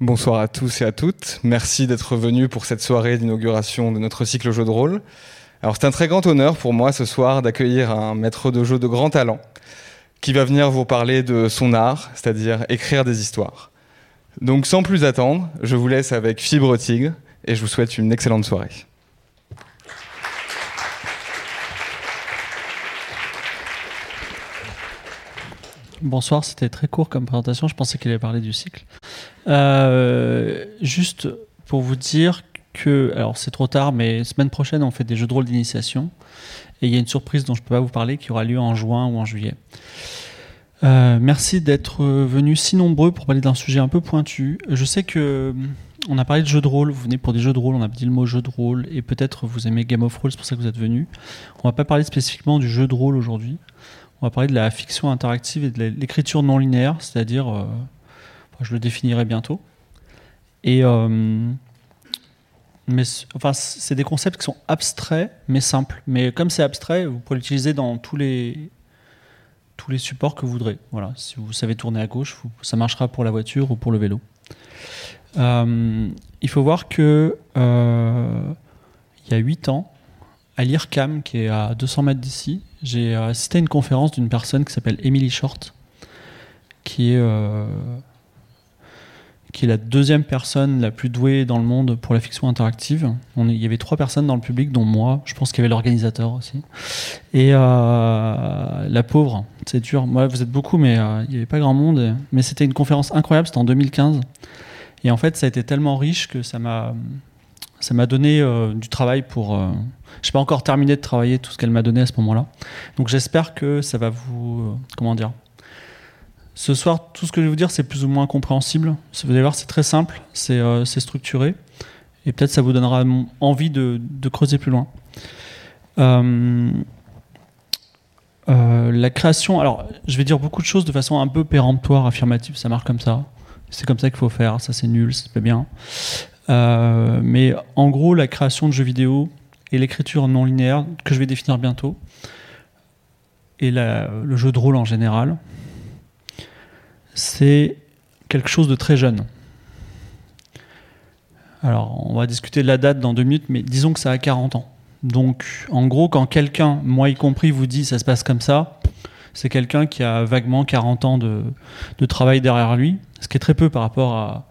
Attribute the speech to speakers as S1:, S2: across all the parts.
S1: Bonsoir à tous et à toutes. Merci d'être venus pour cette soirée d'inauguration de notre cycle jeu de rôle. Alors c'est un très grand honneur pour moi ce soir d'accueillir un maître de jeu de grand talent qui va venir vous parler de son art, c'est-à-dire écrire des histoires. Donc sans plus attendre, je vous laisse avec Fibre Tigre et je vous souhaite une excellente soirée.
S2: Bonsoir, c'était très court comme présentation. Je pensais qu'il allait parler du cycle. Euh, juste pour vous dire que, alors c'est trop tard, mais semaine prochaine, on fait des jeux de rôle d'initiation. Et il y a une surprise dont je ne peux pas vous parler qui aura lieu en juin ou en juillet. Euh, merci d'être venus si nombreux pour parler d'un sujet un peu pointu. Je sais que on a parlé de jeux de rôle, vous venez pour des jeux de rôle, on a dit le mot jeu de rôle, et peut-être vous aimez Game of Thrones, c'est pour ça que vous êtes venus. On va pas parler spécifiquement du jeu de rôle aujourd'hui. On va parler de la fiction interactive et de l'écriture non linéaire, c'est-à-dire, euh, je le définirai bientôt. Et euh, enfin, c'est des concepts qui sont abstraits mais simples. Mais comme c'est abstrait, vous pouvez l'utiliser dans tous les tous les supports que vous voudrez. Voilà, si vous savez tourner à gauche, ça marchera pour la voiture ou pour le vélo. Euh, il faut voir que il y a 8 ans, à l'IRCAM, qui est à 200 mètres d'ici, j'ai assisté à une conférence d'une personne qui s'appelle Emily Short, qui est, euh, qui est la deuxième personne la plus douée dans le monde pour la fiction interactive. Il y avait trois personnes dans le public, dont moi. Je pense qu'il y avait l'organisateur aussi. Et euh, la pauvre, c'est dur. Moi, vous êtes beaucoup, mais euh, il n'y avait pas grand monde. Mais c'était une conférence incroyable, c'était en 2015. Et en fait, ça a été tellement riche que ça m'a ça m'a donné euh, du travail pour. Euh, je n'ai pas encore terminé de travailler tout ce qu'elle m'a donné à ce moment-là. Donc j'espère que ça va vous. Euh, comment dire Ce soir, tout ce que je vais vous dire, c'est plus ou moins compréhensible. Vous allez voir, c'est très simple, c'est structuré. Et peut-être ça vous donnera envie de, de creuser plus loin. la création. Alors, je vais dire beaucoup de choses de façon un peu péremptoire, affirmative, ça marche comme ça. C'est comme ça qu'il faut faire, ça c'est nul, c'est pas bien. Euh, mais en gros, la création de jeux vidéo et l'écriture non linéaire, que je vais définir bientôt, et le jeu de rôle en général, c'est quelque chose de très jeune. Alors, on va discuter de la date dans deux minutes, mais disons que ça a 40 ans. Donc, en gros, quand quelqu'un, moi y compris, vous dit ça se passe comme ça, c'est quelqu'un qui a vaguement 40 ans de, de, travail derrière lui, ce qui est très peu par rapport à,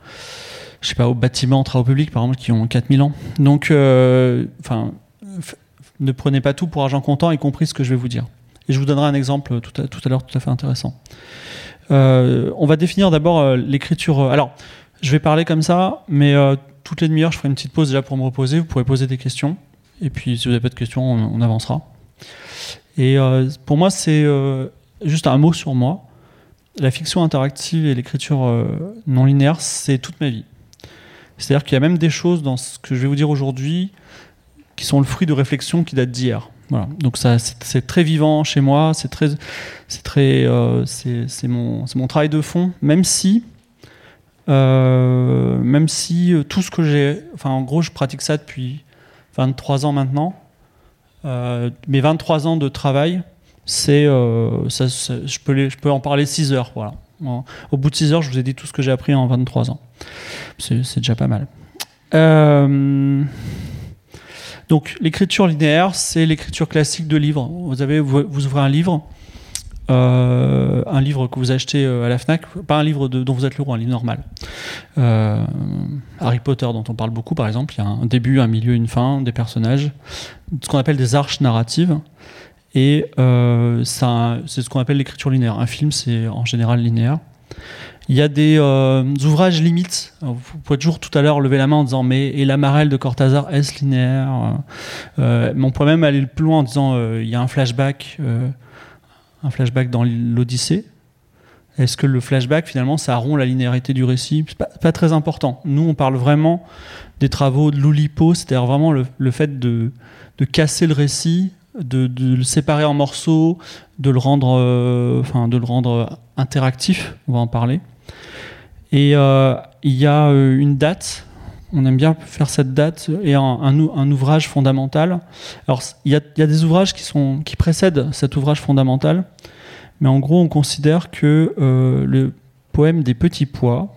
S2: je sais pas, aux bâtiments, travaux publics, par exemple, qui ont 4000 ans. Donc, euh, enfin, ne prenez pas tout pour argent comptant, y compris ce que je vais vous dire. Et je vous donnerai un exemple tout à, tout à l'heure tout à fait intéressant. Euh, on va définir d'abord euh, l'écriture. Alors, je vais parler comme ça, mais toutes les demi-heures, je ferai une petite pause déjà pour me reposer. Vous pourrez poser des questions. Et puis, si vous n'avez pas de questions, on, on avancera. Et pour moi, c'est juste un mot sur moi. La fiction interactive et l'écriture non linéaire, c'est toute ma vie. C'est-à-dire qu'il y a même des choses dans ce que je vais vous dire aujourd'hui qui sont le fruit de réflexions qui datent d'hier. Voilà. Donc ça, c'est très vivant chez moi, c'est très, c'est très, euh, c'est mon, mon, travail de fond, même si, euh, même si euh, tout ce que j'ai, en gros, je pratique ça depuis 23 ans maintenant. mes 23 ans de travail, c'est, je peux, je peux en parler 6 heures, voilà. Au bout de 6 heures, je vous ai dit tout ce que j'ai appris en 23 ans. C'est déjà pas mal. Euh, donc, l'écriture linéaire, c'est l'écriture classique de livres. Vous, avez, vous, ouvrez un livre, euh, un livre que vous achetez euh, à la Fnac, pas un livre dont vous êtes le roi, un livre normal. Harry Potter, dont on parle beaucoup, par exemple, il y a un début, un milieu, une fin, des personnages, ce qu'on appelle des arches narratives. Et c'est ce qu'on appelle l'écriture linéaire. Un film, c'est en général linéaire. Il y a des euh, ouvrages limites. Vous pouvez toujours tout à l'heure lever la main en disant mais et la Marelle de Cortázar est-ce linéaire euh, Mais on pourrait même aller plus loin en disant il y a un flashback, un flashback dans l'Odyssée. Est-ce que le flashback finalement ça rompt la linéarité du récit? C'est pas, pas très important. Nous on parle vraiment des travaux de l'Oulipo, c'est-à-dire vraiment le, fait de, casser le récit de, le séparer en morceaux, de le rendre, euh, enfin, de le rendre interactif. On va en parler. Et euh, il y a euh, une date. On aime bien faire cette date et un, ouvrage fondamental. Alors, il y, a, des ouvrages qui, sont, qui précèdent cet ouvrage fondamental, mais en gros, on considère que le poème des petits pois,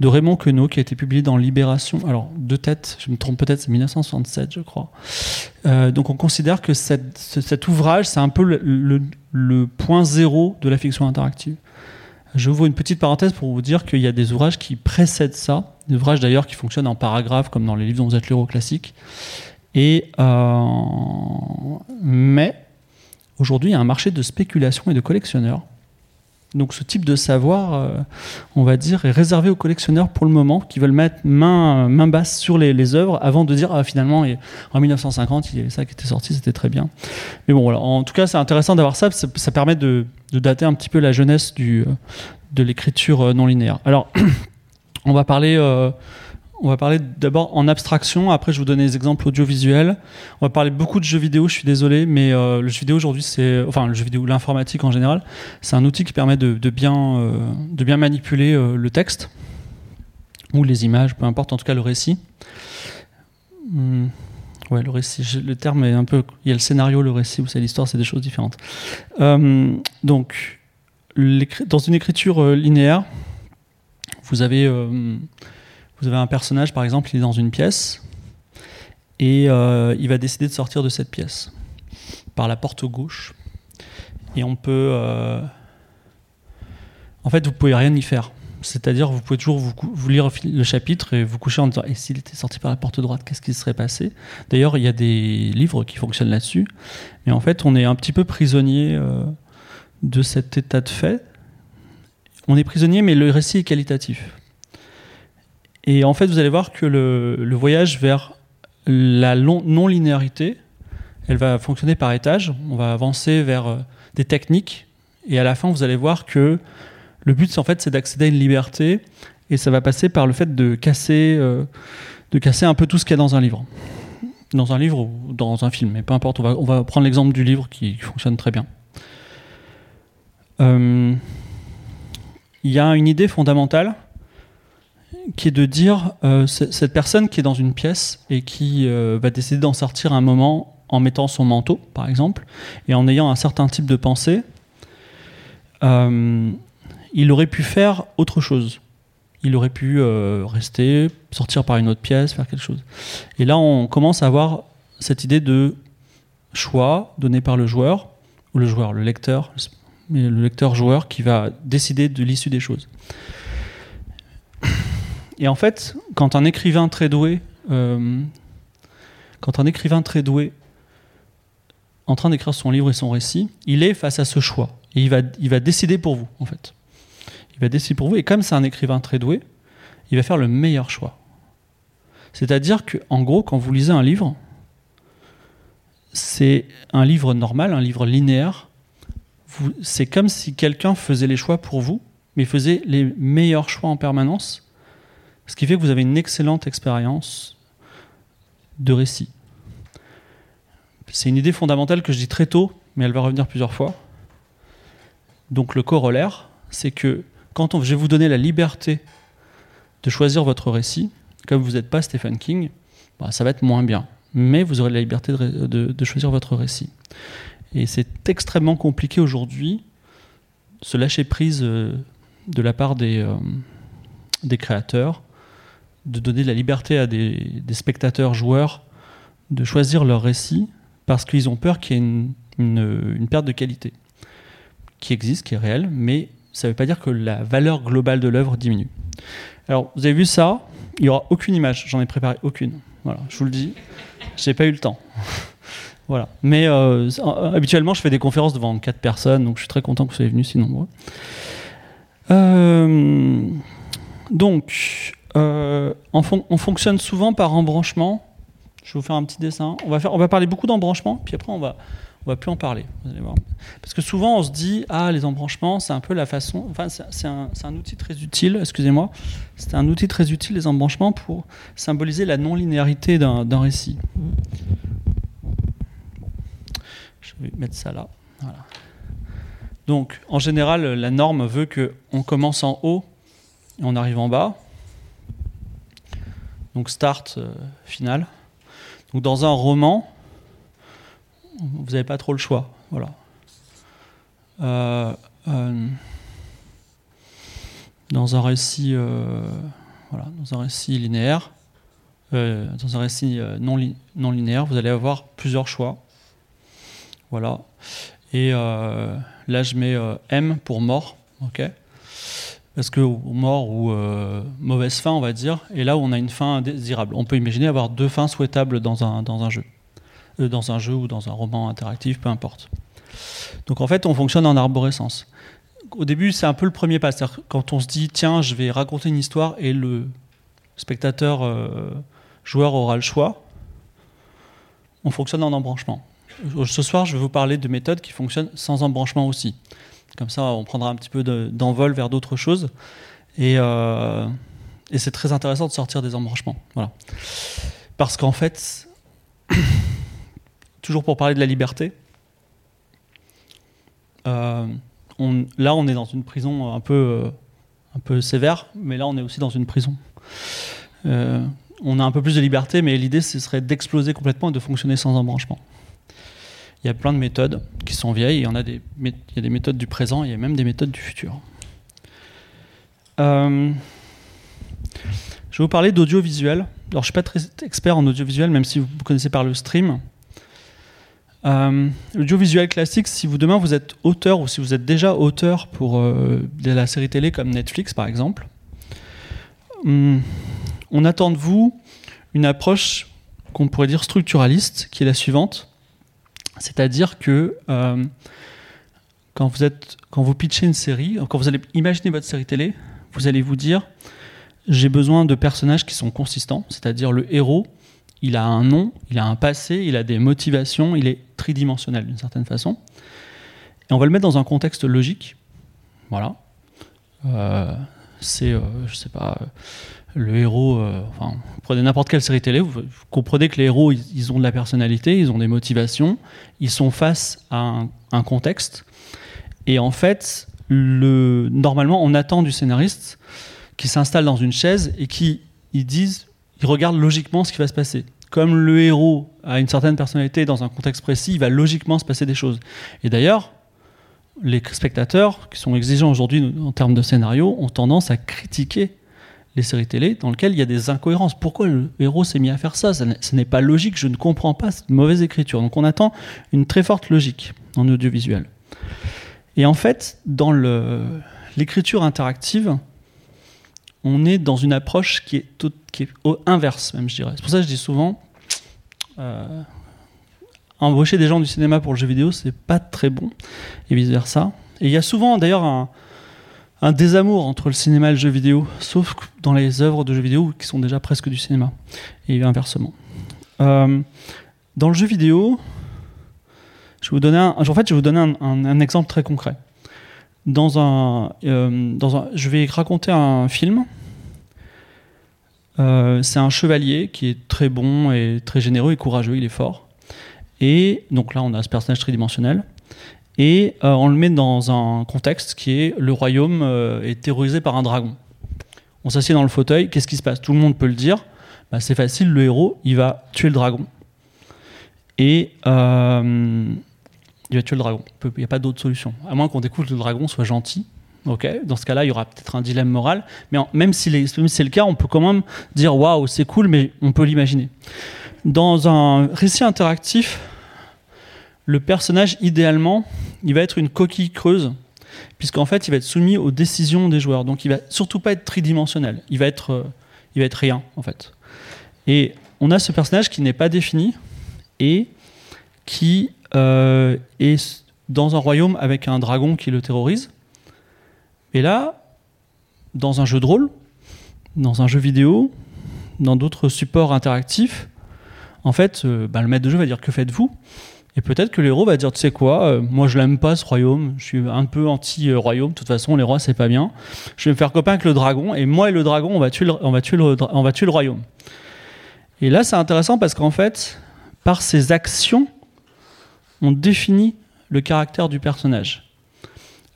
S2: de Raymond Queneau qui a été publié dans Libération. Alors, de tête, je me trompe peut-être, c'est 1967, je crois. Euh, donc, on considère que cet ouvrage, c'est un peu le, point zéro de la fiction interactive. Je vous une petite parenthèse pour vous dire qu'il y a des ouvrages qui précèdent ça, des ouvrages d'ailleurs qui fonctionnent en paragraphe, comme dans les livres dont vous êtes l'euro classique. Et, euh, mais aujourd'hui, il y a un marché de spéculation et de collectionneurs donc ce type de savoir, euh, on va dire, est réservé aux collectionneurs pour le moment, qui veulent mettre main, basse sur les, œuvres avant de dire ah, finalement, en 1950, il y avait ça qui était sorti, c'était très bien. Mais bon, voilà. en tout cas, c'est intéressant d'avoir ça, ça, permet de, dater un petit peu la jeunesse du, de l'écriture euh, non linéaire. Alors, on va parler euh, on va parler d'abord en abstraction, après je vais vous donner des exemples audiovisuels. On va parler beaucoup de jeux vidéo, je suis désolé, mais euh, le jeu vidéo aujourd'hui, c'est. Enfin, le jeu vidéo, l'informatique en général, c'est un outil qui permet de, bien, euh, de bien manipuler euh, le texte, ou les images, peu importe, en tout cas le récit. Hmm, ouais, le récit, le terme est un peu. Il y a le scénario, le récit, ou c'est l'histoire, c'est des choses différentes. donc, dans une écriture linéaire, vous avez vous avez un personnage, par exemple, il est dans une pièce et euh, il va décider de sortir de cette pièce par la porte gauche. Et on peut. Euh, en fait, vous pouvez rien y faire. C'est-à-dire, vous pouvez toujours vous, lire le chapitre et vous coucher en disant Et s'il était sorti par la porte droite, qu'est-ce qui serait passé? D'ailleurs, il y a des livres qui fonctionnent là-dessus. Mais en fait, on est un petit peu prisonnier euh, de cet état de fait. On est prisonnier, mais le récit est qualitatif. Et en fait, vous allez voir que le, voyage vers la non-linéarité, elle va fonctionner par étages. On va avancer vers euh, des techniques. Et à la fin, vous allez voir que le but, en fait, c'est d'accéder à une liberté. Et ça va passer par le fait de casser, euh, de casser un peu tout ce qu'il y a dans un livre. Dans un livre ou dans un film, mais peu importe. On va, prendre l'exemple du livre qui fonctionne très bien. Euh, il y a une idée fondamentale qui est de dire euh, cette personne qui est dans une pièce et qui euh, va décider d'en sortir un moment en mettant son manteau, par exemple, et en ayant un certain type de pensée, euh, il aurait pu faire autre chose. Il aurait pu rester, sortir par une autre pièce, faire quelque chose. Et là, on commence à avoir cette idée de choix donné par le joueur, ou le joueur, le lecteur, le lecteur-joueur qui va décider de l'issue des choses. Et en fait, quand un écrivain très doué, euh, quand un écrivain très doué, en train d'écrire son livre et son récit, il est face à ce choix. Et il va, il va décider pour vous, en fait. Il va décider pour vous. Et comme c'est un écrivain très doué, il va faire le meilleur choix. C'est-à-dire qu'en gros, quand vous lisez un livre, c'est un livre normal, un livre linéaire. C'est comme si quelqu'un faisait les choix pour vous, mais faisait les meilleurs choix en permanence ce qui fait que vous avez une excellente expérience de récit. C'est une idée fondamentale que je dis très tôt, mais elle va revenir plusieurs fois. Donc le corollaire, c'est que quand on, je vais vous donner la liberté de choisir votre récit, comme vous n'êtes pas Stephen King, bah, ça va être moins bien. Mais vous aurez la liberté de, choisir votre récit. Et c'est extrêmement compliqué aujourd'hui, ce lâcher prise euh, de la part des, euh, des créateurs, de donner la liberté à des, spectateurs, joueurs, de choisir leur récit parce qu'ils ont peur qu'il y ait une, perte de qualité qui existe, qui est réelle, mais ça ne veut pas dire que la valeur globale de l'œuvre diminue. Alors, vous avez vu ça, il n'y aura aucune image, j'en ai préparé aucune. Voilà, je vous le dis, j'ai pas eu le temps. voilà. Mais euh, habituellement, je fais des conférences devant quatre personnes, donc je suis très content que vous soyez venus si nombreux. Euh, donc, euh, on, fonctionne souvent par embranchement. Je vais vous faire un petit dessin. On va, parler beaucoup d'embranchement, puis après on va, on va plus en parler. Parce que souvent on se dit, ah, les embranchements, c'est un peu la façon. Enfin, c'est un, un, outil très utile, excusez-moi. C'est un outil très utile, les embranchements, pour symboliser la non-linéarité d'un récit. Je vais mettre ça là. Donc, en général, la norme veut qu'on commence en haut et on arrive en bas donc start, euh, final. Donc dans un roman, vous n'avez pas trop le choix. Voilà. Euh, euh, dans un récit, linéaire, dans un récit non, non linéaire, vous allez avoir plusieurs choix. Voilà. Et là, je mets M pour mort. ok parce que mort ou euh, mauvaise fin, on va dire, et là où on a une fin désirable. On peut imaginer avoir deux fins souhaitables dans un, jeu. Euh, dans un jeu ou dans un roman interactif, peu importe. Donc en fait, on fonctionne en arborescence. Au début, c'est un peu le premier pas. C'est-à-dire quand on se dit, tiens, je vais raconter une histoire et le spectateur euh, joueur aura le choix, on fonctionne en embranchement. Ce soir, je vais vous parler de méthodes qui fonctionnent sans embranchement aussi. Comme ça, on prendra un petit peu d'envol vers d'autres choses. Euh, et, c'est très intéressant de sortir des embranchements. Voilà. Parce qu'en fait, toujours pour parler de la liberté, euh, là, on est dans une prison un peu, euh, un peu sévère, mais là, on est aussi dans une prison. on a un peu plus de liberté, mais l'idée, ce serait d'exploser complètement et de fonctionner sans embranchement. Il y a plein de méthodes qui sont vieilles, il y, en a des, il y a des méthodes du présent, il y a même des méthodes du futur. Euh, je vais vous parler d'audiovisuel. Alors, je ne suis pas très expert en audiovisuel, même si vous connaissez par le stream. Euh, l'audiovisuel classique, si vous demain vous êtes auteur ou si vous êtes déjà auteur pour euh, de la série télé comme Netflix par exemple, hum, on attend de vous une approche qu'on pourrait dire structuraliste, qui est la suivante. C'est-à-dire que euh, quand, vous êtes, pitchez une série, quand vous allez imaginer votre série télé, vous allez vous dire j'ai besoin de personnages qui sont consistants, c'est-à-dire le héros, il a un nom, il a un passé, il a des motivations, il est tridimensionnel d'une certaine façon. Et on va le mettre dans un contexte logique. Voilà. Euh, c'est, euh, je sais pas, le héros, euh, enfin, prenez n'importe quelle série télé, vous, comprenez que les héros, ils, ont de la personnalité, ils ont des motivations, ils sont face à un, contexte. Et en fait, le, normalement, on attend du scénariste qui s'installe dans une chaise et qui ils disent, ils regardent logiquement ce qui va se passer. Comme le héros a une certaine personnalité dans un contexte précis, il va logiquement se passer des choses. Et d'ailleurs, les spectateurs, qui sont exigeants aujourd'hui en termes de scénario, ont tendance à critiquer les séries télé dans lesquelles il y a des incohérences. Pourquoi le héros s'est mis à faire ça? Ce n'est pas logique, je ne comprends pas, cette mauvaise écriture. Donc on attend une très forte logique en audiovisuel. Et en fait, dans l'écriture interactive, on est dans une approche qui est, tout, au inverse, même, je dirais. C'est pour ça que je dis souvent, euh, embaucher des gens du cinéma pour le jeu vidéo, c'est pas très bon, et vice-versa. Et il y a souvent, d'ailleurs, un, un désamour entre le cinéma et le jeu vidéo, sauf dans les œuvres de jeux vidéo qui sont déjà presque du cinéma, et inversement. Euh, dans le jeu vidéo, je vais vous donner un, exemple très concret. Euh, dans un, je vais raconter un film. Euh, c'est un chevalier qui est très bon et très généreux et courageux, il est fort. Et donc là, on a ce personnage tridimensionnel et euh, on le met dans un contexte qui est le royaume euh, est terrorisé par un dragon. On s'assied dans le fauteuil, qu'est-ce qui se passe? Tout le monde peut le dire. Bah, c'est facile, le héros, il va tuer le dragon. Et euh, il va tuer le dragon. Il n'y a pas d'autre solution. À moins qu'on découvre que le dragon soit gentil. Ok, dans ce cas-là, il y aura peut-être un dilemme moral. Mais même si c'est le cas, on peut quand même dire waouh, c'est cool, mais on peut l'imaginer. Dans un récit interactif, le personnage, idéalement, il va être une coquille creuse, puisqu'en fait, il va être soumis aux décisions des joueurs. Donc, il va surtout pas être tridimensionnel. Il va être, euh, va être rien, en fait. Et on a ce personnage qui n'est pas défini et qui euh, est dans un royaume avec un dragon qui le terrorise. Et là, dans un jeu de rôle, dans un jeu vidéo, dans d'autres supports interactifs, en fait, euh, bah, le maître de jeu va dire que faites-vous? Et peut-être que l'héros va dire, tu sais quoi, euh, moi je l'aime pas ce royaume, je suis un peu anti-royaume, de toute façon les rois c'est pas bien. Je vais me faire copain avec le dragon, et moi et le dragon on va tuer le, on va tuer le, on va tuer le royaume. Et là c'est intéressant parce qu'en fait, par ces actions, on définit le caractère du personnage.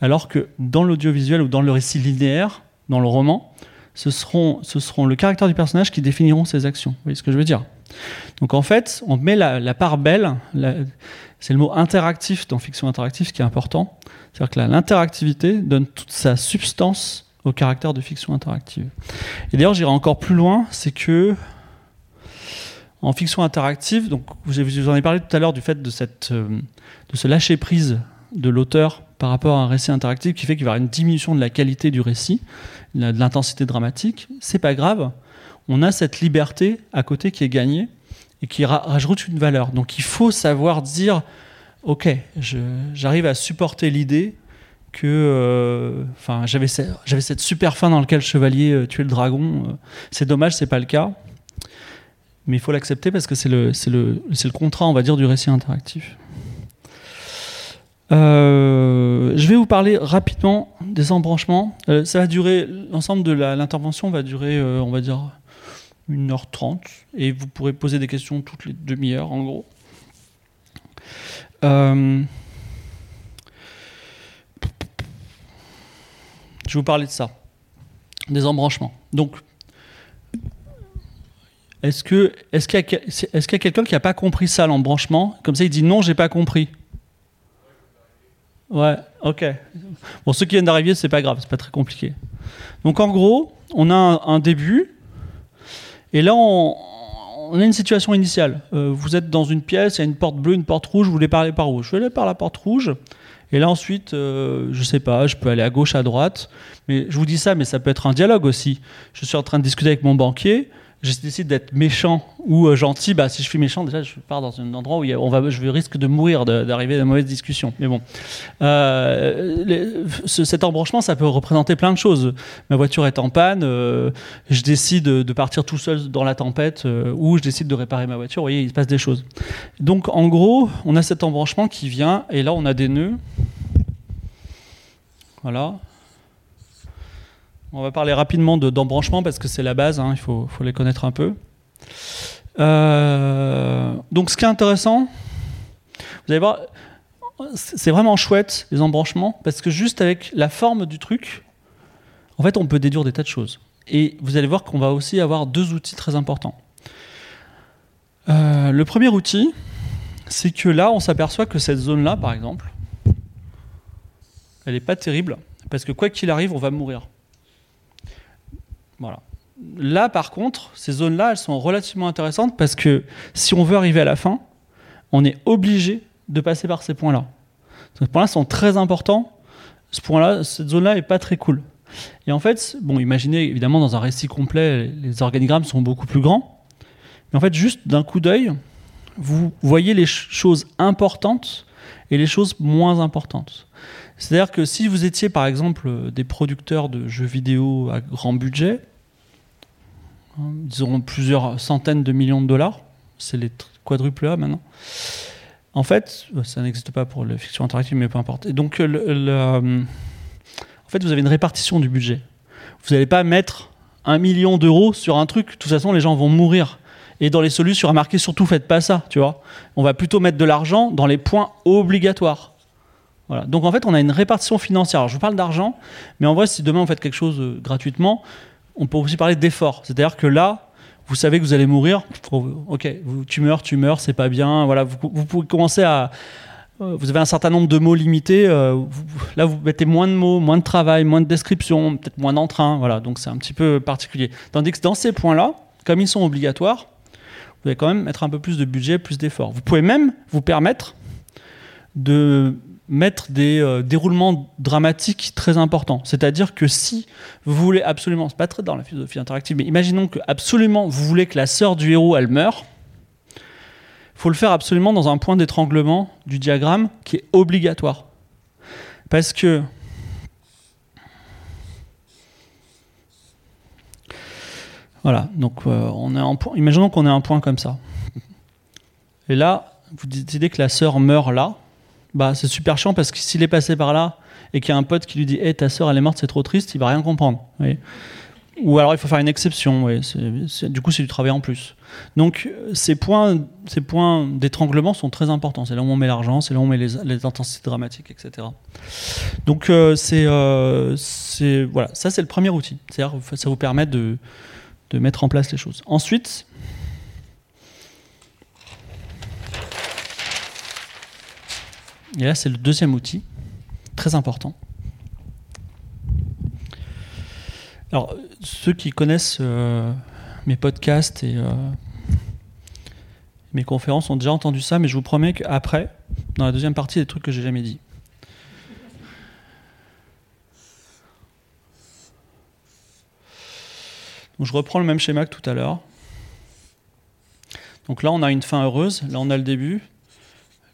S2: Alors que dans l'audiovisuel ou dans le récit linéaire, dans le roman, ce seront, le caractère du personnage qui définiront ses actions. Vous voyez ce que je veux dire? Donc en fait, on met la, part belle, c'est le mot interactif dans fiction interactive qui est important. C'est-à-dire que l'interactivité donne toute sa substance au caractère de fiction interactive. Et d'ailleurs, j'irai encore plus loin, c'est que en fiction interactive, donc vous, vous en avez parlé tout à l'heure du fait de, cette, euh, de ce lâcher prise de l'auteur par rapport à un récit interactif qui fait qu'il va y avoir une diminution de la qualité du récit, de l'intensité dramatique. C'est pas grave, on a cette liberté à côté qui est gagnée et qui rajoute une valeur. Donc il faut savoir dire, ok, j'arrive à supporter l'idée que, euh, j'avais cette super fin dans laquelle le chevalier euh, tuait le dragon. Euh, c'est dommage, c'est pas le cas, mais il faut l'accepter parce que c'est le, le, le contrat, on va dire, du récit interactif. Je vais vous parler rapidement des embranchements. ça va durer, l'ensemble de l'intervention va durer, on va dire, 1h30 et vous pourrez poser des questions toutes les demi-heures en gros. Euh, je vais vous parler de ça, des embranchements. Donc, est-ce que est-ce qu'il y a, qu'il a quelqu'un qui n'a pas compris ça l'embranchement? Comme ça, il dit non, j'ai pas compris. Ouais, ok. Bon, ceux qui viennent d'arriver, c'est pas grave, c'est pas très compliqué. Donc en gros, on a un début et là, on, a une situation initiale. Euh, vous êtes dans une pièce, il y a une porte bleue, une porte rouge, vous voulez parler par où? Je vais aller par la porte rouge. Et là ensuite, euh, je sais pas, je peux aller à gauche, à droite. Mais je vous dis ça, mais ça peut être un dialogue aussi. Je suis en train de discuter avec mon banquier je décide d'être méchant ou euh, gentil, bah, si je suis méchant, déjà, je pars dans un endroit où on va, je risque de mourir, d'arriver à une mauvaise discussion. Mais bon, euh, cet embranchement, ça peut représenter plein de choses. Ma voiture est en panne, euh, je décide de partir tout seul dans la tempête, ou je décide de réparer ma voiture. Vous voyez, il se passe des choses. Donc, en gros, on a cet embranchement qui vient, et là, on a des nœuds. Voilà. On va parler rapidement d'embranchement parce que c'est la base, hein, il faut, les connaître un peu. Euh, donc ce qui est intéressant, vous allez voir, c'est vraiment chouette les embranchements parce que juste avec la forme du truc, en fait on peut déduire des tas de choses. Et vous allez voir qu'on va aussi avoir deux outils très importants. Euh, le premier outil, c'est que là on s'aperçoit que cette zone-là, par exemple, elle n'est pas terrible parce que quoi qu'il arrive, on va mourir. Là, par contre, ces zones-là, elles sont relativement intéressantes parce que si on veut arriver à la fin, on est obligé de passer par ces points-là. Ces points-là sont très importants. Ce point-là, cette zone-là est pas très cool. Et en fait, bon, imaginez évidemment dans un récit complet, les organigrammes sont beaucoup plus grands. Mais en fait, juste d'un coup d'œil, vous voyez les choses importantes et les choses moins importantes. C'est-à-dire que si vous étiez par exemple des producteurs de jeux vidéo à grand budget, ils auront plusieurs centaines de millions de dollars. C'est les quadruples A maintenant. En fait, euh, ça n'existe pas pour la fiction interactive, mais peu importe. Et donc, euh, en fait, vous avez une répartition du budget. Vous n'allez pas mettre un million d'euros sur un truc. De toute façon, les gens vont mourir. Et dans les solutions, à marquer surtout, faites pas ça, tu vois. On va plutôt mettre de l'argent dans les points obligatoires. Voilà. Donc en fait, on a une répartition financière. je vous parle d'argent, mais en vrai, si demain vous faites quelque chose euh, gratuitement, on peut aussi parler d'effort. C'est-à-dire que là, vous savez que vous allez mourir. Ok, tu meurs, tu meurs, c'est pas bien. Voilà, vous, pouvez commencer à. Euh, vous avez un certain nombre de mots limités. Euh, là, vous mettez moins de mots, moins de travail, moins de description, peut-être moins d'entrain. Voilà, donc c'est un petit peu particulier. Tandis que dans ces points-là, comme ils sont obligatoires, vous allez quand même mettre un peu plus de budget, plus d'effort. Vous pouvez même vous permettre de mettre des euh, déroulements dramatiques très importants. C'est-à-dire que si vous voulez absolument, c'est pas très dans la philosophie interactive, mais imaginons que absolument vous voulez que la sœur du héros elle meure, faut le faire absolument dans un point d'étranglement du diagramme qui est obligatoire. Parce que voilà, donc euh, on est en point, imaginons qu'on ait un point comme ça. Et là, vous décidez que la sœur meurt là, bah, c'est super chiant parce que s'il est passé par là et qu'il y a un pote qui lui dit hey, ta soeur elle est morte, c'est trop triste, il va rien comprendre. Ou alors il faut faire une exception, du coup c'est du travail en plus. Donc ces points, ces points d'étranglement sont très importants. C'est là où on met l'argent, c'est là où on met les, intensités dramatiques, etc. Donc euh, euh, c'est, voilà, ça c'est le premier outil. Ça vous permet de, de mettre en place les choses. Ensuite, Et là, c'est le deuxième outil, très important. Alors, ceux qui connaissent euh, mes podcasts et euh, mes conférences ont déjà entendu ça, mais je vous promets qu'après, dans la deuxième partie, il y a des trucs que j'ai jamais dit. Donc, je reprends le même schéma que tout à l'heure. Donc là, on a une fin heureuse, là, on a le début,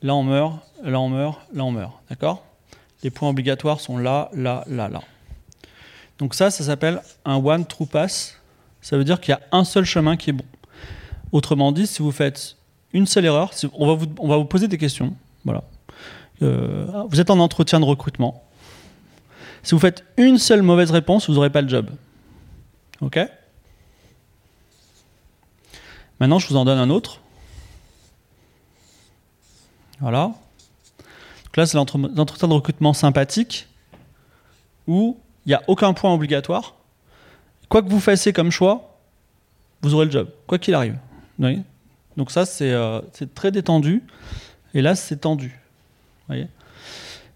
S2: là, on meurt, là, on meurt, là, on meurt. D'accord? Les points obligatoires sont là, là, là, là. Donc ça, ça s'appelle un one true pass. Ça veut dire qu'il y a un seul chemin qui est bon. Autrement dit, si vous faites une seule erreur, on, va vous, on va vous poser des questions. Voilà. Euh, vous êtes en entretien de recrutement. Si vous faites une seule mauvaise réponse, vous n'aurez pas le job. OK? Maintenant, je vous en donne un autre. Voilà. Donc là, c'est l'entretien de recrutement sympathique où il n'y a aucun point obligatoire. Quoi que vous fassiez comme choix, vous aurez le job, quoi qu'il arrive. Donc ça, euh, c'est très détendu. Et là, c'est tendu.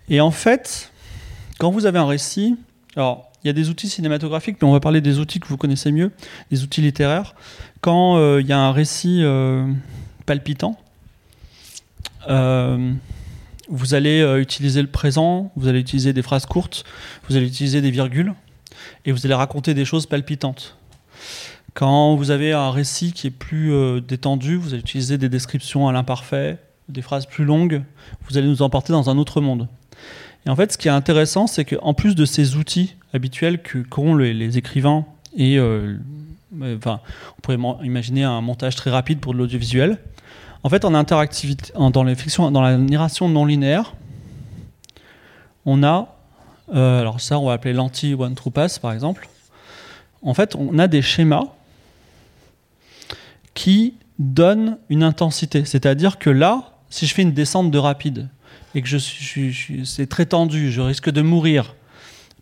S2: et en fait, quand vous avez un récit, alors il y a des outils cinématographiques, mais on va parler des outils que vous connaissez mieux, des outils littéraires. Quand euh, il y a un récit euh, palpitant, vous allez euh, utiliser le présent, vous allez utiliser des phrases courtes, vous allez utiliser des virgules, et vous allez raconter des choses palpitantes. Quand vous avez un récit qui est plus euh, détendu, vous allez utiliser des descriptions à l'imparfait, des phrases plus longues, vous allez nous emporter dans un autre monde. Et en fait, ce qui est intéressant, c'est qu'en plus de ces outils habituels qu'ont les, écrivains, et euh, enfin, on pourrait imaginer un montage très rapide pour de l'audiovisuel, en fait, en interactivité, dans les la narration non linéaire, on a, euh, alors ça, on va appeler l'anti one true pass par exemple. En fait, on a des schémas qui donnent une intensité. C'est-à-dire que là, si je fais une descente de rapide et que je c'est très tendu, je risque de mourir,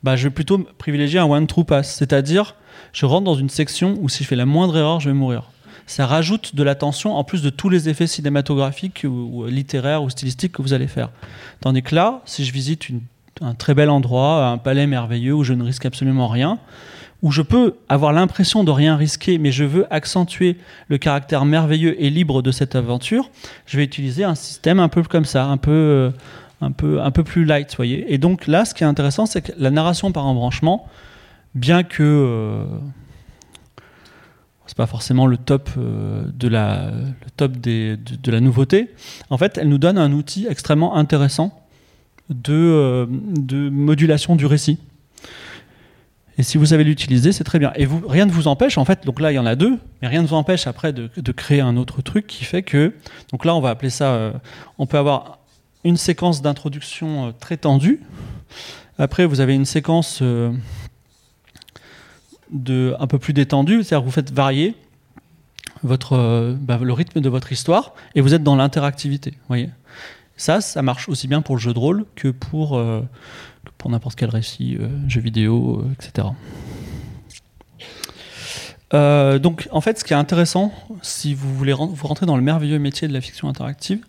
S2: bah, je vais plutôt privilégier un one true pass. C'est-à-dire, je rentre dans une section où si je fais la moindre erreur, je vais mourir ça rajoute de la tension en plus de tous les effets cinématographiques ou, littéraires ou stylistiques que vous allez faire. Tandis que là, si je visite un très bel endroit, un palais merveilleux où je ne risque absolument rien, où je peux avoir l'impression de rien risquer, mais je veux accentuer le caractère merveilleux et libre de cette aventure, je vais utiliser un système un peu comme ça, un peu, euh, un peu, un peu plus light, voyez. Et donc là, ce qui est intéressant, c'est que la narration par embranchement, bien que euh, c'est pas forcément le top euh, de la top des, de, la nouveauté. En fait, elle nous donne un outil extrêmement intéressant de, euh, de modulation du récit. Et si vous savez l'utiliser, c'est très bien. Et rien ne vous empêche, en fait, donc là il y en a deux, mais rien ne vous empêche après de, de créer un autre truc qui fait que, donc là on va appeler ça, euh, on peut avoir une séquence d'introduction très tendue. Après vous avez une séquence de, un peu plus détendu, c'est-à-dire vous faites varier votre, euh, bah, le rythme de votre histoire et vous êtes dans l'interactivité. Voyez ça, ça marche aussi bien pour le jeu de rôle que pour, euh, pour n'importe quel récit, euh, jeu vidéo, etc. donc, en fait, ce qui est intéressant, si vous voulez vous rentrer dans le merveilleux métier de la fiction interactive,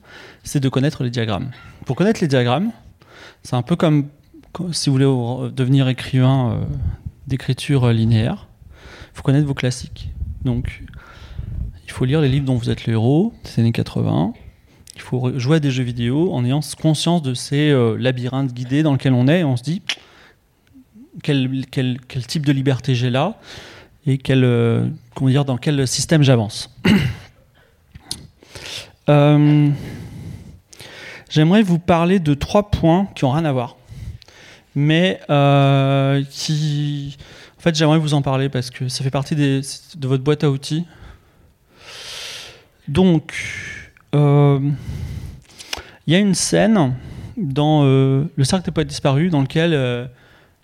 S2: c'est de connaître les diagrammes. Pour connaître les diagrammes, c'est un peu comme si vous voulez devenir écrivain d'écriture linéaire. Il faut connaître vos classiques. Donc, il faut lire les livres dont vous êtes le héros, des années 80. Il faut jouer à des jeux vidéo en ayant conscience de ces euh, labyrinthes guidés dans lesquels on est. Et on se dit quel, quel, quel type de liberté j'ai là et quel, euh, comment dire, dans quel système j'avance. Euh, j'aimerais vous parler de trois points qui n'ont rien à voir mais euh, qui. En fait, j'aimerais vous en parler parce que ça fait partie de votre boîte à outils. Donc, euh, il y a une scène dans euh, Le cercle des poètes disparus dans lequel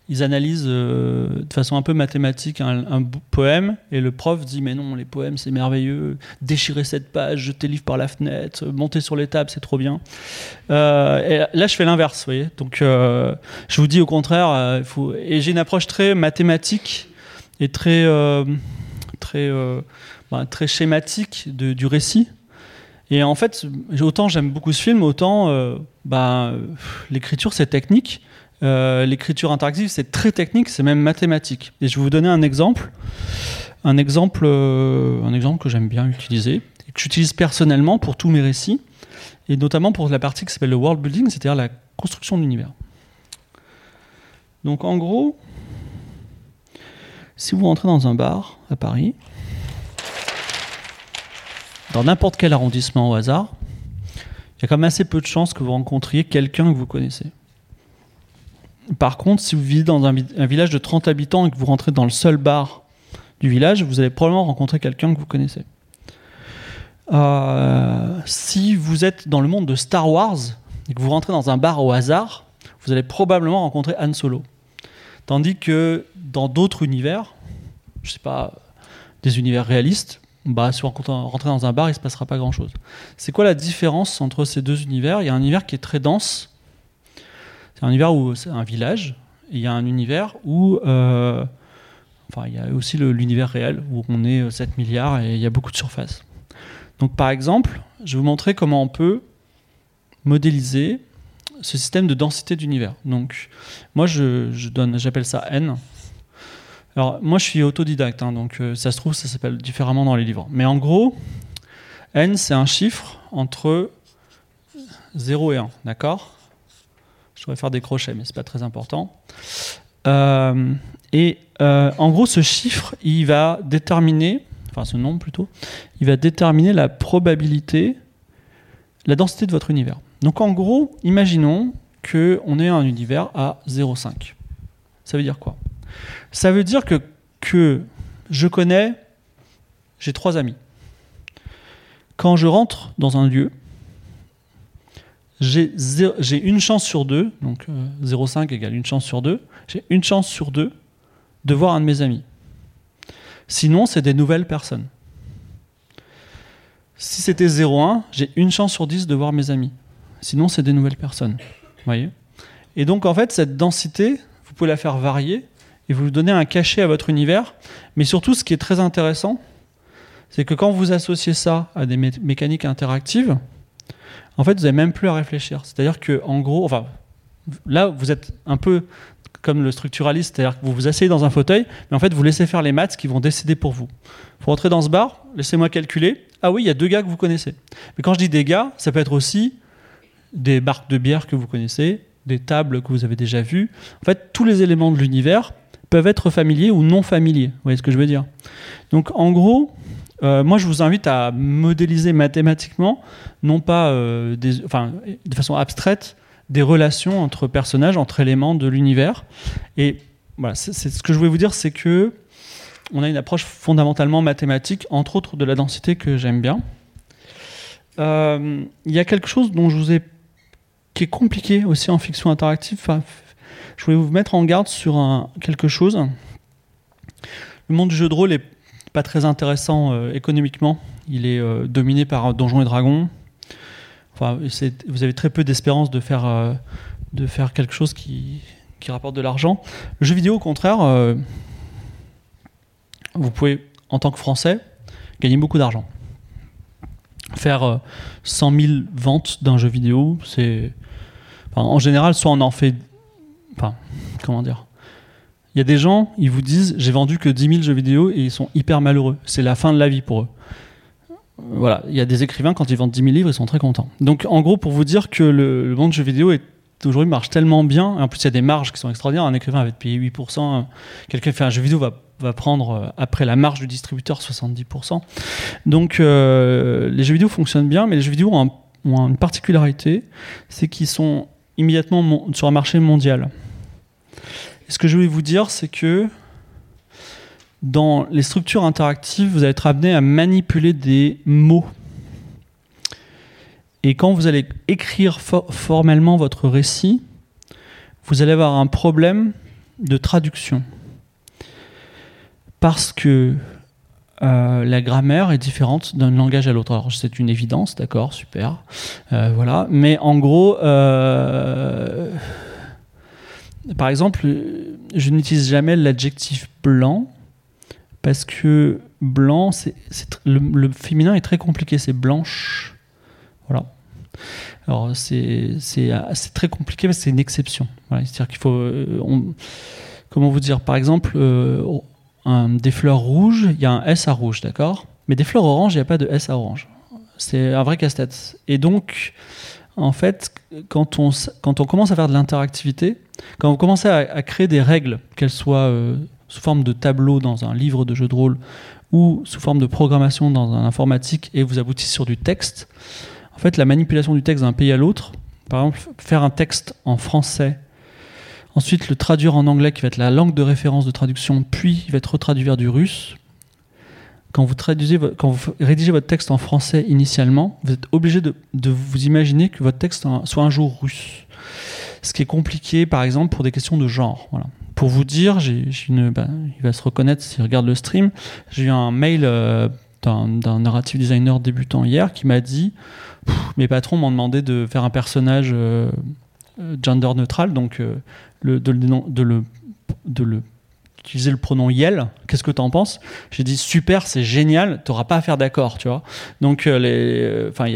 S2: ils analysent euh, de façon un peu mathématique un, poème et le prof dit mais non les poèmes c'est merveilleux. Déchirer cette page jeter le livre par la fenêtre monter sur les tables c'est trop bien. Euh, et là je fais l'inverse vous voyez. Donc euh, je vous dis au contraire et j'ai une approche très mathématique et très très bah, très schématique de, du récit. Et en fait autant j'aime beaucoup ce film autant bah, l'écriture c'est technique Euh, l'écriture interactive, c'est très technique, c'est même mathématique. Et je vais vous donner un exemple, un exemple, euh, un exemple que j'aime bien utiliser, et que j'utilise personnellement pour tous mes récits, et notamment pour la partie qui s'appelle le world building, c'est-à-dire la construction de l'univers. Donc en gros, si vous rentrez dans un bar à Paris, dans n'importe quel arrondissement au hasard, il y a quand même assez peu de chances que vous rencontriez quelqu'un que vous connaissez. Par contre, si vous vivez dans un, village de 30 habitants et que vous rentrez dans le seul bar du village, vous allez probablement rencontrer quelqu'un que vous connaissez. Euh, si vous êtes dans le monde de Star Wars et que vous rentrez dans un bar au hasard, vous allez probablement rencontrer Han Solo. Tandis que dans d'autres univers, je sais pas, des univers réalistes, bah, si vous rentrez dans un bar, il ne se passera pas grand-chose. C'est quoi la différence entre ces deux univers? Il y a un univers qui est très dense, c'est un univers où c'est un village. il y a un univers où. Euh, enfin, il y a aussi l'univers réel où on est 7 euh, milliards et il y a beaucoup de surface. Donc, par exemple, je vais vous montrer comment on peut modéliser ce système de densité d'univers. Donc, moi, je, donne, j'appelle ça n. Alors, moi, je suis autodidacte, hein, donc euh, ça se trouve, ça s'appelle différemment dans les livres. Mais en gros, n, c'est un chiffre entre 0 et 1, d'accord? Je pourrais faire des crochets, mais c'est pas très important. Euh, et euh, en gros, ce chiffre, il va déterminer, enfin ce nombre plutôt, il va déterminer la probabilité, la densité de votre univers. Donc en gros, imaginons qu'on ait un univers à 0,5. Ça veut dire quoi? Ça veut dire que, que je connais, j'ai trois amis. Quand je rentre dans un lieu, j'ai une chance sur deux, donc 0,5 euh, égale une chance sur deux, j'ai une chance sur deux de voir un de mes amis. Sinon, c'est des nouvelles personnes. Si c'était 0,1, j'ai une chance sur 10 de voir mes amis. Sinon, c'est des nouvelles personnes. voyez? Et donc, en fait, cette densité, vous pouvez la faire varier et vous donner un cachet à votre univers. Mais surtout, ce qui est très intéressant, c'est que quand vous associez ça à des mécaniques interactives, en fait, vous n'avez même plus à réfléchir. C'est-à-dire que, en gros, enfin, là, vous êtes un peu comme le structuraliste, c'est-à-dire que vous vous asseyez dans un fauteuil, mais en fait, vous laissez faire les maths qui vont décider pour vous. Vous rentrez dans ce bar, laissez-moi calculer. Ah oui, il y a deux gars que vous connaissez. Mais quand je dis des gars, ça peut être aussi des barques de bière que vous connaissez, des tables que vous avez déjà vues. En fait, tous les éléments de l'univers peuvent être familiers ou non familiers. Vous voyez ce que je veux dire? Donc, en gros, euh, moi, je vous invite à modéliser mathématiquement, non pas euh, de façon abstraite, des relations entre personnages, entre éléments de l'univers. Et voilà, c'est, ce que je voulais vous dire, c'est que on a une approche fondamentalement mathématique, entre autres de la densité que j'aime bien. Euh, il y a quelque chose dont je vous ai qui est compliqué aussi en fiction interactive. Je voulais vous mettre en garde sur quelque chose. Le monde du jeu de rôle est pas très intéressant euh, économiquement. Il est euh, dominé par Donjons et Dragons. Enfin, vous avez très peu d'espérance de faire, euh, de faire quelque chose qui, qui rapporte de l'argent. Le jeu vidéo, au contraire, vous pouvez, en tant que Français, gagner beaucoup d'argent. Faire 100 000 ventes d'un jeu vidéo, c'est. en général, soit on en fait. Enfin, comment dire il y a des gens, ils vous disent j'ai vendu que 10 000 jeux vidéo et ils sont hyper malheureux. C'est la fin de la vie pour eux. Voilà, il y a des écrivains, quand ils vendent 10 000 livres, ils sont très contents. Donc en gros, pour vous dire que le, monde du jeu vidéo est aujourd'hui marche tellement bien, en plus il y a des marges qui sont extraordinaires, un écrivain va te payer 8%, quelqu'un qui fait un jeu vidéo va, prendre, euh, après la marge du distributeur, 70%. Donc euh, les jeux vidéo fonctionnent bien, mais les jeux vidéo ont une particularité, c'est qu'ils sont immédiatement sur un marché mondial ce que je voulais vous dire, c'est que dans les structures interactives, vous allez être amené à manipuler des mots. Et quand vous allez écrire formellement votre récit, vous allez avoir un problème de traduction. Parce que euh, la grammaire est différente d'un langage à l'autre. Alors c'est une évidence, d'accord, super. Euh, voilà. Mais en gros, euh, par exemple, je n'utilise jamais l'adjectif blanc parce que blanc, le, féminin est très compliqué, c'est blanche. Voilà. Alors c'est très compliqué, mais c'est une exception. C'est-à-dire qu'il faut, comment vous dire, par exemple, des fleurs rouges, il y a un S à rouge, d'accord? Mais des fleurs oranges, il n'y a pas de S à orange. C'est un vrai casse-tête. Et donc, en fait, quand on, commence à faire de l'interactivité, quand on commence à, créer des règles, qu'elles soient euh, sous forme de tableau dans un livre de jeu de rôle ou sous forme de programmation dans un informatique et vous aboutissez sur du texte, en fait, la manipulation du texte d'un pays à l'autre, par exemple, faire un texte en français, ensuite le traduire en anglais qui va être la langue de référence de traduction, puis il va être retraduit vers du russe, quand vous, traduisez, quand vous rédigez votre texte en français initialement, vous êtes obligé de, vous imaginer que votre texte soit un jour russe. Ce qui est compliqué, par exemple, pour des questions de genre. Voilà. Pour vous dire, bah, il va se reconnaître s'il regarde le stream, j'ai eu un mail euh, d'un narrative designer débutant hier qui m'a dit mes patrons m'ont demandé de faire un personnage euh, euh, gender neutral, donc de le utiliser le pronom Yel. Qu'est-ce que tu en penses? J'ai dit super, c'est génial, tu n'auras pas à faire d'accord, tu vois. Donc, euh, euh, enfin,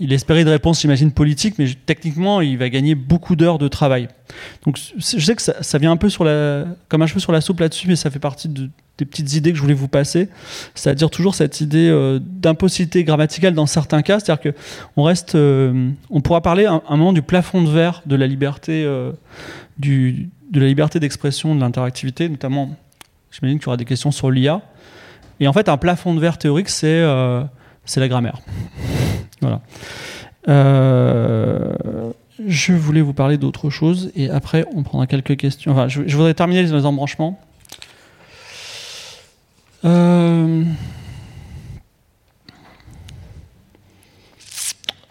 S2: il espérait une réponse, j'imagine, politique, mais techniquement, il va gagner beaucoup d'heures de travail. Donc, je sais que ça, vient un peu sur la, comme un cheveu sur la soupe là-dessus, mais ça fait partie de, des petites idées que je voulais vous passer. C'est-à-dire toujours cette idée euh, d'impossibilité grammaticale dans certains cas. C'est-à-dire que on reste, on pourra parler un, un, moment du plafond de verre de la liberté du de la liberté d'expression, de l'interactivité, notamment, j'imagine qu'il y aura des questions sur l'IA. Et en fait, un plafond de verre théorique, c'est euh, la grammaire. voilà. Euh, je voulais vous parler d'autre chose et après, on prendra quelques questions. Enfin, je, voudrais terminer les embranchements. Euh,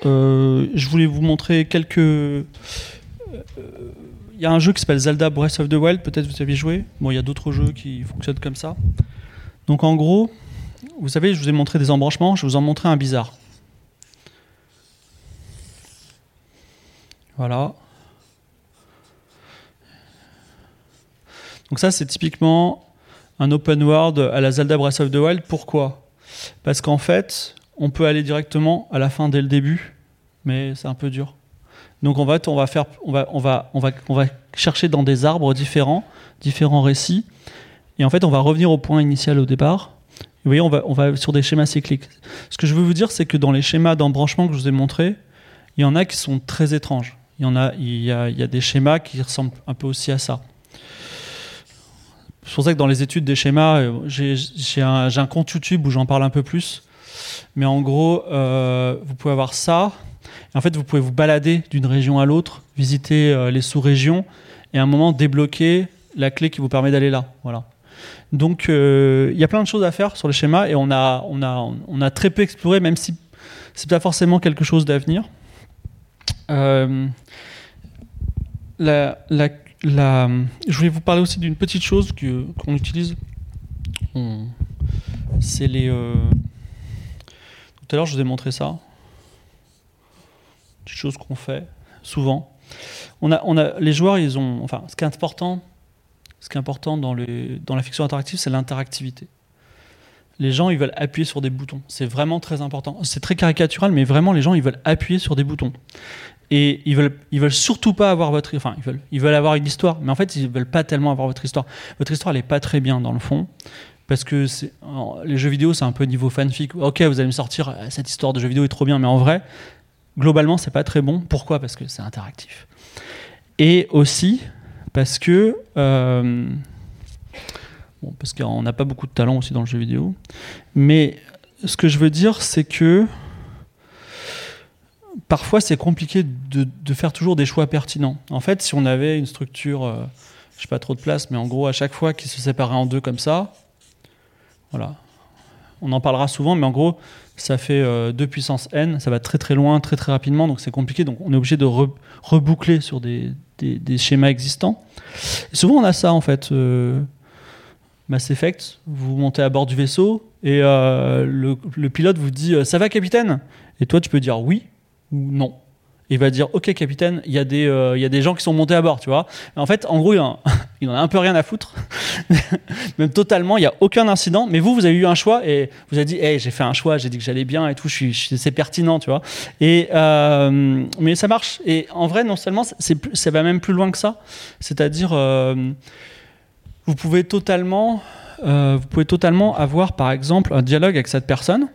S2: je voulais vous montrer quelques il y a un jeu qui s'appelle Zelda Breath of the Wild, peut-être vous avez joué. Bon, il y a d'autres jeux qui fonctionnent comme ça. Donc en gros, vous savez, je vous ai montré des embranchements, je vais vous en montrer un bizarre. Voilà. Donc ça, c'est typiquement un open world à la Zelda Breath of the Wild. Pourquoi? Parce qu'en fait, on peut aller directement à la fin dès le début, mais c'est un peu dur. Donc on va, on va, faire, on va, on va, on va, on va chercher dans des arbres différents, différents récits. Et en fait, on va revenir au point initial au départ. Vous voyez, on va, on va sur des schémas cycliques. Ce que je veux vous dire, c'est que dans les schémas d'embranchement que je vous ai montrés, il y en a qui sont très étranges. Il y, en a, il, y a, il y a des schémas qui ressemblent un peu aussi à ça. C'est pour ça que dans les études des schémas, euh, j'ai un, compte YouTube où j'en parle un peu plus. Mais en gros, euh, vous pouvez avoir ça, en fait, vous pouvez vous balader d'une région à l'autre, visiter euh, les sous-régions et à un moment débloquer la clé qui vous permet d'aller là. Voilà. Donc, euh, il y a plein de choses à faire sur le schéma et on a, très peu exploré, même si c'est pas forcément quelque chose d'avenir. Euh, je voulais vous parler aussi d'une petite chose qu'on utilise. C'est les. tout à l'heure, je vous ai montré ça chose qu'on fait souvent. On a, on a, les joueurs, ils ont, enfin, ce qui est important, ce qui est important dans, le, dans la fiction interactive, c'est l'interactivité. Les gens, ils veulent appuyer sur des boutons. C'est vraiment très important. C'est très caricatural, mais vraiment, les gens, ils veulent appuyer sur des boutons. Et ils veulent, ils veulent surtout pas avoir votre, enfin, ils veulent, ils veulent avoir une histoire, mais en fait, ils veulent pas tellement avoir votre histoire. Votre histoire, elle est pas très bien dans le fond, parce que les jeux vidéo, c'est un peu niveau fanfic. Ok, vous allez me sortir cette histoire de jeu vidéo est trop bien, mais en vrai, globalement, c'est pas très bon. Pourquoi? Parce que c'est interactif. Et aussi parce que euh, parce qu'on n'a pas beaucoup de talent aussi dans le jeu vidéo. Mais ce que je veux dire, c'est que parfois c'est compliqué de, faire toujours des choix pertinents. En fait, si on avait une structure, je euh, je sais pas trop de place, mais en gros à chaque fois qui se séparait en deux comme ça, voilà. On en parlera souvent, mais en gros, ça fait 2 euh, puissance n, ça va très très loin, très très rapidement, donc c'est compliqué. Donc on est obligé de reboucler sur des, schémas existants. Souvent on a ça en fait. Euh, Mass Effect, vous montez à bord du vaisseau et euh, le, pilote vous dit Ça va capitaine? Et toi tu peux dire oui ou non. Il va dire ok capitaine il y a des euh, y a des gens qui sont montés à bord tu vois. En fait en gros il en, il en a un peu rien à foutre. Même totalement il y a aucun incident. Mais vous vous avez eu un choix et vous avez dit hey, j'ai fait un choix j'ai dit que j'allais bien et tout c'est pertinent tu vois. Et euh, mais ça marche. Et en vrai non seulement ça va même plus loin que ça. C'est-à-dire euh, vous pouvez vous pouvez totalement avoir par exemple un dialogue avec cette personne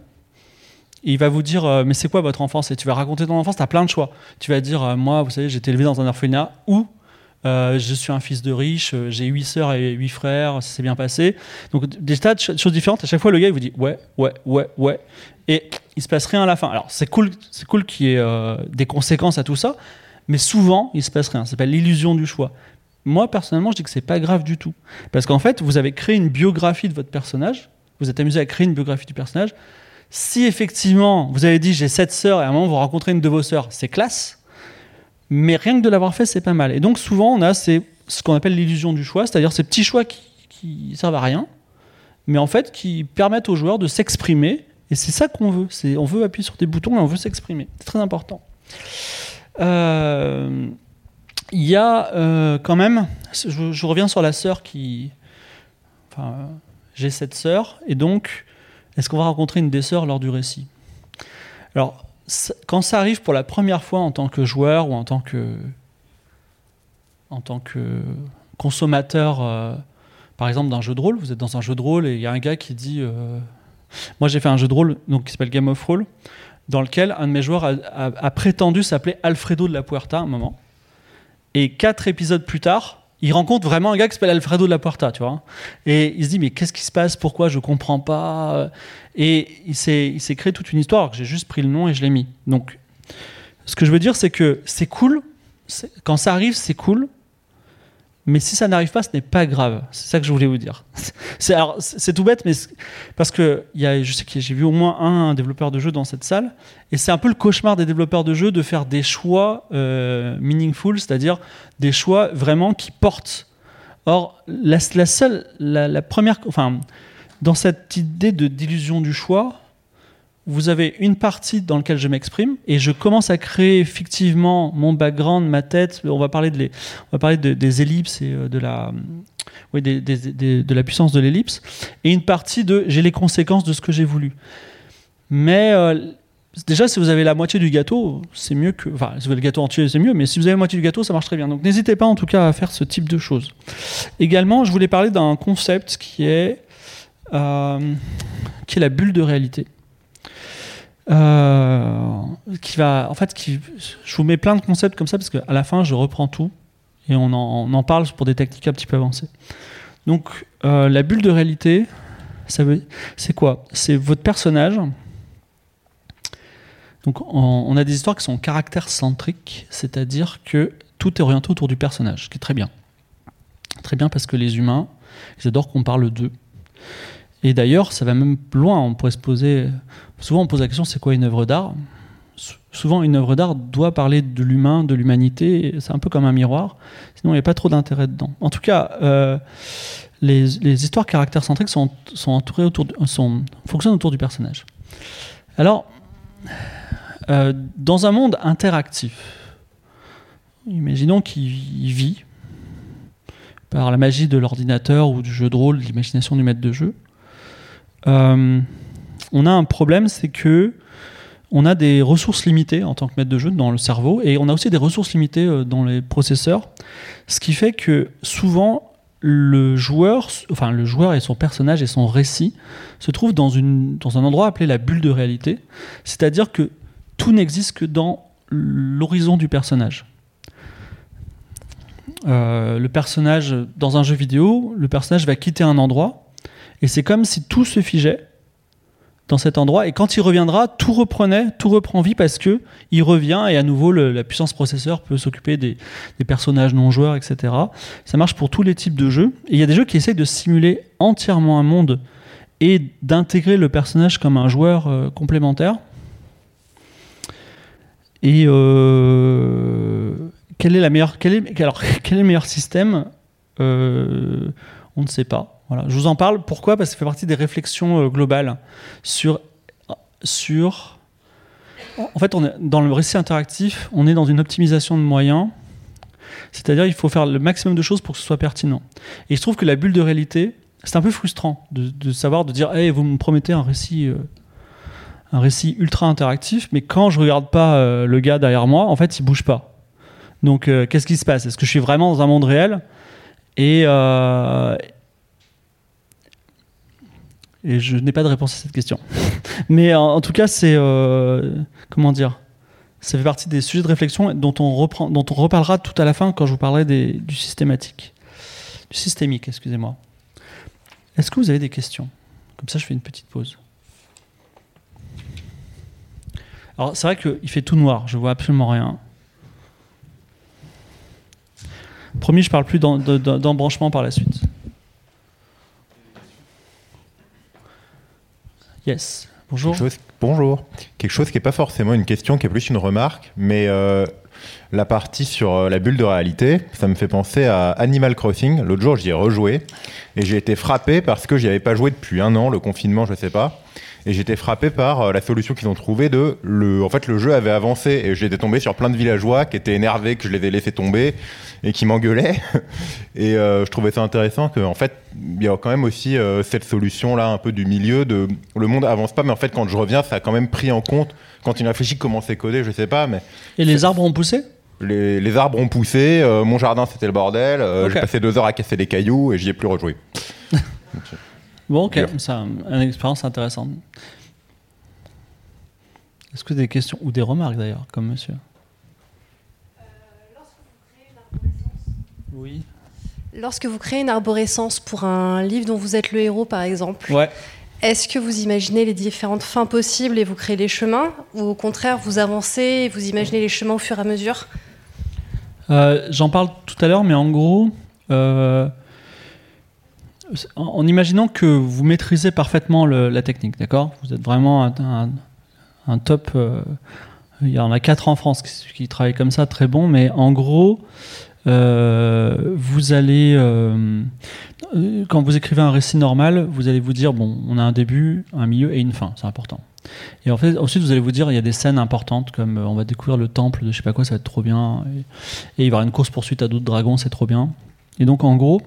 S2: il va vous dire euh, mais c'est quoi votre enfance? Et tu vas raconter ton enfance tu as plein de choix tu vas dire euh, moi vous savez j'ai été élevé dans un orphelinat ou euh, je suis un fils de riche, j'ai huit sœurs et huit frères, ça s'est bien passé. Donc des tas de choses différentes. À chaque fois, le gars il vous dit ouais, ouais, ouais, ouais, et il se passe rien à la fin. Alors c'est cool, c'est cool qu'il y ait des conséquences à tout ça, mais souvent il se passe rien. Ça s'appelle l'illusion du choix. Moi personnellement, je dis que c'est pas grave du tout, parce qu'en fait, vous avez créé une biographie de votre personnage. Vous êtes amusé à créer une biographie du personnage si effectivement vous avez dit j'ai sept sœurs et à un moment vous rencontrez une de vos sœurs, c'est classe. Mais rien que de l'avoir fait, c'est pas mal. Et donc souvent on a ce qu'on appelle l'illusion du choix, c'est-à-dire ces petits choix qui, ne servent à rien, mais en fait qui permettent aux joueurs de s'exprimer. Et c'est ça qu'on veut. On veut appuyer sur des boutons et on veut s'exprimer. C'est très important. Euh, il y a euh, quand même, je, reviens sur la sœur qui, enfin, j'ai cette sœur et donc est-ce qu'on va rencontrer une des sœurs lors du récit? Alors, quand ça arrive pour la première fois en tant que joueur ou en tant que, consommateur, euh, par exemple d'un jeu de rôle, vous êtes dans un jeu de rôle et il y a un gars qui dit euh, Moi j'ai fait un jeu de rôle donc, qui s'appelle Game of Roll, dans lequel un de mes joueurs a prétendu s'appeler Alfredo de la Puerta à un moment. Et quatre épisodes plus tard, il rencontre vraiment un gars qui s'appelle Alfredo de la Puerta, tu vois. Et il se dit, mais qu'est-ce qui se passe? Pourquoi Je comprends pas? Et il s'est, créé toute une histoire, que j'ai juste pris le nom et je l'ai mis. Donc, ce que je veux dire, c'est que c'est cool. Quand ça arrive, c'est cool. Mais si ça n'arrive pas, ce n'est pas grave. C'est ça que je voulais vous dire. C'est tout bête, mais parce que y a, je sais que j'ai vu au moins un développeur de jeu dans cette salle, et c'est un peu le cauchemar des développeurs de jeux de faire des choix euh, meaningful, c'est-à-dire des choix vraiment qui portent. Or, la, seule, la, première, enfin, dans cette idée de d'illusion du choix, vous avez une partie dans laquelle je m'exprime et je commence à créer effectivement mon background, ma tête. On va parler, de on va parler des ellipses et euh, de la, oui, de la puissance de l'ellipse. Et une partie de j'ai les conséquences de ce que j'ai voulu. Mais euh, déjà, si vous avez la moitié du gâteau, c'est mieux que. Enfin, si vous avez le gâteau entier, c'est mieux, mais si vous avez la moitié du gâteau, ça marche très bien. Donc n'hésitez pas en tout cas à faire ce type de choses. Également, je voulais parler d'un concept qui est, euh, qui est la bulle de réalité. Euh, qui va, en fait, je vous mets plein de concepts comme ça parce qu'à la fin, je reprends tout et on en, parle pour des techniques un petit peu avancées. Donc, euh, la bulle de réalité, c'est quoi? C'est votre personnage. Donc, on, on, a des histoires qui sont caractère centriques, c'est-à-dire que tout est orienté autour du personnage, ce qui est très bien. Très bien parce que les humains, ils adorent qu'on parle d'eux. Et d'ailleurs, ça va même loin. On pourrait se poser. Souvent, on pose la question c'est quoi une œuvre d'art? Souvent, une œuvre d'art doit parler de l'humain, de l'humanité. C'est un peu comme un miroir. Sinon, il n'y a pas trop d'intérêt dedans. En tout cas, euh, les, histoires caractères centriques sont, sont entourées autour, sont, fonctionnent autour du personnage. Alors, euh, dans un monde interactif, imaginons qu'il vit par la magie de l'ordinateur ou du jeu de rôle, l'imagination du maître de jeu. Euh, on a un problème, c'est que on a des ressources limitées en tant que maître de jeu dans le cerveau et on a aussi des ressources limitées euh, dans les processeurs, ce qui fait que souvent le joueur, enfin le joueur et son personnage et son récit se trouvent dans, une, dans un endroit appelé la bulle de réalité, c'est-à-dire que tout n'existe que dans l'horizon du personnage. Euh, le personnage dans un jeu vidéo, le personnage va quitter un endroit et c'est comme si tout se figeait dans cet endroit. Et quand il reviendra, tout reprenait, tout reprend vie parce que il revient et à nouveau la puissance processeur peut s'occuper des, personnages non joueurs, etc. Ça marche pour tous les types de jeux. Et il y a des jeux qui essayent de simuler entièrement un monde et d'intégrer le personnage comme un joueur euh, complémentaire. Et euh, quel est le meilleur système? Euh, On ne sait pas. Je vous en parle. Pourquoi? Parce que ça fait partie des réflexions euh, globales sur, sur en fait, dans le récit interactif, on est dans une optimisation de moyens. C'est-à-dire, il faut faire le maximum de choses pour que ce soit pertinent. Et je trouve que la bulle de réalité, c'est un peu frustrant de, savoir, de dire, hey, vous me promettez un récit, euh, un récit ultra interactif, mais quand je regarde pas euh, le gars derrière moi, en fait, il bouge pas. Donc, qu'est-ce qui se passe? Est-ce que je suis vraiment dans un monde réel? Et, et je n'ai pas de réponse à cette question. Mais en, tout cas, c'est. Euh, comment dire Ça fait partie des sujets de réflexion dont on, reprend, dont on reparlera tout à la fin quand je vous parlerai du systématique. Du systémique, excusez-moi. Est-ce que vous avez des questions? Comme ça, je fais une petite pause. Alors, c'est vrai qu'il fait tout noir, je vois absolument rien. Promis, je parle plus d'embranchement par la suite. Yes. Bonjour.
S3: bonjour. Quelque chose qui n'est pas forcément une question, qui est plus une remarque, mais euh, la partie sur euh, la bulle de réalité, ça me fait penser à Animal Crossing. L'autre jour, j'y ai rejoué et j'ai été frappé parce que j'y avais pas joué depuis un an, le confinement, je sais pas. Et j'étais frappé par euh, la solution qu'ils ont trouvée de le. En fait, le jeu avait avancé et j'étais tombé sur plein de villageois qui étaient énervés que je les ai laissés tomber et qui m'engueulaient. Et euh, je trouvais ça intéressant qu'en en fait, il y a quand même aussi euh, cette solution-là, un peu du milieu, de le monde avance pas, mais en fait, quand je reviens, ça a quand même pris en compte, quand il réfléchit comment c'est codé, je sais pas, mais.
S2: Et les arbres ont poussé?
S3: Les, les, arbres ont poussé, mon jardin c'était le bordel, j'ai passé deux heures à casser des cailloux et j'y ai plus rejoué.
S2: Bon, ok, c'est une expérience intéressante. Est-ce que des questions ou des remarques d'ailleurs, comme monsieur?
S4: Euh, Oui. Lorsque vous créez une arborescence pour un livre dont vous êtes le héros, par exemple,
S2: ouais.
S4: est-ce que vous imaginez les différentes fins possibles et vous créez les chemins Ou au contraire, vous avancez et vous imaginez les chemins au fur et à mesure?
S2: Euh, J'en parle tout à l'heure, mais en gros, euh, en, imaginant que vous maîtrisez parfaitement la technique, d'accord? Vous êtes vraiment un, top. Euh, il y en a quatre en France qui, travaillent comme ça, très bon, mais en gros, euh, vous allez, euh, quand vous écrivez un récit normal, vous allez vous dire bon, on a un début, un milieu et une fin, c'est important. Et ensuite, vous allez vous dire il y a des scènes importantes comme on va découvrir le temple de je sais pas quoi, ça va être trop bien, et, et il y avoir une course poursuite à d'autres dragons, c'est trop bien. Et donc, en gros,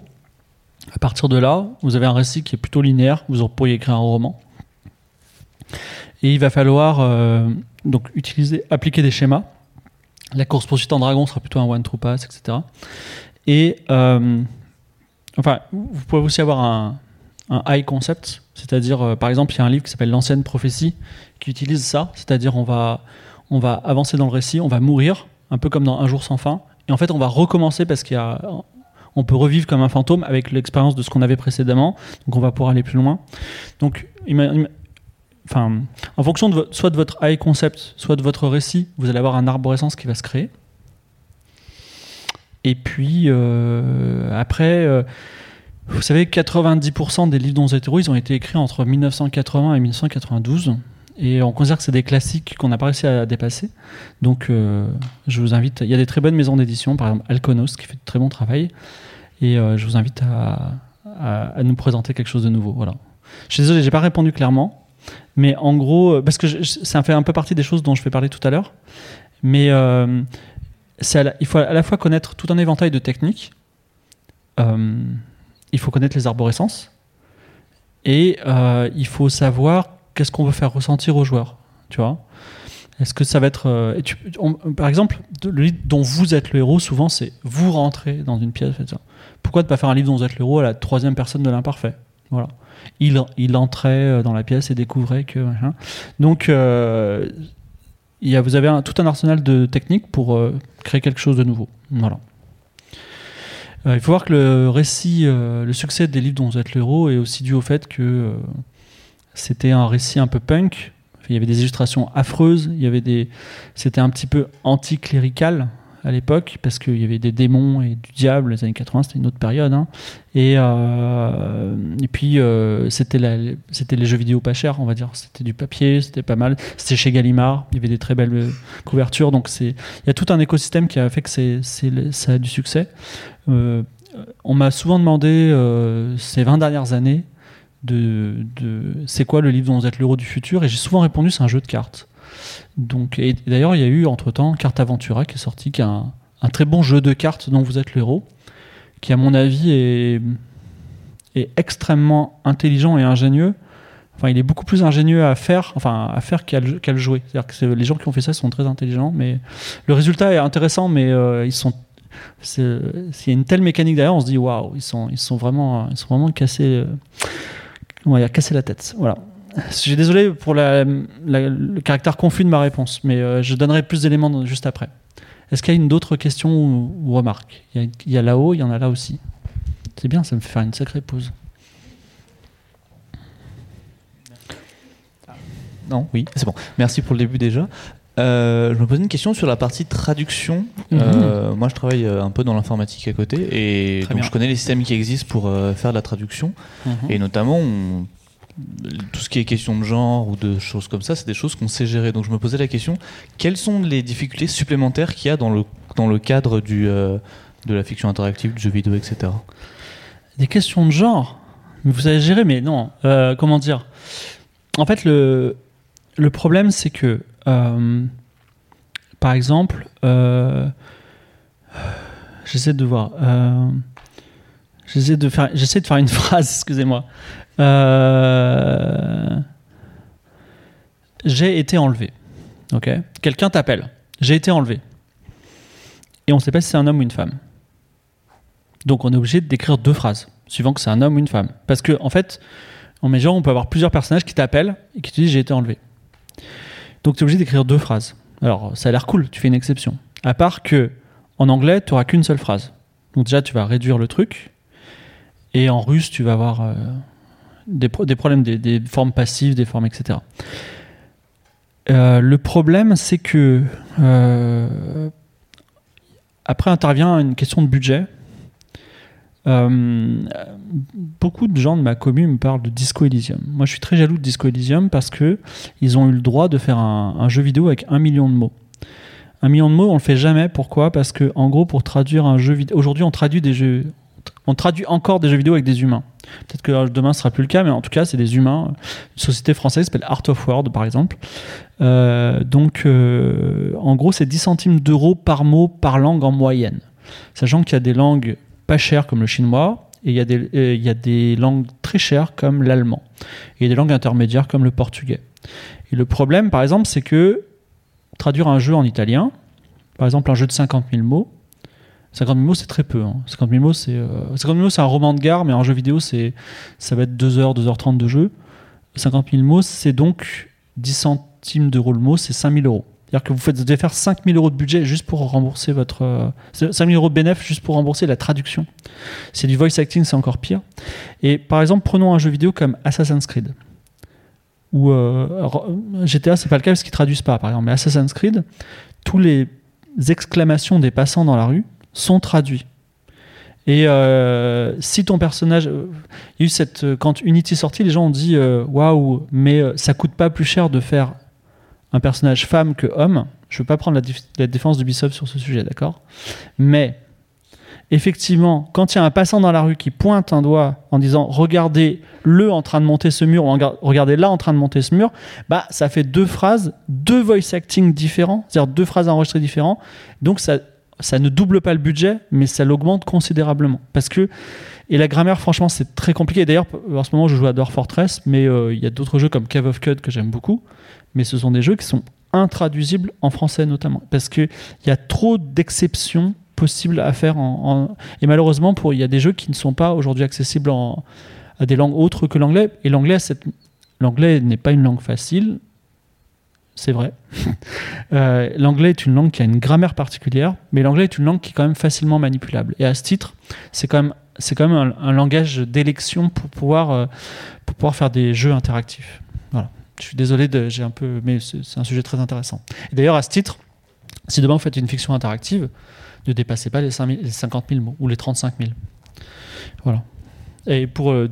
S2: à partir de là, vous avez un récit qui est plutôt linéaire, vous pourriez écrire un roman. Et il va falloir euh, donc utiliser, appliquer des schémas. La course poursuite en dragon sera plutôt un one true pass, etc. Et euh, enfin, vous pouvez aussi avoir un, high concept, c'est-à-dire euh, par exemple, il y a un livre qui s'appelle L'ancienne prophétie qui utilise ça, c'est-à-dire on va on va avancer dans le récit, on va mourir, un peu comme dans Un jour sans fin, et en fait on va recommencer parce qu'il y a on peut revivre comme un fantôme avec l'expérience de ce qu'on avait précédemment. Donc on va pouvoir aller plus loin. Donc, en fonction de soit de votre high concept, soit de votre récit, vous allez avoir un arborescence qui va se créer. Et puis euh, après, euh, vous savez, 90% des livres dont vous êtes ils ont été écrits entre 1980 et 1992. Et on considère que c'est des classiques qu'on n'a pas réussi à dépasser. Donc, euh, je vous invite. Il y a des très bonnes maisons d'édition, par exemple Alconos, qui fait de très bon travail. Et euh, je vous invite à, à, nous présenter quelque chose de nouveau. Voilà. Je suis désolé, j'ai pas répondu clairement. Mais en gros, euh, parce que ça fait un peu partie des choses dont je vais parler tout à l'heure. Mais il faut à la fois connaître tout un éventail de techniques. il faut connaître les arborescences. Et il faut savoir qu'est-ce qu'on veut faire ressentir aux joueurs Tu vois? Est-ce que ça va être. Euh, par exemple, le livre dont vous êtes le héros, souvent, c'est vous rentrez dans une pièce. Pourquoi ne pas faire un livre dont vous êtes le héros à la troisième personne de l'imparfait? Voilà. Il, il, entrait euh, dans la pièce et découvrait que. Donc, euh, vous avez tout un arsenal de techniques pour créer quelque chose de nouveau. Voilà. il faut voir que le récit, le succès des livres dont vous êtes le héros est aussi dû au fait que c'était un récit un peu punk. Il y avait des illustrations affreuses. Il y avait des. C'était un petit peu anticlérical à l'époque parce qu'il y avait des démons et du diable. Les années 80, c'était une autre période. Hein. Et, euh, et puis euh, c'était c'était les jeux vidéo pas chers, on va dire. C'était du papier, c'était pas mal. C'était chez Gallimard. Il y avait des très belles couvertures. Donc il y a tout un écosystème qui a fait que c'est ça a du succès. Euh, on m'a souvent demandé ces 20 dernières années de, c'est quoi le livre dont vous êtes l'euro du futur Et j'ai souvent répondu c'est un jeu de cartes. Donc, d'ailleurs, il y a eu entre-temps Carte Aventura qui est sorti, qui est un, très bon jeu de cartes dont vous êtes le héros, qui à mon avis est, extrêmement intelligent et ingénieux. Enfin, il est beaucoup plus ingénieux à faire, enfin à faire qu'à le, jouer. C'est-à-dire que les gens qui ont fait ça sont très intelligents, mais le résultat est intéressant, mais euh, ils sont s'il y a une telle mécanique derrière, on se dit waouh, ils sont, ils sont vraiment, ils sont vraiment cassés, euh, on va cassés la tête. Voilà. Suis désolé pour le caractère confus de ma réponse, mais euh, je donnerai plus d'éléments juste après. Est-ce qu'il y a une d'autres questions ou, ou remarques il y, a, a là-haut, il y en a là aussi. C'est bien, ça me fait faire une sacrée pause.
S5: Non, oui, c'est bon. Merci pour le début déjà. Euh, je me posais une question sur la partie traduction.
S2: Mhm.
S5: Euh, moi, je travaille euh, un peu dans l'informatique à côté et
S2: Très
S5: donc
S2: bien.
S5: je connais les systèmes qui existent pour euh, faire de la traduction.
S2: Mhm.
S5: Et notamment, on- tout ce qui est question de genre ou de choses comme ça, c'est des choses qu'on sait gérer. Donc je me posais la question, quelles sont les difficultés supplémentaires qu'il y a dans le, dans le cadre du, de la fiction interactive, du jeu vidéo, etc.
S2: Des questions de genre? Vous savez gérer, mais non. Comment dire? En fait, le, le problème, c'est que, par exemple, euh, j'essaie de voir. euh, j'essaie de faire. De faire une phrase. Excusez-moi. Euh, j'ai été enlevé. Quelqu'un t'appelle. J'ai été enlevé. Et on ne sait pas si c'est un homme ou une femme. Donc on est obligé d'écrire deux phrases, suivant que c'est un homme ou une femme. Parce que en fait, en médian, on peut avoir plusieurs personnages qui t'appellent et qui te disent j'ai été enlevé. Donc tu es obligé d'écrire deux phrases. Alors ça a l'air cool, tu fais une exception. À part que en anglais, tu n'auras qu'une seule phrase. Donc déjà, tu vas réduire le truc. Et en russe, tu vas avoir euh, des, pro- des problèmes, des, des formes passives, des formes, etc. Euh, le problème, c'est que euh, après intervient une question de budget. Euh, beaucoup de gens de ma commune me parlent de Disco Elysium. Moi, je suis très jaloux de Disco Elysium parce que ils ont eu le droit de faire un, jeu vidéo avec un million de mots. Un million de mots, on le fait jamais. Pourquoi? Parce que, en gros, pour traduire un jeu vidéo, aujourd'hui, on traduit des jeux, on traduit encore des jeux vidéo avec des humains. Peut-être que demain ce sera plus le cas, mais en tout cas, c'est des humains. Une société française s'appelle Art of Word, par exemple. Euh, donc, euh, en gros, c'est 10 centimes d'euros par mot par langue en moyenne. Sachant qu'il y a des langues pas chères comme le chinois, et il y, a des, euh, y a des langues très chères comme l'allemand. Et des langues intermédiaires comme le portugais. Et le problème, par exemple, c'est que traduire un jeu en italien, par exemple un jeu de 50 000 mots, 50 000 mots, c'est très peu. hein. 50 000 mots, c'est euh, 50 000 mots, c'est un roman de gare, mais un jeu vidéo, c'est ça va être 2 heures, 2h30 de jeu. 50 000 mots, c'est donc 10 centimes d'euros le mot, c'est 5 000 euros. C'est-à-dire que vous, devez faire 5 000 euros de budget juste pour rembourser votre. euh, 5 000 euros de juste pour rembourser la traduction. C'est du voice acting, c'est encore pire. Et par exemple, prenons un jeu vidéo comme Assassin's Creed. Ou euh, alors, GTA, c'est pas le cas parce qu'ils traduisent pas, par exemple. Mais Assassin's Creed, tous les exclamations des passants dans la rue sont traduits. Et euh, si ton personnage, euh, il y a eu cette euh, quand Unity est sorti, les gens ont dit euh, waouh, mais euh, ça coûte pas plus cher de faire un personnage femme que homme. Je veux pas prendre la, dif- la défense d'Ubisoft sur ce sujet, d'accord? Mais effectivement, quand il y a un passant dans la rue qui pointe un doigt en disant regardez le en train de monter ce mur ou Rega- regardez là en train de monter ce mur, bah ça fait deux phrases, deux voice acting différents, c'est-à-dire deux phrases enregistrées différents. Donc ça ça ne double pas le budget, mais ça l'augmente considérablement. Parce que, et la grammaire, franchement, c'est très compliqué. D'ailleurs, en ce moment, je joue à Dwarf Fortress, mais euh, il y a d'autres jeux comme Cave of Cud que j'aime beaucoup. Mais ce sont des jeux qui sont intraduisibles en français, notamment. Parce qu'il y a trop d'exceptions possibles à faire. Et malheureusement, il y a des jeux qui ne sont pas aujourd'hui accessibles à des langues autres que l'anglais. Et l'anglais, l'anglais n'est pas une langue facile. C'est vrai. Euh, l'anglais est une langue qui a une grammaire particulière, mais l'anglais est une langue qui est quand même facilement manipulable. Et à ce titre, c'est quand même, c'est quand même un, un langage d'élection pour pouvoir, euh, pour pouvoir faire des jeux interactifs. Je suis désolé, j'ai un peu, mais c'est, un sujet très intéressant. D'ailleurs, à ce titre, si demain vous faites une fiction interactive, ne dépassez pas les, 5 000 les 50 000 mots ou les 35 000. Voilà. Et pour euh,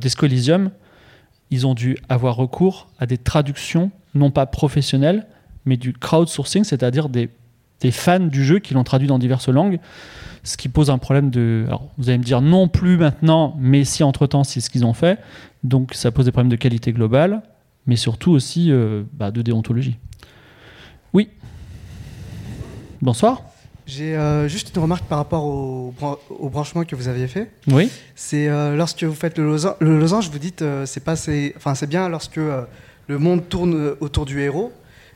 S2: ils ont dû avoir recours à des traductions non pas professionnelles, mais du crowdsourcing, c'est-à-dire des, des fans du jeu qui l'ont traduit dans diverses langues, ce qui pose un problème de... Alors, vous allez me dire non plus maintenant, mais si entre-temps, c'est ce qu'ils ont fait. Donc, ça pose des problèmes de qualité globale, mais surtout aussi euh, bah, de déontologie. Bonsoir.
S6: J'ai euh, juste une remarque par rapport au, bran- au branchement que vous aviez fait.
S2: Oui.
S6: C'est euh, lorsque vous faites le losange, le losange vous dites euh, c'est pas enfin c'est bien lorsque le monde tourne autour du héros,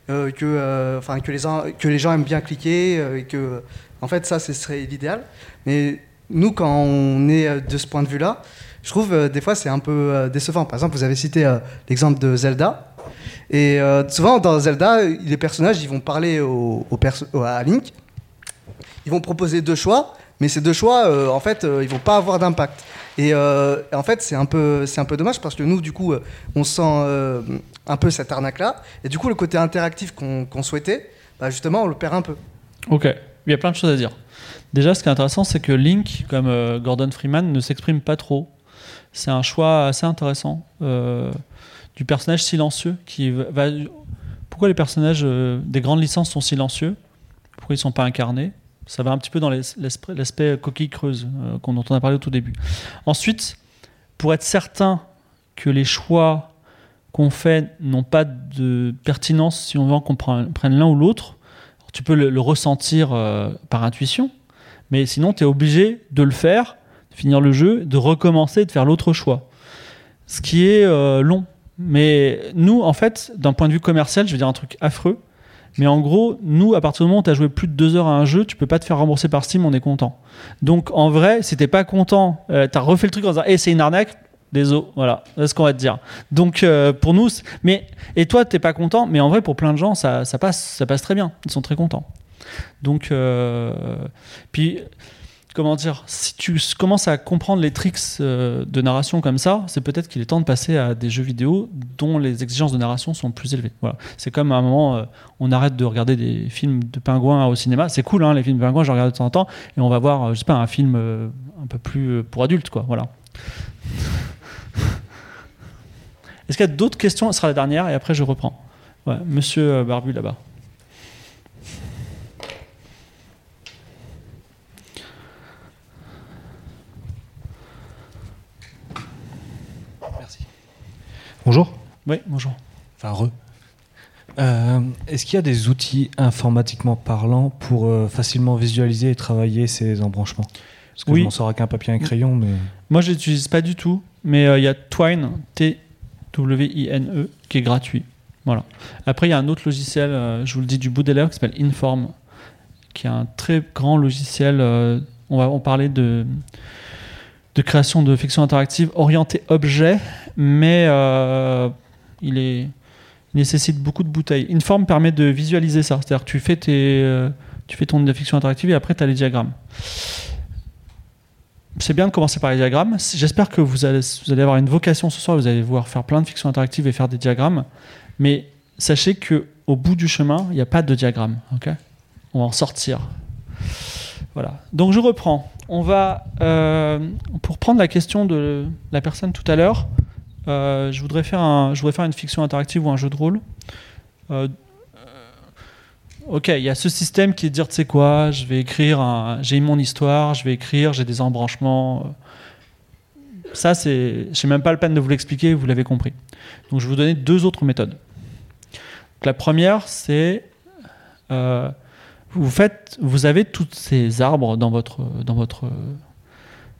S6: que enfin que les gens que les gens aiment bien cliquer et que en fait ça ce serait l'idéal. Mais nous quand on est de ce point de vue là, je trouve euh, des fois c'est un peu euh, décevant. Par exemple vous avez cité euh, l'exemple de Zelda. Et souvent dans Zelda, les personnages ils vont parler à Link ils vont proposer deux choix, mais ces deux choix, en fait, ils vont pas avoir d'impact. Et en fait, c'est un peu, c'est un peu dommage parce que nous, du coup, on sent un peu cette arnaque-là. Et du coup, le côté interactif qu'on souhaitait, bah, justement, on le perd un peu.
S2: Ok. Il y a plein de choses à dire. Déjà, ce qui est intéressant, c'est que Link, comme Gordon Freeman, ne s'exprime pas trop. C'est un choix assez intéressant euh, du personnage silencieux qui va. Pourquoi les personnages euh, des grandes licences sont silencieux? Pourquoi ils sont pas incarnés? Ça va un petit peu dans l'aspect coquille creuse euh, dont on a parlé au tout début. Ensuite, pour être certain que les choix qu'on fait n'ont pas de pertinence si on veut qu'on prenne l'un ou l'autre, tu peux le, le ressentir euh, par intuition, mais sinon tu es obligé de le faire, finir le jeu, de recommencer, de faire l'autre choix. Ce qui est euh, long. Mais nous, en fait, d'un point de vue commercial, je vais dire un truc affreux, mais en gros, nous, à partir du moment où tu as joué plus de deux heures à un jeu, tu peux pas te faire rembourser par Steam, on est content. Donc en vrai, si t'es pas content, tu as refait le truc en disant hey, c'est une arnaque, désolé, voilà, c'est ce qu'on va te dire. Donc euh, pour nous, mais et toi t'es pas content, mais en vrai pour plein de gens ça, ça passe, ça passe très bien, ils sont très contents. Donc euh, puis comment dire, si tu commences à comprendre les tricks euh, de narration comme ça, c'est peut-être qu'il est temps de passer à des jeux vidéo dont les exigences de narration sont plus élevées. Voilà, c'est comme à un moment euh, on arrête de regarder des films de pingouins au cinéma, c'est cool hein, les films de pingouins, je regarde de temps en temps et on va voir, euh, je sais pas, un film un peu plus pour adultes quoi, voilà. Est-ce qu'il y a d'autres questions? Ce sera la dernière et après je reprends. Monsieur Barbu là-bas.
S7: Bonjour.
S2: Oui, bonjour.
S7: Enfin, re. Euh, Est-ce qu'il y a des outils informatiquement parlant pour euh, facilement visualiser et travailler ces embranchements? Parce que
S2: Oui.
S7: je m'en sors avec un papier et un crayon, mais
S2: Moi, je l'utilise pas du tout, mais euh, il y a Twine, T-W-I-N-E, qui est gratuit. Voilà. Après, il y a un autre logiciel, je vous le dis du bout des lèvres, qui s'appelle Inform, qui est un très grand logiciel. on va en parler de, de création de fiction interactive orientée objet, mais euh, il, nécessite beaucoup de bouteilles. Inform permet de visualiser ça, c'est-à-dire euh, tu fais ton fiction interactive et après, tu as les diagrammes c'est bien de commencer par les diagrammes. J'espère que vous allez, avoir une vocation ce soir, vous allez pouvoir faire plein de fiction interactive et faire des diagrammes. Mais sachez que au bout du chemin, il n'y a pas de diagramme. On va en sortir. Voilà. Donc je reprends. On va, euh, pour prendre la question de la personne tout à l'heure, euh, je, voudrais faire un, je voudrais faire une fiction interactive ou un jeu de rôle. Euh, Ok, il y a ce système qui est de dire, tu sais quoi, je vais écrire, j'ai mon histoire, je vais écrire, j'ai des embranchements. euh. Ça, c'est, je sais même pas le peine de vous l'expliquer, vous l'avez compris. Donc, je vais vous donner deux autres méthodes. La première, c'est, vous faites, vous avez tous ces arbres dans votre, dans votre,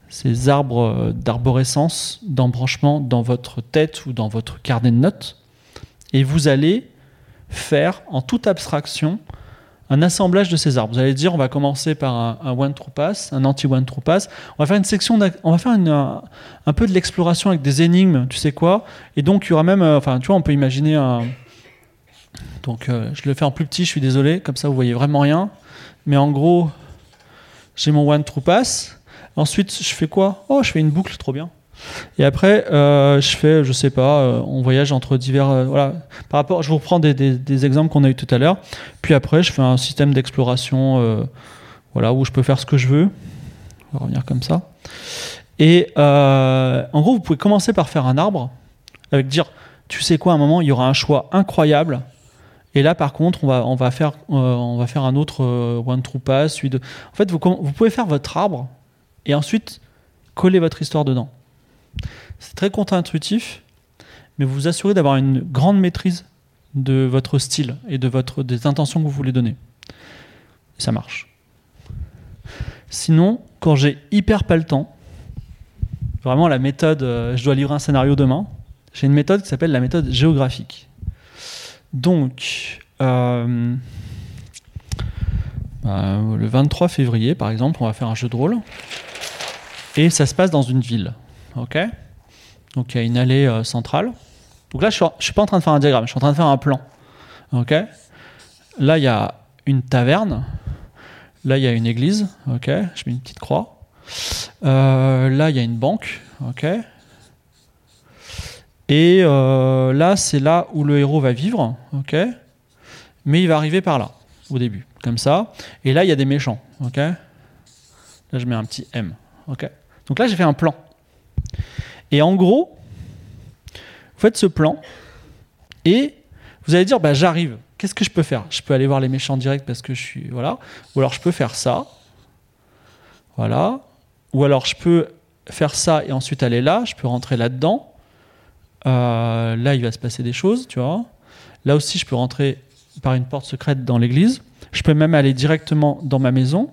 S2: ces arbres euh, d'arborescence, d'embranchement dans votre tête ou dans votre carnet de notes, et vous allez faire en toute abstraction un assemblage de ces arbres. Vous allez dire, on va commencer par un, one true pass, un anti one true pass. On va faire une section, on va faire un, un peu de l'exploration avec des énigmes, tu sais quoi. Et donc il y aura même, euh, enfin tu vois, on peut imaginer un. Donc euh, je le fais en plus petit, je suis désolé, comme ça vous voyez vraiment rien. Mais en gros, j'ai mon one true pass. Ensuite, je fais quoi? Oh, je fais une boucle, trop bien. Et après, euh, je fais, je sais pas, euh, on voyage entre divers. euh, voilà. Par rapport, je vous reprends des, exemples qu'on a eu tout à l'heure. Puis après, je fais un système d'exploration, voilà, où je peux faire ce que je veux. On va revenir comme ça. Et en gros, vous pouvez commencer par faire un arbre, avec dire, tu sais quoi, à un moment, il y aura un choix incroyable. Et là, par contre, on va, on va, faire, on va faire un autre one true pass. De... En fait, vous pouvez faire votre arbre et ensuite coller votre histoire dedans. C'est très contre-intuitif, mais vous vous assurez d'avoir une grande maîtrise de votre style et de votre, des intentions que vous voulez donner. Ça marche. Sinon, quand j'ai hyper pas le temps, vraiment la méthode, euh, je dois livrer un scénario demain, j'ai une méthode qui s'appelle la méthode géographique. Donc, euh, bah, le 23 février, par exemple, on va faire un jeu de rôle. Et ça se passe dans une ville. Ok Donc, il y a une allée euh, centrale. Donc là, je ne suis pas en train de faire un diagramme, je suis en train de faire un plan. Ok Là, il y a une taverne. Là, il y a une église. Ok Je mets une petite croix. Euh, là, il y a une banque. Ok et euh, là, c'est là où le héros va vivre, ok Mais il va arriver par là, au début, comme ça. Et là, il y a des méchants, ok Là, je mets un petit M, ok Donc là, j'ai fait un plan. Et en gros, vous faites ce plan, et vous allez dire, bah, j'arrive. Qu'est-ce que je peux faire? Je peux aller voir les méchants direct parce que je suis. Voilà. Ou alors, je peux faire ça. Voilà. Ou alors, je peux faire ça et ensuite aller là. Je peux rentrer là-dedans. Euh, là, il va se passer des choses, tu vois. Là aussi, je peux rentrer par une porte secrète dans l'église. Je peux même aller directement dans ma maison.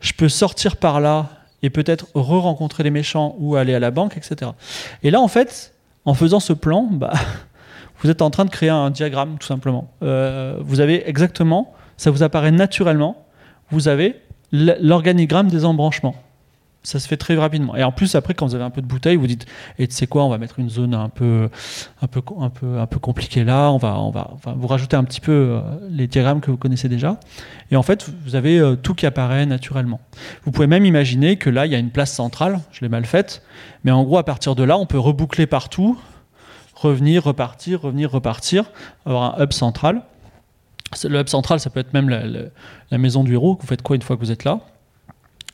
S2: Je peux sortir par là et peut-être re-rencontrer les méchants ou aller à la banque, etc. Et là, en fait, en faisant ce plan, bah, vous êtes en train de créer un diagramme, tout simplement. Euh, vous avez exactement, ça vous apparaît naturellement, vous avez l'organigramme des embranchements ça se fait très rapidement. Et en plus, après, quand vous avez un peu de bouteille, vous dites, et tu sais quoi, on va mettre une zone un peu, un peu, un peu, un peu compliquée là. On va, on va, vous rajouter un petit peu euh, les diagrammes que vous connaissez déjà. Et en fait, vous avez euh, tout qui apparaît naturellement. Vous pouvez même imaginer que là, il y a une place centrale. Je l'ai mal faite, mais en gros, à partir de là, on peut reboucler partout, revenir, repartir, revenir, repartir, avoir un hub central. Le hub central, ça peut être même la, la maison du héros. Vous faites quoi une fois que vous êtes là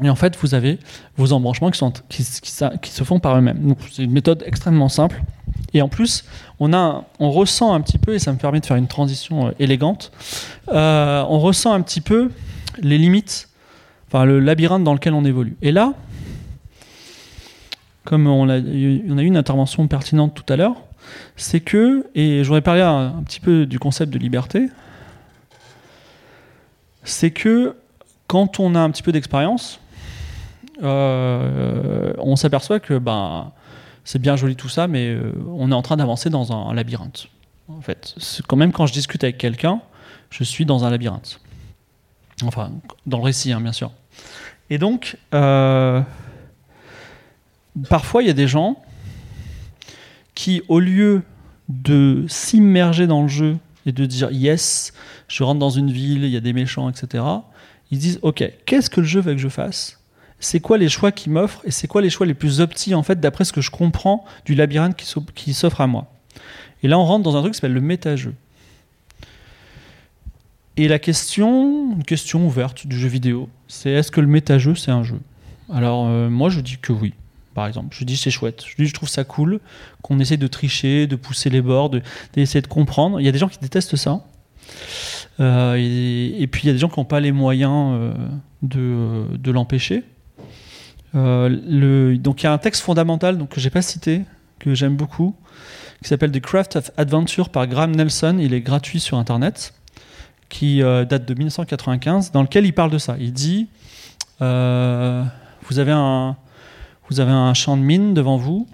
S2: et en fait, vous avez vos embranchements qui, se font par eux-mêmes. c'est une méthode extrêmement simple. Et en plus, on, ressent un petit peu, et ça me permet de faire une transition euh, élégante, euh, on ressent un petit peu les limites, enfin le labyrinthe dans lequel on évolue. Et là, comme on a, a eu une intervention pertinente tout à l'heure, c'est que, et je voudrais parler un, petit peu du concept de liberté, c'est que quand on a un petit peu d'expérience, on s'aperçoit que ben, c'est bien joli tout ça, mais euh, on est en train d'avancer dans un, labyrinthe. En fait, quand même quand je discute avec quelqu'un, je suis dans un labyrinthe. Enfin, dans le récit, hein, bien sûr. Et donc, euh, parfois, il y a des gens qui, au lieu de s'immerger dans le jeu et de dire yes, je rentre dans une ville, il y a des méchants, etc., ils disent ok, qu'est-ce que le jeu veut que je fasse c'est quoi les choix qu'il m'offre et c'est quoi les choix les plus optis en fait d'après ce que je comprends du labyrinthe qui s'offre à moi. Et là on rentre dans un truc qui s'appelle le méta-jeu. Et la question, une question ouverte du jeu vidéo, c'est est-ce que le méta-jeu c'est un jeu? Alors euh, moi je dis que oui, par exemple. Je dis c'est chouette. Je dis je trouve ça cool qu'on essaie de tricher, de pousser les bords, d'essayer de, comprendre. Il y a des gens qui détestent ça. Euh, et, puis il y a des gens qui n'ont pas les moyens euh, de l'empêcher. Euh, donc il y a un texte fondamental donc, que j'ai pas cité, que j'aime beaucoup, qui s'appelle The Craft of Adventure par Graham Nelson. Il est gratuit sur Internet, qui euh, date de 1995, dans lequel il parle de ça. Il dit euh, vous, avez un, vous avez un champ de mine devant vous,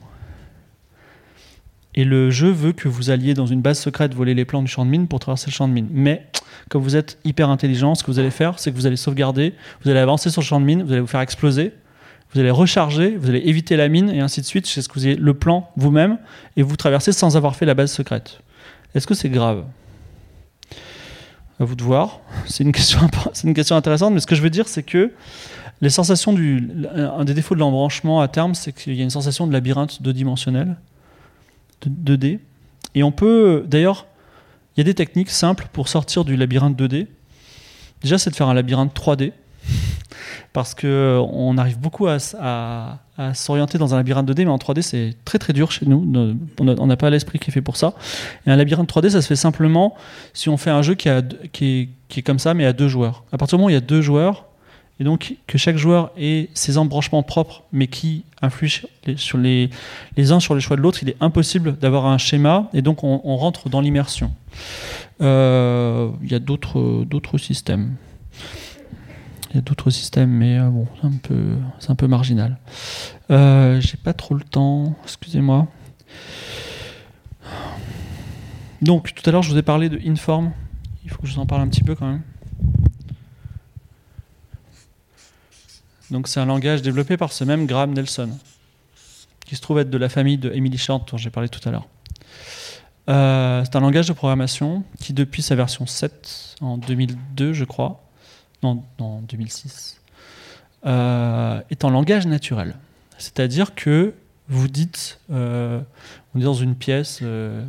S2: et le jeu veut que vous alliez dans une base secrète voler les plans du champ de mine pour traverser le champ de mine. Mais comme vous êtes hyper intelligent, ce que vous allez faire, c'est que vous allez sauvegarder, vous allez avancer sur le champ de mine, vous allez vous faire exploser, vous allez recharger, vous allez éviter la mine et ainsi de suite, c'est ce que vous avez le plan vous-même et vous traversez sans avoir fait la base secrète. Est-ce que c'est grave? À vous de voir. C'est une, question, une question intéressante, mais ce que je veux dire, c'est que les sensations du, un des défauts de l'embranchement à terme, c'est qu'il y a une sensation de labyrinthe deux-dimensionnel, de 2D. Et on peut, d'ailleurs, il y a des techniques simples pour sortir du labyrinthe 2D. Déjà, c'est de faire un labyrinthe 3D parce que on arrive beaucoup à, s'orienter dans un labyrinthe 2D, mais en 3D c'est très très dur chez nous. On n'a pas l'esprit qui est fait pour ça. Et un labyrinthe 3D, ça se fait simplement si on fait un jeu qui, est, comme ça, mais à deux joueurs. À partir du moment où il y a deux joueurs, et donc que chaque joueur ait ses embranchements propres, mais qui influent sur les, uns sur les choix de l'autre, il est impossible d'avoir un schéma, et donc on, rentre dans l'immersion. Euh, Il y a d'autres systèmes. Il y a d'autres systèmes, mais euh, bon, c'est un peu, marginal. Euh, J'ai pas trop le temps, excusez-moi. Donc, tout à l'heure, je vous ai parlé de Inform. Il faut que je vous en parle un petit peu quand même. Donc, c'est un langage développé par ce même Graham Nelson, qui se trouve être de la famille de Emily Short, dont j'ai parlé tout à l'heure. Euh, c'est un langage de programmation qui, depuis sa version 7, en 2002, je crois, non, en 2006, euh, est en langage naturel. C'est-à-dire que vous dites, euh, on est dans une pièce, euh,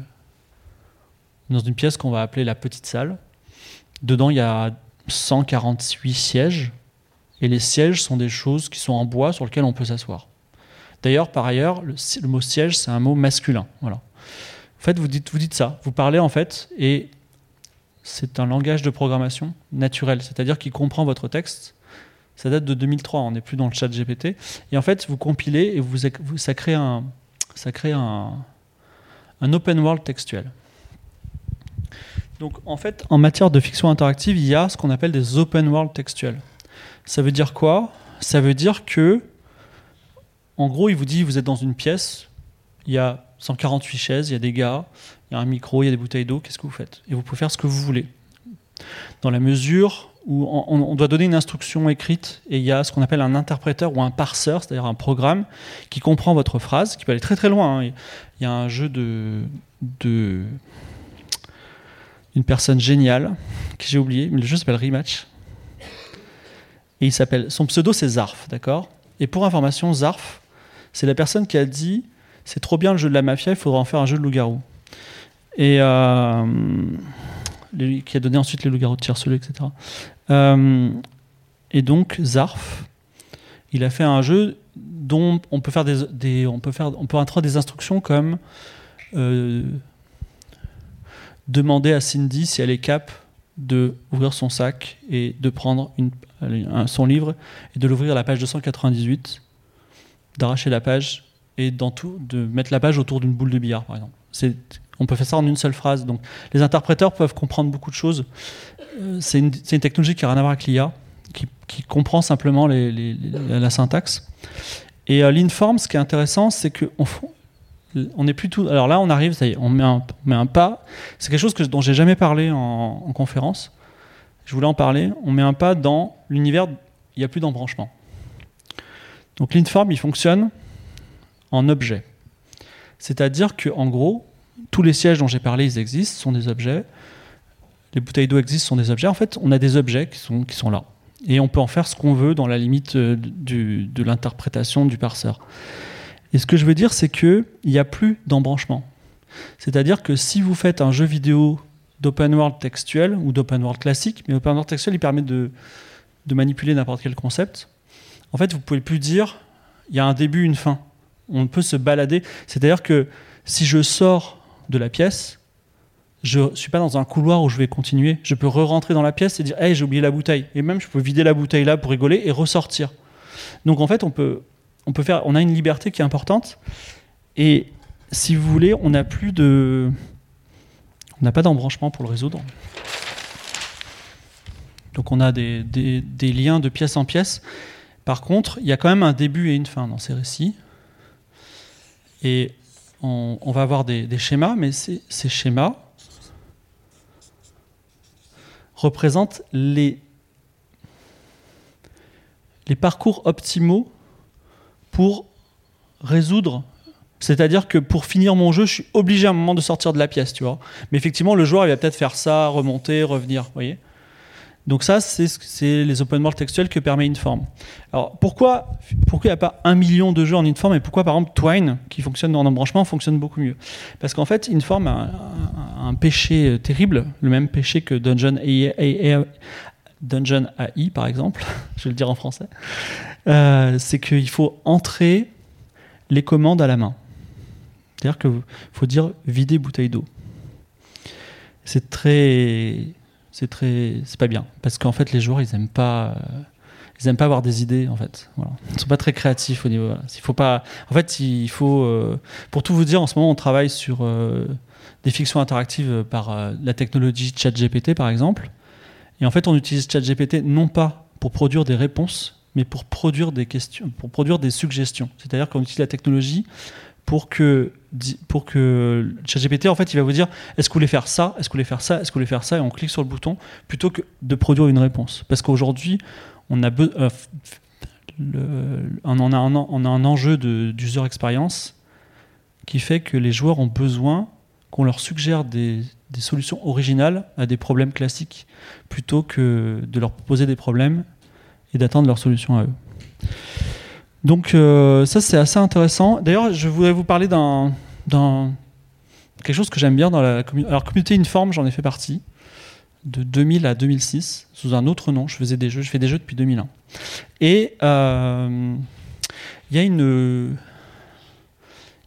S2: dans une pièce qu'on va appeler la petite salle. Dedans, il y a 148 sièges, et les sièges sont des choses qui sont en bois sur lesquelles on peut s'asseoir. D'ailleurs, par ailleurs, le, le mot siège, c'est un mot masculin. Voilà. En fait, vous dites, vous dites ça, vous parlez en fait, et c'est un langage de programmation naturel, c'est-à-dire qu'il comprend votre texte. Ça date de 2003, on n'est plus dans le chat GPT. Et en fait, vous compilez et vous, ça crée un, ça crée un, un open world textuel. Donc, en fait, en matière de fiction interactive, il y a ce qu'on appelle des open world textuels. Ça veut dire quoi? Ça veut dire que, en gros, il vous dit vous êtes dans une pièce, il y a 148 chaises, il y a des gars, il y a un micro, il y a des bouteilles d'eau, qu'est-ce que vous faites? Et vous pouvez faire ce que vous voulez. Dans la mesure où on, doit donner une instruction écrite et il y a ce qu'on appelle un interpréteur ou un parseur, c'est-à-dire un programme qui comprend votre phrase, qui peut aller très très loin. hein. Il y a un jeu de, de une personne géniale que j'ai oublié, mais le jeu s'appelle Rematch. Et il s'appelle son pseudo c'est Zarf, d'accord? Et pour information, Zarf, c'est la personne qui a dit c'est trop bien le jeu de la mafia, il faudra en faire un jeu de loup-garou. Et euh, qui a donné ensuite les loups-garous de Tierceleux, etc. Euh, et donc Zarf, il a fait un jeu dont on peut faire des, on peut faire, on peut introduire des instructions comme euh, demander à Cindy si elle est cap de ouvrir son sac et de prendre une, un- son livre et de l'ouvrir à la page 298, d'arracher la page et de mettre la page autour d'une boule de billard, par exemple. On peut faire ça en une seule phrase. Donc, les interpréteurs peuvent comprendre beaucoup de choses. Euh, c'est, une, technologie qui n'a rien à voir avec l'IA, qui, comprend simplement la syntaxe. Et euh, l'inform, ce qui est intéressant, c'est que on, on est plutôt. Alors là, on arrive, ça y est, on met un, pas. C'est quelque chose que, dont j'ai jamais parlé en, en conférence. Je voulais en parler. On met un pas dans l'univers. Il n'y a plus d'embranchement. Donc l'inform, il fonctionne en objet. C'est-à-dire que en gros, tous les sièges dont j'ai parlé, ils existent, sont des objets. Les bouteilles d'eau existent, sont des objets. En fait, on a des objets qui sont, là. Et on peut en faire ce qu'on veut dans la limite euh, de l'interprétation du parseur. Et ce que je veux dire, c'est qu'il n'y a plus d'embranchement. C'est-à-dire que si vous faites un jeu vidéo d'open world textuel ou d'open world classique, mais open world textuel, il permet de, manipuler n'importe quel concept. En fait, vous pouvez plus dire il y a un début, une fin. On peut se balader. C'est-à-dire que si je sors de la pièce, je ne suis pas dans un couloir où je vais continuer. Je peux re-rentrer dans la pièce et dire Hey, j'ai oublié la bouteille. Et même, je peux vider la bouteille là pour rigoler et ressortir. Donc, en fait, on peut, on peut faire. On a une liberté qui est importante. Et si vous voulez, on n'a plus de. On n'a pas d'embranchement pour le résoudre. Donc, on a des, des- des liens de pièce en pièce. Par contre, il y a quand même un début et une fin dans ces récits. Et on, va avoir des, schémas, mais ces, schémas représentent les, les parcours optimaux pour résoudre. C'est-à-dire que pour finir mon jeu, je suis obligé à un moment de sortir de la pièce, tu vois. Mais effectivement, le joueur, il va peut-être faire ça, remonter, revenir, vous voyez donc ça, c'est ce- c'est les open world textuels que permet Inform. Alors pourquoi pourquoi il n'y a pas un million de jeux en Inform et pourquoi par exemple Twine, qui fonctionne en embranchement, fonctionne beaucoup mieux? Parce qu'en fait, Inform a un, péché euh, terrible, le même péché que Dungeon AI, AI, Dungeon AI par exemple, je vais le dire en français, Euh, c'est qu'il faut entrer les commandes à la main. C'est-à-dire qu'il faut dire vider bouteille d'eau. C'est très c'est très c'est pas bien parce qu'en fait les joueurs ils aiment pas euh, ils aiment pas avoir des idées en fait. Ils sont pas très créatifs au niveau. voilà. Il faut pas. En fait, il faut. euh, pour tout vous dire, en ce moment, on travaille sur euh, des fictions interactives par la technologie ChatGPT par exemple. Et en fait, on utilise ChatGPT non pas pour produire des réponses, mais pour produire des questions, pour produire des suggestions. C'est-à-dire qu'on utilise la technologie pour que pour ChatGPT en fait il va vous dire est-ce que vous voulez faire ça est-ce que vous voulez faire ça est-ce que vous voulez faire ça et on clique sur le bouton plutôt que de produire une réponse parce qu'aujourd'hui on a a un, enjeu d'user experience qui fait que les joueurs ont besoin qu'on leur suggère des, des solutions originales à des problèmes classiques plutôt que de leur proposer des problèmes et d'attendre leur solution à eux. Donc euh, ça c'est assez intéressant. D'ailleurs, je voudrais vous parler d'un quelque chose que j'aime bien dans la communauté. Alors communauté Inform, j'en ai fait partie de 2000 à 2006 sous un autre nom. Je faisais des jeux, je fais des jeux depuis 2001. Et euh, il y a une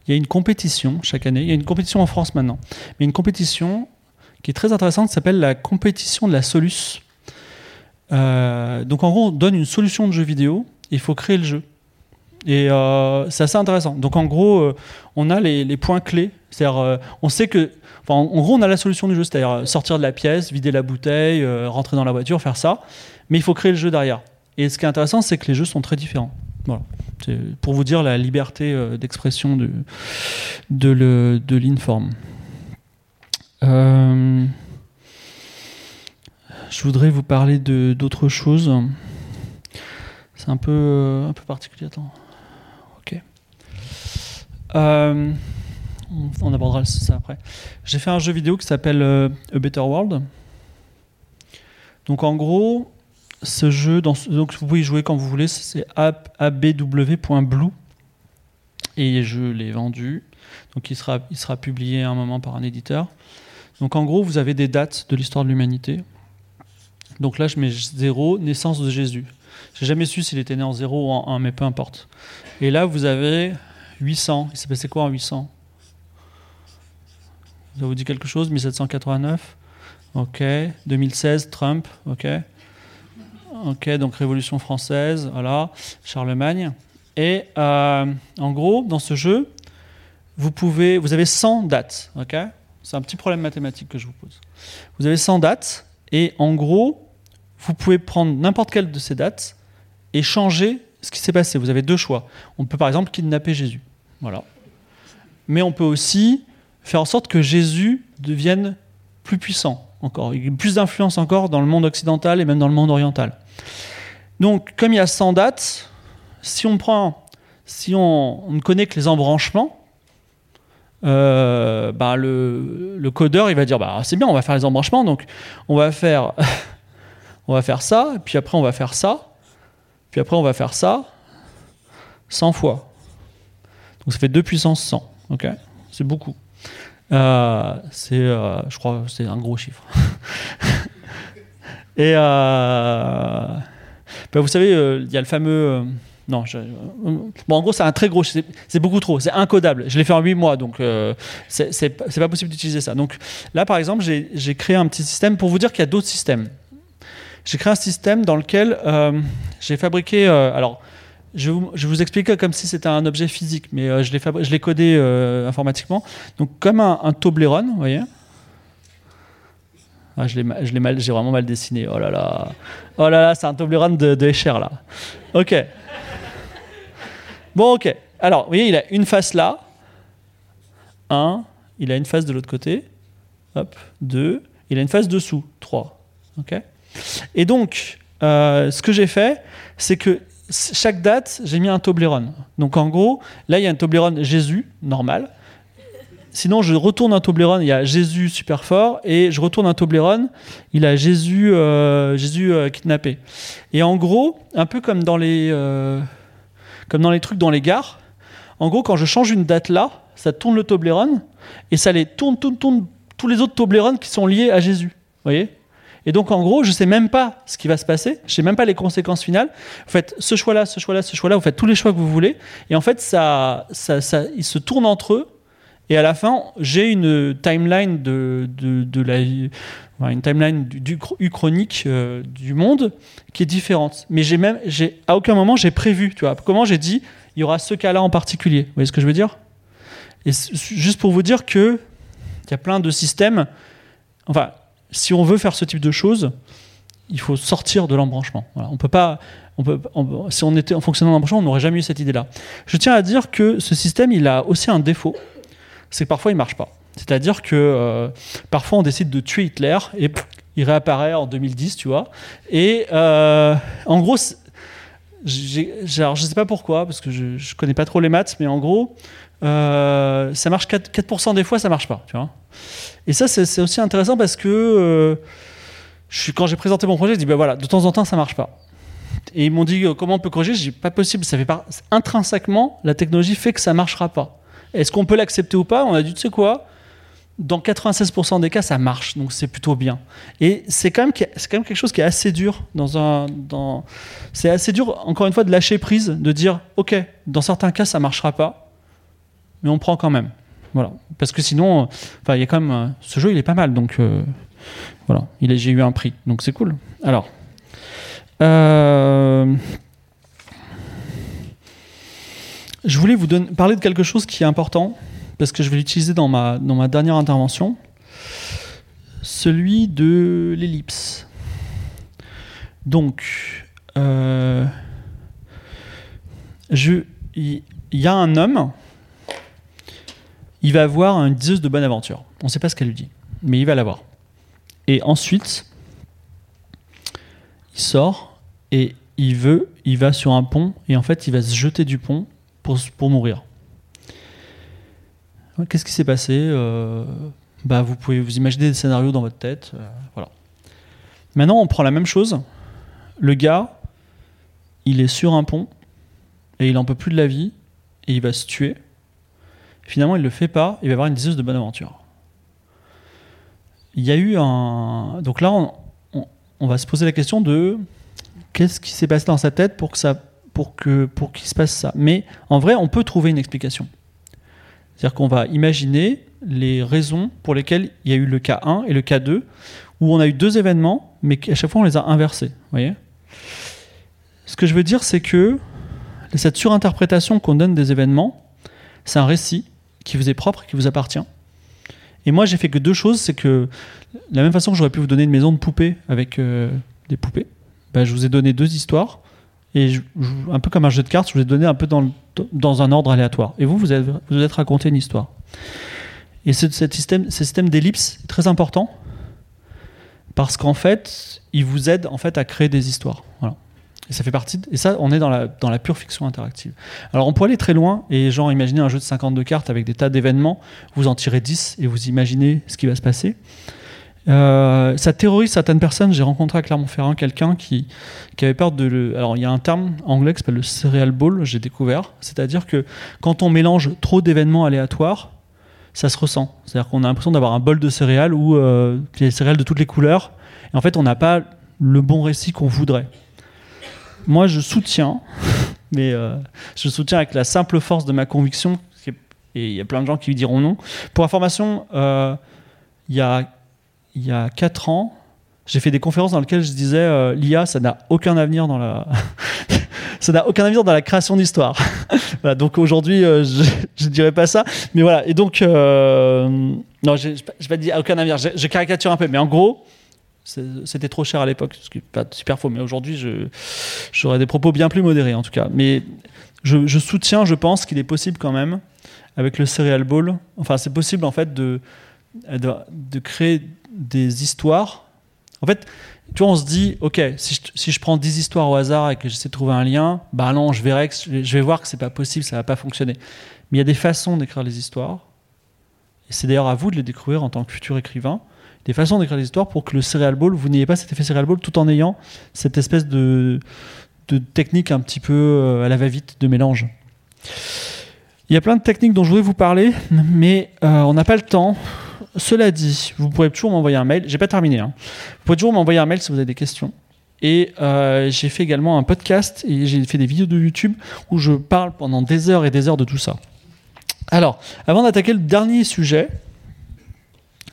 S2: il y a une compétition chaque année. Il y a une compétition en France maintenant, mais une compétition qui est très intéressante s'appelle la compétition de la Solus. Euh, donc en gros, on donne une solution de jeu vidéo il faut créer le jeu. Et euh, c'est assez intéressant. Donc en gros, euh, on a les, points clés. C'est-à-dire, euh, on sait que, en gros, on a la solution du jeu, c'est-à-dire sortir de la pièce, vider la bouteille, rentrer dans la voiture, faire ça. Mais il faut créer le jeu derrière. Et ce qui est intéressant, c'est que les jeux sont très différents. Voilà. C'est pour vous dire la liberté d'expression de, de, le- de l'inform. Euh, je voudrais vous parler de- d'autre chose. C'est un peu, un peu particulier. Attends. Euh, on, abordera ça après. J'ai fait un jeu vidéo qui s'appelle euh, A Better World. Donc en gros, ce jeu, donc vous pouvez y jouer quand vous voulez, c'est ab- abw.blue. Et je l'ai vendu. Donc il sera, il sera publié à un moment par un éditeur. Donc en gros, vous avez des dates de l'histoire de l'humanité. Donc là, je mets 0, naissance de Jésus. J'ai jamais su s'il était né en 0 ou en 1, mais peu importe. Et là, vous avez 800. Il s'est passé quoi en 800 Ça vous dit quelque chose? 1789 Ok. 2016, Trump. Ok. Ok, donc Révolution française, voilà. Charlemagne. Et euh, en gros, dans ce jeu, vous, pouvez, vous avez 100 dates. Ok? C'est un petit problème mathématique que je vous pose. Vous avez 100 dates. Et en gros, vous pouvez prendre n'importe quelle de ces dates et changer ce qui s'est passé. Vous avez deux choix. On peut par exemple kidnapper Jésus. Voilà. Mais on peut aussi faire en sorte que Jésus devienne plus puissant encore, plus d'influence encore dans le monde occidental et même dans le monde oriental. Donc, comme il y a 100 dates, si on prend, si on, on connaît que les embranchements, euh, bah, le, codeur il va dire bah c'est bien on va faire les embranchements donc on va faire on va faire ça puis après on va faire ça puis après on va faire ça 100 fois donc ça fait 2 puissance 100 ok? C'est beaucoup Euh, c'est euh, je crois c'est un gros chiffre et euh, bah, vous savez il y a le fameux non, bon, en gros, c'est un très gros. C'est c'est beaucoup trop. C'est incodable. Je l'ai fait en 8 mois, donc c'est c'est pas possible d'utiliser ça. Donc là, par exemple, j'ai créé un petit système pour vous dire qu'il y a d'autres systèmes. J'ai créé un système dans lequel euh, j'ai fabriqué. euh, alors, je vous, expliquer comme si c'était un objet physique, mais euh, je l'ai codé informatiquement. Donc, comme un, un Toblerone, vous voyez. Ah, je l'ai mal, j'ai vraiment mal dessiné. Oh là là, oh là là, c'est un Toblerone de, de Escher là. Ok. Bon, ok. Alors, vous voyez, il a une face là. Un. Il a une face de l'autre côté. Hop. Deux. Il a une face dessous. Trois. Ok. Et donc, euh, ce que j'ai fait, c'est que chaque date, j'ai mis un Toblerone. Donc, en gros, là, il y a un Toblerone Jésus, normal. Sinon, je retourne un Toblerone, il y a Jésus super fort, et je retourne un Toblerone, il a Jésus, euh, Jésus euh, kidnappé. Et en gros, un peu comme dans les, comme dans les trucs dans les gares, en gros, quand je change une date là, ça tourne le Toblerone, et ça les tourne, tourne, tourne tous les autres Toblerones qui sont liés à Jésus. Vous voyez? Et donc, en gros, je sais même pas ce qui va se passer. Je sais même pas les conséquences finales. Vous faites ce choix-là, ce choix-là, ce choix-là. Vous faites tous les choix que vous voulez. Et en fait, ça, ça, ça, ils se tournent entre eux Et à la fin, j'ai une timeline de, de, la une timeline du, du uchronique euh, du monde qui est différente. Mais j'ai même, j'ai, à aucun moment j'ai prévu, tu vois, comment j'ai dit, il y aura ce cas-là en particulier. Vous voyez ce que je veux dire? Et juste pour vous dire que il y a plein de systèmes. Enfin, si on veut faire ce type de choses, il faut sortir de l'embranchement. Voilà, on peut pas. On peut, si on était en fonctionnant d'embranchement, on n'aurait jamais eu cette idée-là. Je tiens à dire que ce système, il a aussi un défaut, c'est que parfois il marche pas. C'est-à-dire que euh, parfois on décide de tuer Hitler et il réapparaît en 2010, tu vois. Et euh, en gros, alors je sais pas pourquoi, parce que je, je connais pas trop les maths, mais en gros, euh, ça marche 4%, 4% des fois, ça marche pas, tu vois. Et ça, c'est aussi intéressant parce que euh, je quand j'ai présenté mon projet, j'ai dit, ben voilà, de temps en temps, ça marche pas. Et ils m'ont dit, euh, comment on peut corriger? J'ai pas possible, ça fait intrinsèquement, la technologie fait que ça marchera pas. Est-ce qu'on peut l'accepter ou pas? On a dit, tu sais quoi? Dans 96% des cas, ça marche, donc c'est plutôt bien. Et c'est quand même quelque chose qui est assez dur c'est assez dur encore une fois de lâcher prise, de dire OK, dans certains cas ça marchera pas, mais on prend quand même. Voilà, parce que sinon, euh, il y a quand même euh, ce jeu il est pas mal, donc euh, voilà, il j'ai eu un prix, donc c'est cool. Alors. je voulais vous donner- parler de quelque chose qui est important parce que je vais l'utiliser dans ma, dans ma dernière intervention, celui de l'ellipse. Donc, il y, a un homme, il va avoir une diseuse de bonne aventure. On ne sait pas ce qu'elle lui dit, mais il va l'avoir. Et ensuite, il sort et il veut, il va sur un pont et en fait, il va se jeter du pont pour, mourir. Qu'est-ce qui s'est passé Euh, bah, Vous pouvez vous imaginer des scénarios dans votre tête. euh, voilà. Maintenant, on prend la même chose. Le gars, il est sur un pont et il en peut plus de la vie et il va se tuer. Finalement, il le fait pas. Il va avoir une diseuse de bonne aventure. Il y a eu un. Donc là, on, va se poser la question de qu'est-ce qui s'est passé dans sa tête pour que ça, pour pour qu'il se passe ça. Mais en vrai, on peut trouver une explication. C'est-à-dire qu'on va imaginer les raisons pour lesquelles il y a eu le cas 1 et le cas 2, où on a eu deux événements, mais qu'à chaque fois on les a inversés. voyez? Ce que je veux dire, c'est que cette surinterprétation qu'on donne des événements, c'est un récit qui vous est propre, qui vous appartient. Et moi, j'ai fait que deux choses, c'est que de la même façon que j'aurais pu vous donner une maison de poupées avec euh, des poupées, bah, je vous ai donné deux histoires, et un peu comme un jeu de cartes, je vous ai donné un peu dans, dans un ordre aléatoire. Et vous, vous avez, vous êtes raconté une histoire. Et ce, cet système, ce système d'ellipse est très important parce qu'en fait, il vous aide en fait à créer des histoires. Voilà. Et ça fait partie. de- et ça, on est dans la, dans la pure fiction interactive. Alors, on peut aller très loin et genre imaginer un jeu de 52 cartes avec des tas d'événements. Vous en tirez 10 et vous imaginez ce qui va se passer. Euh, ça terrorise certaines personnes. J'ai rencontré à Clermont-Ferrand quelqu'un qui, qui avait peur de le. Alors, il y a un terme anglais qui s'appelle le cereal ball, j'ai découvert. C'est-à-dire que quand on mélange trop d'événements aléatoires, ça se ressent. C'est-à-dire qu'on a l'impression d'avoir un bol de céréales où euh, il y a des céréales de toutes les couleurs. Et en fait, on n'a pas le bon récit qu'on voudrait. Moi, je soutiens, mais euh, je soutiens avec la simple force de ma conviction, et il y a plein de gens qui lui diront non. Pour information, euh, il y a y a 4 ans, j'ai fait des conférences dans lesquelles je disais euh, l'IA, ça n'a aucun avenir dans la ça n'a aucun avenir dans la création d'histoire. voilà, donc aujourd'hui, euh, je ne dirais pas ça, mais voilà. Et donc, non, je n'ai pas dit aucun avenir. Je, je caricature un peu, mais en gros, c'était trop cher à l'époque, ce qui n'est pas super faux. Mais aujourd'hui, j'aurais des propos bien plus modérés, en tout cas. Mais je, soutiens, je pense qu'il est possible quand même, avec le Cereal Ball, enfin, c'est possible en fait de, de, créer des histoires. En fait, tu vois, on se dit, ok, si je, si je prends 10 histoires au hasard et que j'essaie de trouver un lien, bah non, je verrai que je vais voir que c'est pas possible, ça va pas fonctionner. Mais il y a des façons d'écrire les histoires. Et c'est d'ailleurs à vous de les découvrir en tant que futur écrivain. Des façons d'écrire les histoires pour que le cereal ball, vous n'ayez pas cet effet cereal ball tout en ayant cette espèce de, technique un petit peu euh, à la va-vite de mélange. Il y a plein de techniques dont je voudrais vous parler, mais euh, on n'a pas le temps. Cela dit, vous pourrez toujours m'envoyer un mail. J'ai pas terminé. hein. Vous pouvez toujours m'envoyer un mail si vous avez des questions. Et euh, j'ai fait également un podcast et j'ai fait des vidéos de YouTube où je parle pendant des heures et des heures de tout ça. Alors, avant d'attaquer le dernier sujet,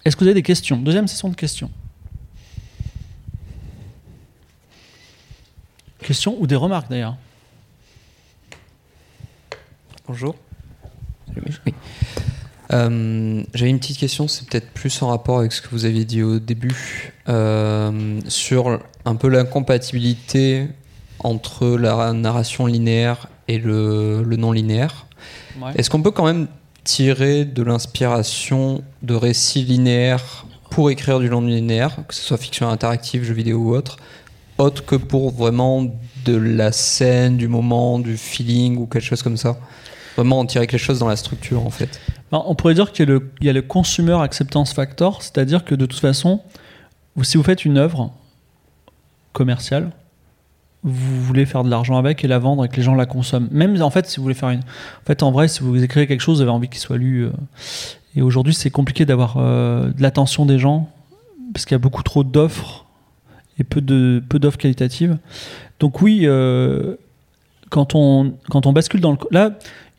S2: est-ce que vous avez des questions? Deuxième session de questions. Questions ou des remarques d'ailleurs?
S8: Bonjour. Oui. Euh, J'avais une petite question, c'est peut-être plus en rapport avec ce que vous aviez dit au début, euh, sur un peu l'incompatibilité entre la narration linéaire et le, le non linéaire.
S2: Ouais.
S8: Est-ce qu'on peut quand même tirer de l'inspiration de récits linéaires pour écrire du non linéaire, que ce soit fiction interactive, jeux vidéo ou autre, autre que pour vraiment de la scène, du moment, du feeling ou quelque chose comme ça Vraiment en tirer quelque chose dans la structure en fait.
S2: Ben, on pourrait dire qu'il y, a le- il y a le consumer acceptance factor, c'est-à-dire que de toute façon, si vous faites une œuvre commerciale, vous voulez faire de l'argent avec et la vendre et que les gens la consomment. Même en fait, si vous voulez faire une. En fait, en vrai, si vous écrivez quelque chose, vous avez envie qu'il soit lu. euh, Et aujourd'hui, c'est compliqué d'avoir euh, de l'attention des gens parce qu'il y a beaucoup trop d'offres et peu de peu d'offres qualitatives. Donc oui, euh, quand on quand on bascule dans le là,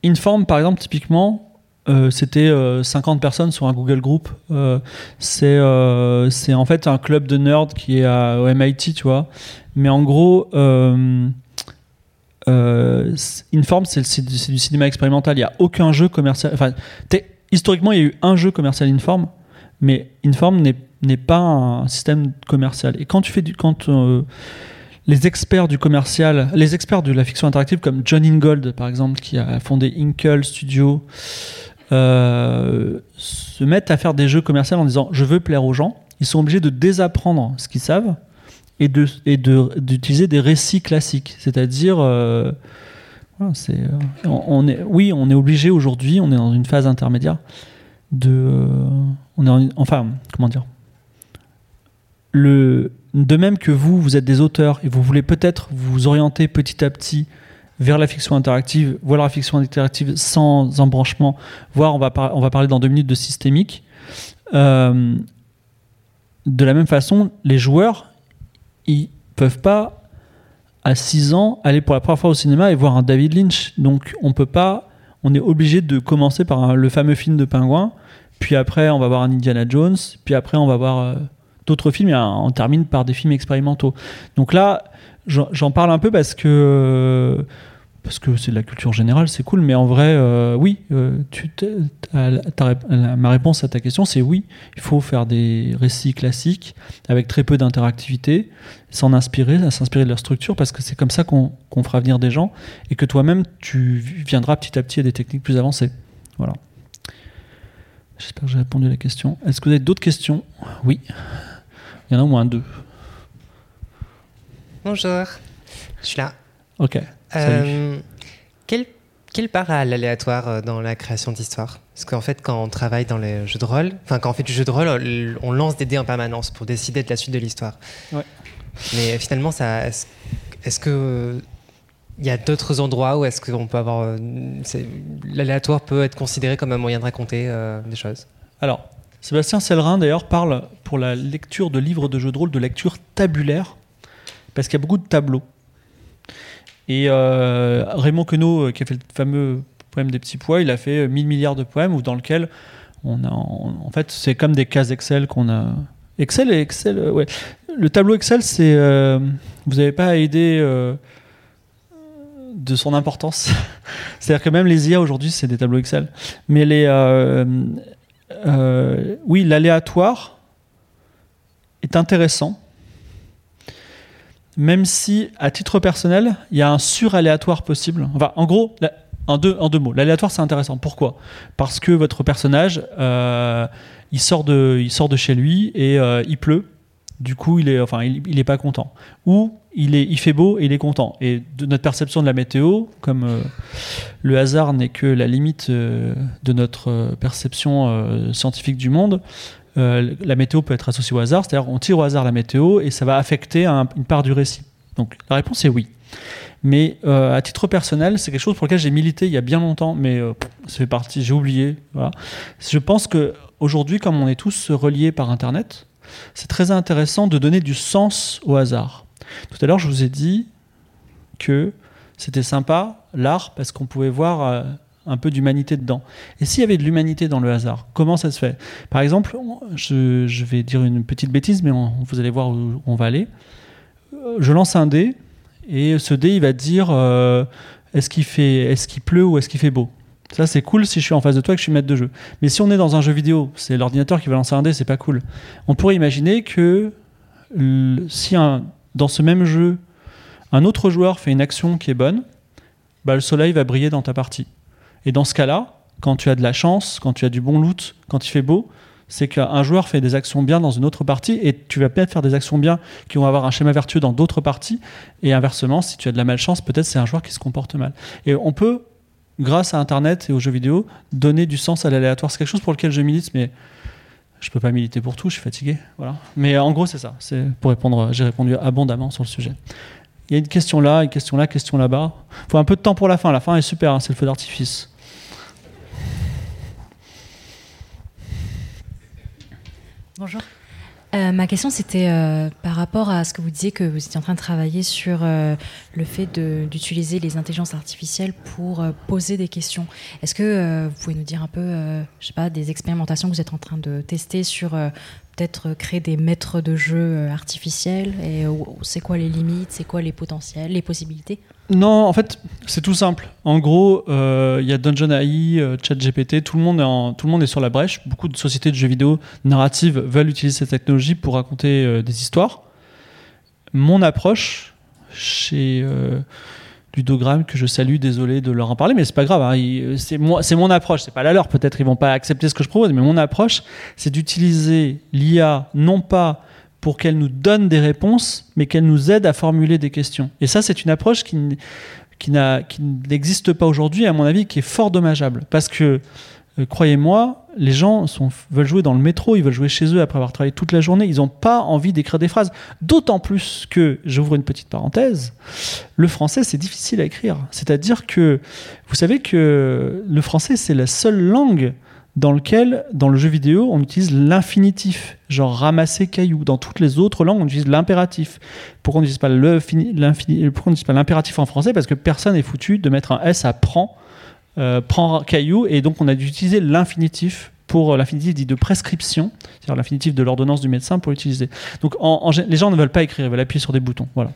S2: Inform par exemple typiquement, euh, c'était euh, 50 personnes sur un Google Group. Euh, c'est euh, c'est en fait un club de nerds qui est à, au MIT, tu vois. Mais en gros, euh, euh, Inform, c'est du, du cinéma expérimental. Il n'y a aucun jeu commercial. Enfin, historiquement, il y a eu un jeu commercial Inform, mais Inform n'est pas un système commercial. Et quand tu fais du. Quand, euh, les experts du commercial, les experts de la fiction interactive comme John Ingold par exemple, qui a fondé Inkle Studio, euh, se mettent à faire des jeux commerciaux en disant je veux plaire aux gens. Ils sont obligés de désapprendre ce qu'ils savent et de et d'utiliser des récits classiques, c'est-à-dire euh, c'est euh, on, est oui on est obligé aujourd'hui, on est dans une phase intermédiaire de on est en- enfin comment dire le de même que vous vous êtes des auteurs et vous voulez peut-être vous orienter petit à petit vers la fiction interactive, voire la fiction interactive sans embranchement, voire on va, on va parler dans deux minutes de systémique. Euh, de la même façon, les joueurs, ils peuvent pas à 6 ans aller pour la première fois au cinéma et voir un David Lynch. Donc on peut pas, on est obligé de commencer par le fameux film de Pingouin, puis après on va voir un Indiana Jones, puis après on va voir euh, d'autres films et on termine par des films expérimentaux. Donc là, j'en parle un peu parce que parce que c'est de la culture générale, c'est cool, mais en vrai, euh, oui, euh, ma réponse à ta question, c'est oui, il faut faire des récits classiques avec très peu d'interactivité, s'en inspirer, s'inspirer de leur structure, parce que c'est comme ça qu'on qu'on fera venir des gens et que toi-même, tu viendras petit à petit à des techniques plus avancées. Voilà. J'espère que j'ai répondu à la question. Est-ce que vous avez d'autres questions? Oui. Il y en a au moins deux.
S9: Bonjour, je suis là.
S2: Ok.
S9: Euh, quelle, quelle part a l'aléatoire euh, dans la création d'histoire Parce qu'en fait, quand on travaille dans les jeux de rôle, enfin quand on fait du jeu de rôle, on- lance des dés en permanence pour décider de la suite de l'histoire.
S2: Ouais.
S9: Mais finalement, ça, est-ce est-ce que il y a d'autres endroits où est-ce qu'on peut avoir euh, l'aléatoire peut être considéré comme un moyen de raconter euh, des choses?
S2: Alors, Sébastien Sellerin, d'ailleurs, parle pour la lecture de livres de jeux de rôle de lecture tabulaire, parce qu'il y a beaucoup de tableaux. Et euh, Raymond Queneau, euh, qui a fait le fameux poème des petits pois, il a fait euh, 1000 milliards de poèmes, dans lequel on a, en, fait, c'est comme des cases Excel qu'on a. Excel et Excel, euh, ouais. Le tableau Excel, c'est. euh, vous n'avez pas à aider. euh, de son importance. C'est-à-dire que même les IA aujourd'hui, c'est des tableaux Excel. Mais les, euh, euh, oui, l'aléatoire est intéressant, même si, à titre personnel, il y a un suraléatoire possible. Enfin, en gros, en deux, mots, l'aléatoire c'est intéressant. Pourquoi? Parce que votre personnage, euh, il, sort de, il sort de chez lui et euh, il pleut. Du coup, il est, enfin, il, est pas content. Ou il, est, il fait beau et il est content. Et de notre perception de la météo, comme euh, le hasard n'est que la limite de notre perception scientifique du monde, euh, la météo peut être associée au hasard, c'est-à-dire on tire au hasard la météo et ça va affecter un- une part du récit. Donc la réponse est oui. Mais euh, à titre personnel, c'est quelque chose pour lequel j'ai milité il y a bien longtemps, mais euh, ça fait partie, j'ai oublié. Je pense que aujourd'hui, comme on est tous reliés par Internet, c'est très intéressant de donner du sens au hasard. Tout à l'heure, je vous ai dit que c'était sympa l'art parce qu'on pouvait voir euh, un peu d'humanité dedans. Et s'il y avait de l'humanité dans le hasard, comment ça se fait? Par exemple, je, vais dire une petite bêtise, mais vous allez voir où on va aller. Je lance un dé, et ce dé, il va dire euh, est-ce qu'il fait, est-ce qu'il pleut ou est-ce qu'il fait beau? Ça, c'est cool si je suis en face de toi et que je suis maître de jeu. Mais si on est dans un jeu vidéo, c'est l'ordinateur qui va lancer un dé, c'est pas cool. On pourrait imaginer que si dans ce même jeu, un autre joueur fait une action qui est bonne, bah, le soleil va briller dans ta partie. Et dans ce cas-là, quand tu as de la chance, quand tu as du bon loot, quand il fait beau, c'est qu'un joueur fait des actions bien dans une autre partie et tu vas peut-être faire des actions bien qui vont avoir un schéma vertueux dans d'autres parties. Et inversement, si tu as de la malchance, peut-être c'est un joueur qui se comporte mal. Et on peut, grâce à Internet et aux jeux vidéo, donner du sens à l'aléatoire. C'est quelque chose pour lequel je milite, mais je peux pas militer pour tout, je suis fatigué. Voilà. Mais en gros, c'est ça. Pour répondre. J'ai répondu abondamment sur le sujet. Il y a une question là, une question là, question là-bas. Faut un peu de temps pour la fin. La fin est super, hein, c'est le feu d'artifice.
S10: Bonjour. Euh, ma question, c'était euh, par rapport à ce que vous disiez que vous étiez en train de travailler sur euh, le fait d'utiliser les intelligences artificielles pour poser des questions. Est-ce que vous pouvez nous dire un peu, je sais pas, des expérimentations que vous êtes en train de tester sur peut-être créer des maîtres de jeu euh, artificiels et euh, c'est quoi les limites, c'est quoi les potentiels, les possibilités?
S2: Non, en fait, c'est tout simple. En gros, euh, il y a Dungeon AI, ChatGPT, tout le monde est tout le monde est sur la brèche. Beaucoup de sociétés de jeux vidéo narratives veulent utiliser cette technologie pour raconter des histoires. Mon approche chez Ludogramme que je salue, désolé de leur en parler, mais c'est pas grave. hein, il- c'est c'est mon approche, c'est pas la leur. Peut-être ils vont pas accepter ce que je propose, mais mon approche, c'est d'utiliser l'IA non pas pour qu'elle nous donne des réponses, mais qu'elle nous aide à formuler des questions. Et ça, c'est une approche qui, n'existe pas aujourd'hui, à mon avis, qui est fort dommageable. Parce que, euh, croyez-moi, les gens sont, veulent jouer dans le métro, ils veulent jouer chez eux après avoir travaillé toute la journée, ils n'ont pas envie d'écrire des phrases. D'autant plus que, j'ouvre une petite parenthèse, le français, c'est difficile à écrire. C'est-à-dire que, vous savez que le français, c'est la seule langue dans lequel, dans le jeu vidéo, on utilise l'infinitif, genre ramasser cailloux. Dans toutes les autres langues, on utilise l'impératif. Pourquoi on n'utilise pas l'impératif en français? Parce que personne n'est foutu de mettre un S à prend, euh, prend caillou, et donc on a dû utiliser l'infinitif pour euh, l'infinitif dit de prescription, c'est-à-dire l'infinitif de l'ordonnance du médecin pour l'utiliser. Donc les gens ne veulent pas écrire, ils veulent appuyer sur des boutons. Voilà.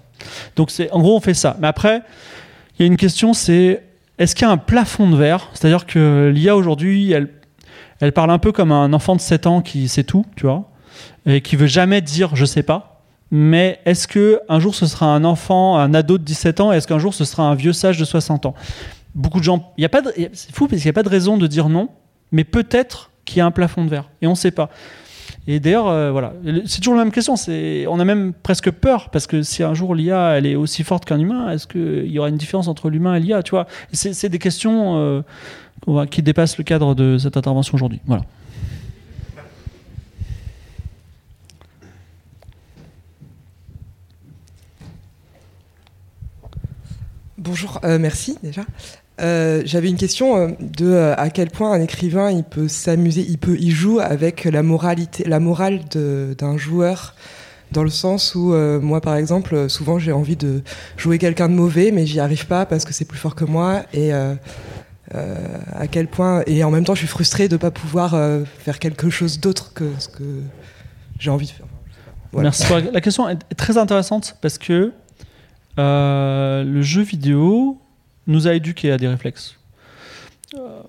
S2: Donc en gros on fait ça. Mais après, il y a une question, c'est est-ce qu'il y a un plafond de verre? C'est-à-dire que l'IA aujourd'hui, elle elle parle un peu comme un enfant de 7 ans qui sait tout, tu vois, et qui veut jamais dire je sais pas. Mais est-ce que un jour ce sera un enfant, un ado de 17 ans, et est-ce qu'un jour ce sera un vieux sage de 60 ans? Beaucoup de gens, il y a pas, c'est fou parce qu'il n'y a pas de raison de dire non, mais peut-être qu'il y a un plafond de verre, et on ne sait pas. Et d'ailleurs, euh, voilà, c'est toujours la même question. C'est, on a même presque peur parce que si un jour l'IA elle est aussi forte qu'un humain, est-ce qu'il y aura une différence entre l'humain et l'IA Tu vois, c'est, des questions euh, qui dépassent le cadre de cette intervention aujourd'hui. Voilà.
S11: Bonjour, euh, merci déjà. Euh, J'avais une question euh, de à quel point un écrivain il peut s'amuser, il peut, il joue avec la moralité, la morale d'un joueur, dans le sens où moi par exemple, souvent j'ai envie de jouer quelqu'un de mauvais, mais j'y arrive pas parce que c'est plus fort que moi et à quel point et en même temps je suis frustrée de pas pouvoir faire quelque chose d'autre que ce que j'ai envie de faire.
S2: Merci. la- question est est très intéressante parce que euh, le jeu vidéo nous a éduqués à des réflexes. Euh,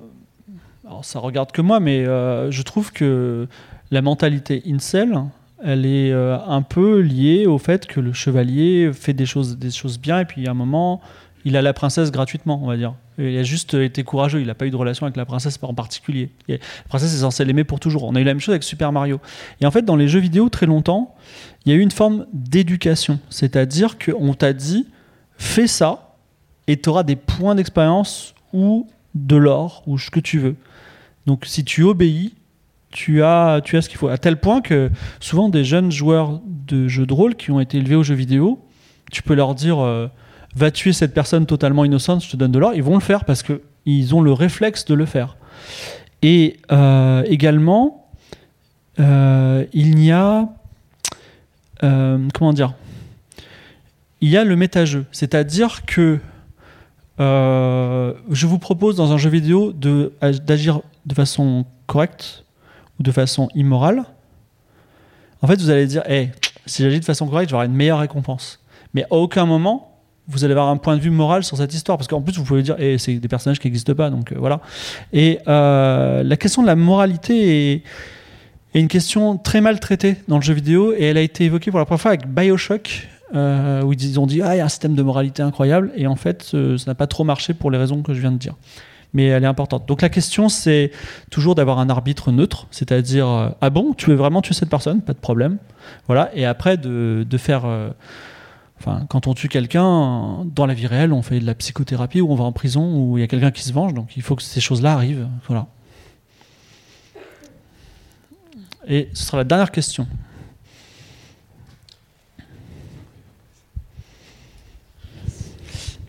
S2: alors ça regarde que moi, mais euh, je trouve que la mentalité incel, elle est un peu liée au fait que le chevalier fait des choses, des choses bien et puis à un moment, il a la princesse gratuitement, on va dire. Il a juste été courageux, il n'a pas eu de relation avec la princesse en particulier. Et la princesse est censée l'aimer pour toujours. On a eu la même chose avec Super Mario. Et en fait, dans les jeux vidéo, très longtemps, il y a eu une forme d'éducation. C'est-à-dire qu'on t'a dit, fais ça, et tu auras des points d'expérience ou de l'or, ou ce que tu veux. Donc si tu obéis, tu as, tu as ce qu'il faut. À tel point que souvent des jeunes joueurs de jeux de rôle qui ont été élevés aux jeux vidéo, tu peux leur dire, euh, va tuer cette personne totalement innocente, je te donne de l'or, ils vont le faire parce qu'ils ont le réflexe de le faire. Et euh, également, euh, il y a euh, comment dire Il y a le métageux, c'est-à-dire que je vous propose dans un jeu vidéo d'agir de façon correcte ou de façon immorale, en fait, vous allez dire, hey, si j'agis de façon correcte, j'aurai une meilleure récompense. Mais à aucun moment, vous allez avoir un point de vue moral sur cette histoire. Parce qu'en plus, vous pouvez dire, hey, c'est des personnages qui n'existent pas. Donc euh, voilà. Et euh, la question de la moralité est, une question très mal traitée dans le jeu vidéo. Et elle a été évoquée pour la première fois avec Bioshock. euh, où ils ont dit ah il y a un système de moralité incroyable et en fait ça n'a pas trop marché pour les raisons que je viens de dire mais elle est importante. Donc la question, c'est toujours d'avoir un arbitre neutre, c'est-à-dire ah bon, tu veux vraiment tuer cette personne, pas de problème, voilà. Et après de, faire, quand on tue quelqu'un dans la vie réelle, on fait de la psychothérapie ou on va en prison ou il y a quelqu'un qui se venge, donc il faut que ces choses-là arrivent. Et ce sera la dernière question.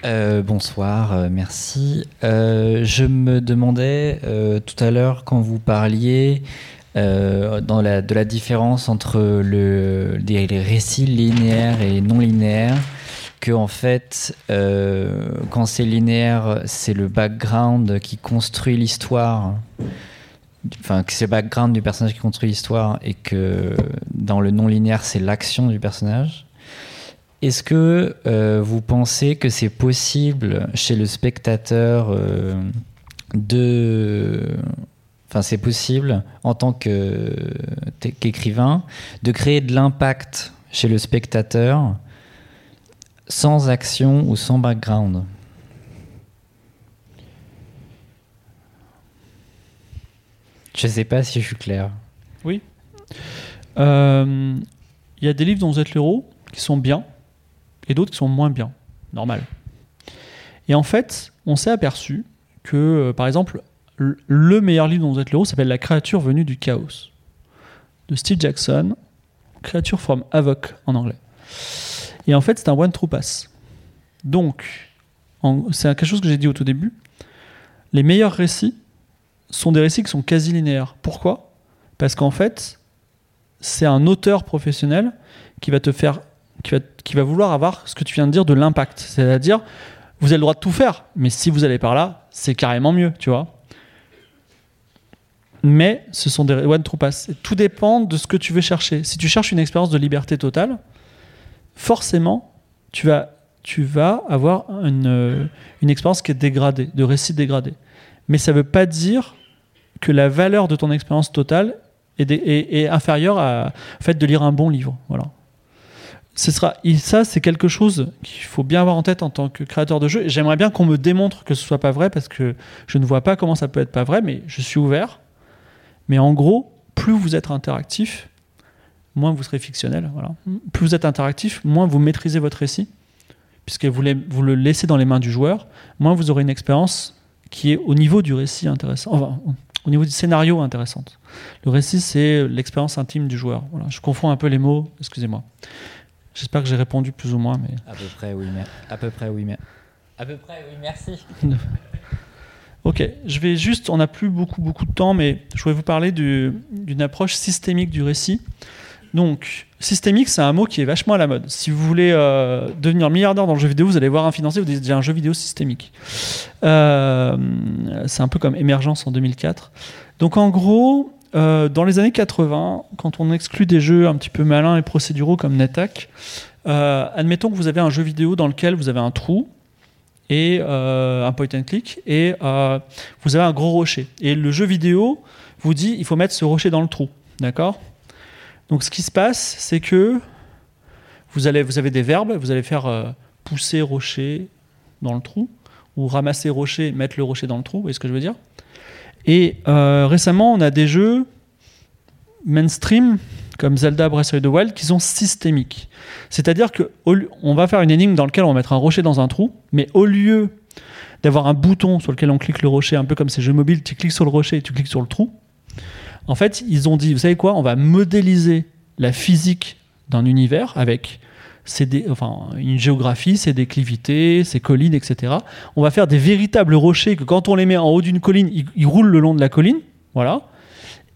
S12: Euh, bonsoir, euh, merci. Euh, je me demandais tout à l'heure quand vous parliez euh, dans la, de la différence entre les récits linéaires et non linéaires, que en fait, euh, quand c'est linéaire, c'est le background qui construit l'histoire. Enfin, que c'est le background du personnage qui construit l'histoire et que dans le non linéaire, c'est l'action du personnage. Est-ce que euh, vous pensez que c'est possible chez le spectateur de... Enfin, c'est possible en tant qu'écrivain de créer de l'impact chez le spectateur sans action ou sans background Je sais pas si je suis clair.
S2: Oui. Euh, Il y a des livres dont vous êtes le héros qui sont bien et d'autres qui sont moins bien. Normal. Et en fait, on s'est aperçu que, euh, par exemple, le- le meilleur livre dont vous êtes le héros s'appelle La créature venue du chaos de Steve Jackson, Creature from Havoc en anglais. Et en fait, c'est un one true pass. Donc, c'est quelque chose que j'ai dit au tout début. Les meilleurs récits sont des récits qui sont quasi linéaires. Pourquoi? Parce qu'en fait, c'est un auteur professionnel qui va te faire, qui va, qui va vouloir avoir ce que tu viens de dire de l'impact. C'est-à-dire, vous avez le droit de tout faire, mais si vous allez par là, c'est carrément mieux, tu vois. Mais ce sont des one true pass. Tout dépend de ce que tu veux chercher. Si tu cherches une expérience de liberté totale, forcément, tu vas, avoir une, euh, une expérience qui est dégradée, de récit dégradé. Mais ça ne veut pas dire que la valeur de ton expérience totale est, inférieure à- fait de lire un bon livre. Voilà. Ça, c'est quelque chose qu'il faut bien avoir en tête en tant que créateur de jeu. J'aimerais bien qu'on me démontre que ce soit pas vrai parce que je ne vois pas comment ça peut être pas vrai, mais je suis ouvert. Mais en gros, plus vous êtes interactif, moins vous serez fictionnel. Voilà. Plus vous êtes interactif, moins vous maîtrisez votre récit, puisque vous, les- vous le laissez dans les mains du joueur, moins vous aurez une expérience qui est au niveau du récit intéressant, enfin, au niveau du scénario intéressante. Le récit, c'est l'expérience intime du joueur. Voilà. Je confonds un peu les mots, excusez-moi. J'espère que j'ai répondu plus ou moins, mais
S12: À peu près, oui, mais à peu près, oui, mais à peu près, oui, merci.
S2: Ok, je vais juste, on n'a plus beaucoup beaucoup de temps, mais je voulais vous parler du- d'une approche systémique du récit. Donc, systémique, c'est un mot qui est vachement à la mode. Si vous voulez euh, devenir milliardaire dans le jeu vidéo, vous allez voir un financier, vous dites j'ai un jeu vidéo systémique. Euh, c'est un peu comme Émergence en 2004. Donc, en gros, euh, dans les années 80, quand on exclut des jeux un petit peu malins et procéduraux comme NetHack, admettons que vous avez un jeu vidéo dans lequel vous avez un trou, et euh, un point and click et euh, vous avez un gros rocher. Et le jeu vidéo vous dit il faut mettre ce rocher dans le trou. D'accord? Donc ce qui se passe, c'est que vous, avez des verbes, vous allez faire euh, pousser rocher dans le trou ou ramasser rocher, mettre le rocher dans le trou. Vous voyez ce que je veux dire? Et récemment, on a des jeux mainstream comme Zelda Breath of the Wild qui sont systémiques. C'est-à-dire que on va faire une énigme dans laquelle on va mettre un rocher dans un trou, mais au lieu d'avoir un bouton sur lequel on clique le rocher, un peu comme ces jeux mobiles, tu cliques sur le rocher et tu cliques sur le trou. En fait, ils ont dit, vous savez quoi, on va modéliser la physique d'un univers avec une géographie, ses déclivités, ses collines, etc. On va faire des véritables rochers que quand on les met en haut d'une colline, ils, ils roulent le long de la colline, voilà.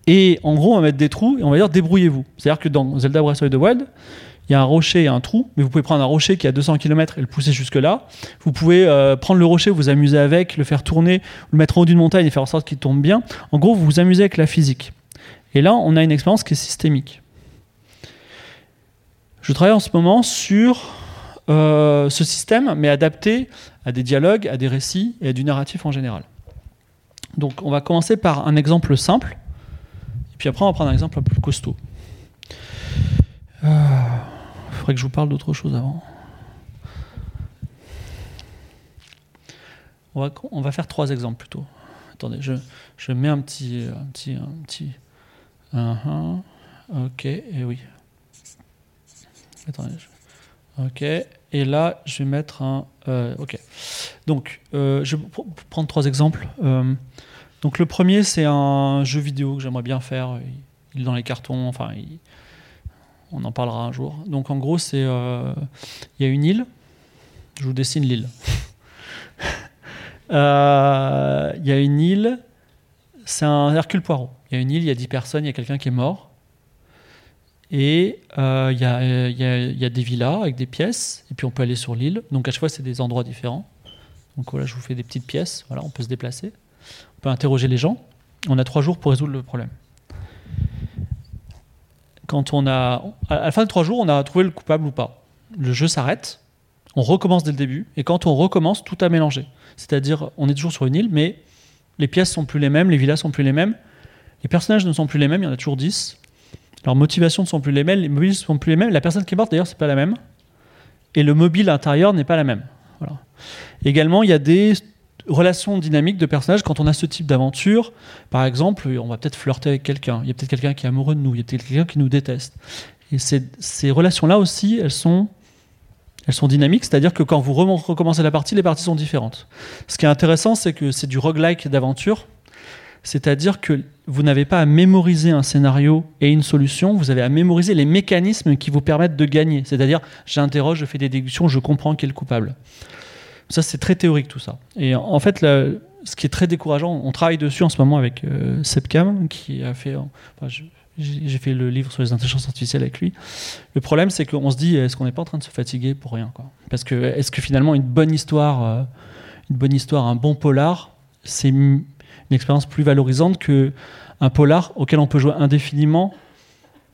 S2: Et en gros, on va mettre des trous et on va dire débrouillez-vous. C'est-à-dire que dans Zelda Breath of the Wild, il y a un rocher et un trou, mais vous pouvez prendre un rocher qui a 200 km et le pousser jusque-là. Vous pouvez euh, prendre le rocher, vous amuser avec, le faire tourner, le mettre en haut d'une montagne et faire en sorte qu'il tourne bien. En gros, vous vous amusez avec la physique. Et là, on a une expérience qui est systémique. Je travaille en ce moment sur euh, ce système, mais adapté à des dialogues, à des récits et à du narratif en général. Donc, on va commencer par un exemple simple, et puis après, on va prendre un exemple un peu plus costaud. Il faudrait que je vous parle d'autre chose avant. On va, on va faire trois exemples plutôt. Attendez, je, je mets un petit. Un petit, un petit. Ok, et oui. Attendez. Ok, et là, je vais mettre un. euh, ok. Donc, euh, je vais pr- prendre trois exemples. Donc, le premier, c'est un jeu vidéo que j'aimerais bien faire. Il est dans les cartons, enfin, on en parlera un jour. Donc, en gros, c'est. euh, Il y a une île. Je vous dessine l'île. Euh, Il y a une île. C'est un Hercule Poirot. Il y a une île, il y a 10 personnes, il y a quelqu'un qui est mort. Et euh, il y, y a des villas avec des pièces. Et puis on peut aller sur l'île. Donc à chaque fois, c'est des endroits différents. Donc voilà, je vous fais des petites pièces. Voilà, on peut se déplacer. Peut interroger les gens. On a trois jours pour résoudre le problème. Quand on a, à la fin de trois jours, on a trouvé le coupable ou pas. Le jeu s'arrête. On recommence dès le début. Et quand on recommence, tout a mélangé. C'est-à-dire, on est toujours sur une île, mais les pièces sont plus les mêmes, les villas sont plus les mêmes, les personnages ne sont plus les mêmes. Il y en a toujours 10. Leurs motivations ne sont plus les mêmes, les mobiles ne sont plus les mêmes. La personne qui est morte, d'ailleurs, c'est pas la même. Et le mobile intérieur n'est pas la même. Voilà. Également, il y a des relations dynamiques de personnages quand on a ce type d'aventure. Par exemple, on va peut-être flirter avec quelqu'un. Il y a peut-être quelqu'un qui est amoureux de nous. Il y a peut-être quelqu'un qui nous déteste. Et ces, relations-là aussi, elles sont, elles sont dynamiques. C'est-à-dire que quand vous re- recommencez la partie, les parties sont différentes. Ce qui est intéressant, c'est que c'est du roguelike d'aventure. C'est-à-dire que vous n'avez pas à mémoriser un scénario et une solution, vous avez à mémoriser les mécanismes qui vous permettent de gagner. C'est-à-dire, j'interroge, je fais des déductions, je comprends qui est le coupable. Ça, c'est très théorique tout ça. Et en fait, ce qui est très décourageant, on travaille dessus en ce moment avec euh, Sepcam, qui a fait. j'ai fait le livre sur les intelligences artificielles avec lui. Le problème, c'est qu'on se dit, est-ce qu'on n'est pas en train de se fatiguer pour rien Parce que est-ce que finalement une bonne histoire, euh, une bonne histoire, un bon polar, c'est une expérience plus valorisante que un polar auquel on peut jouer indéfiniment,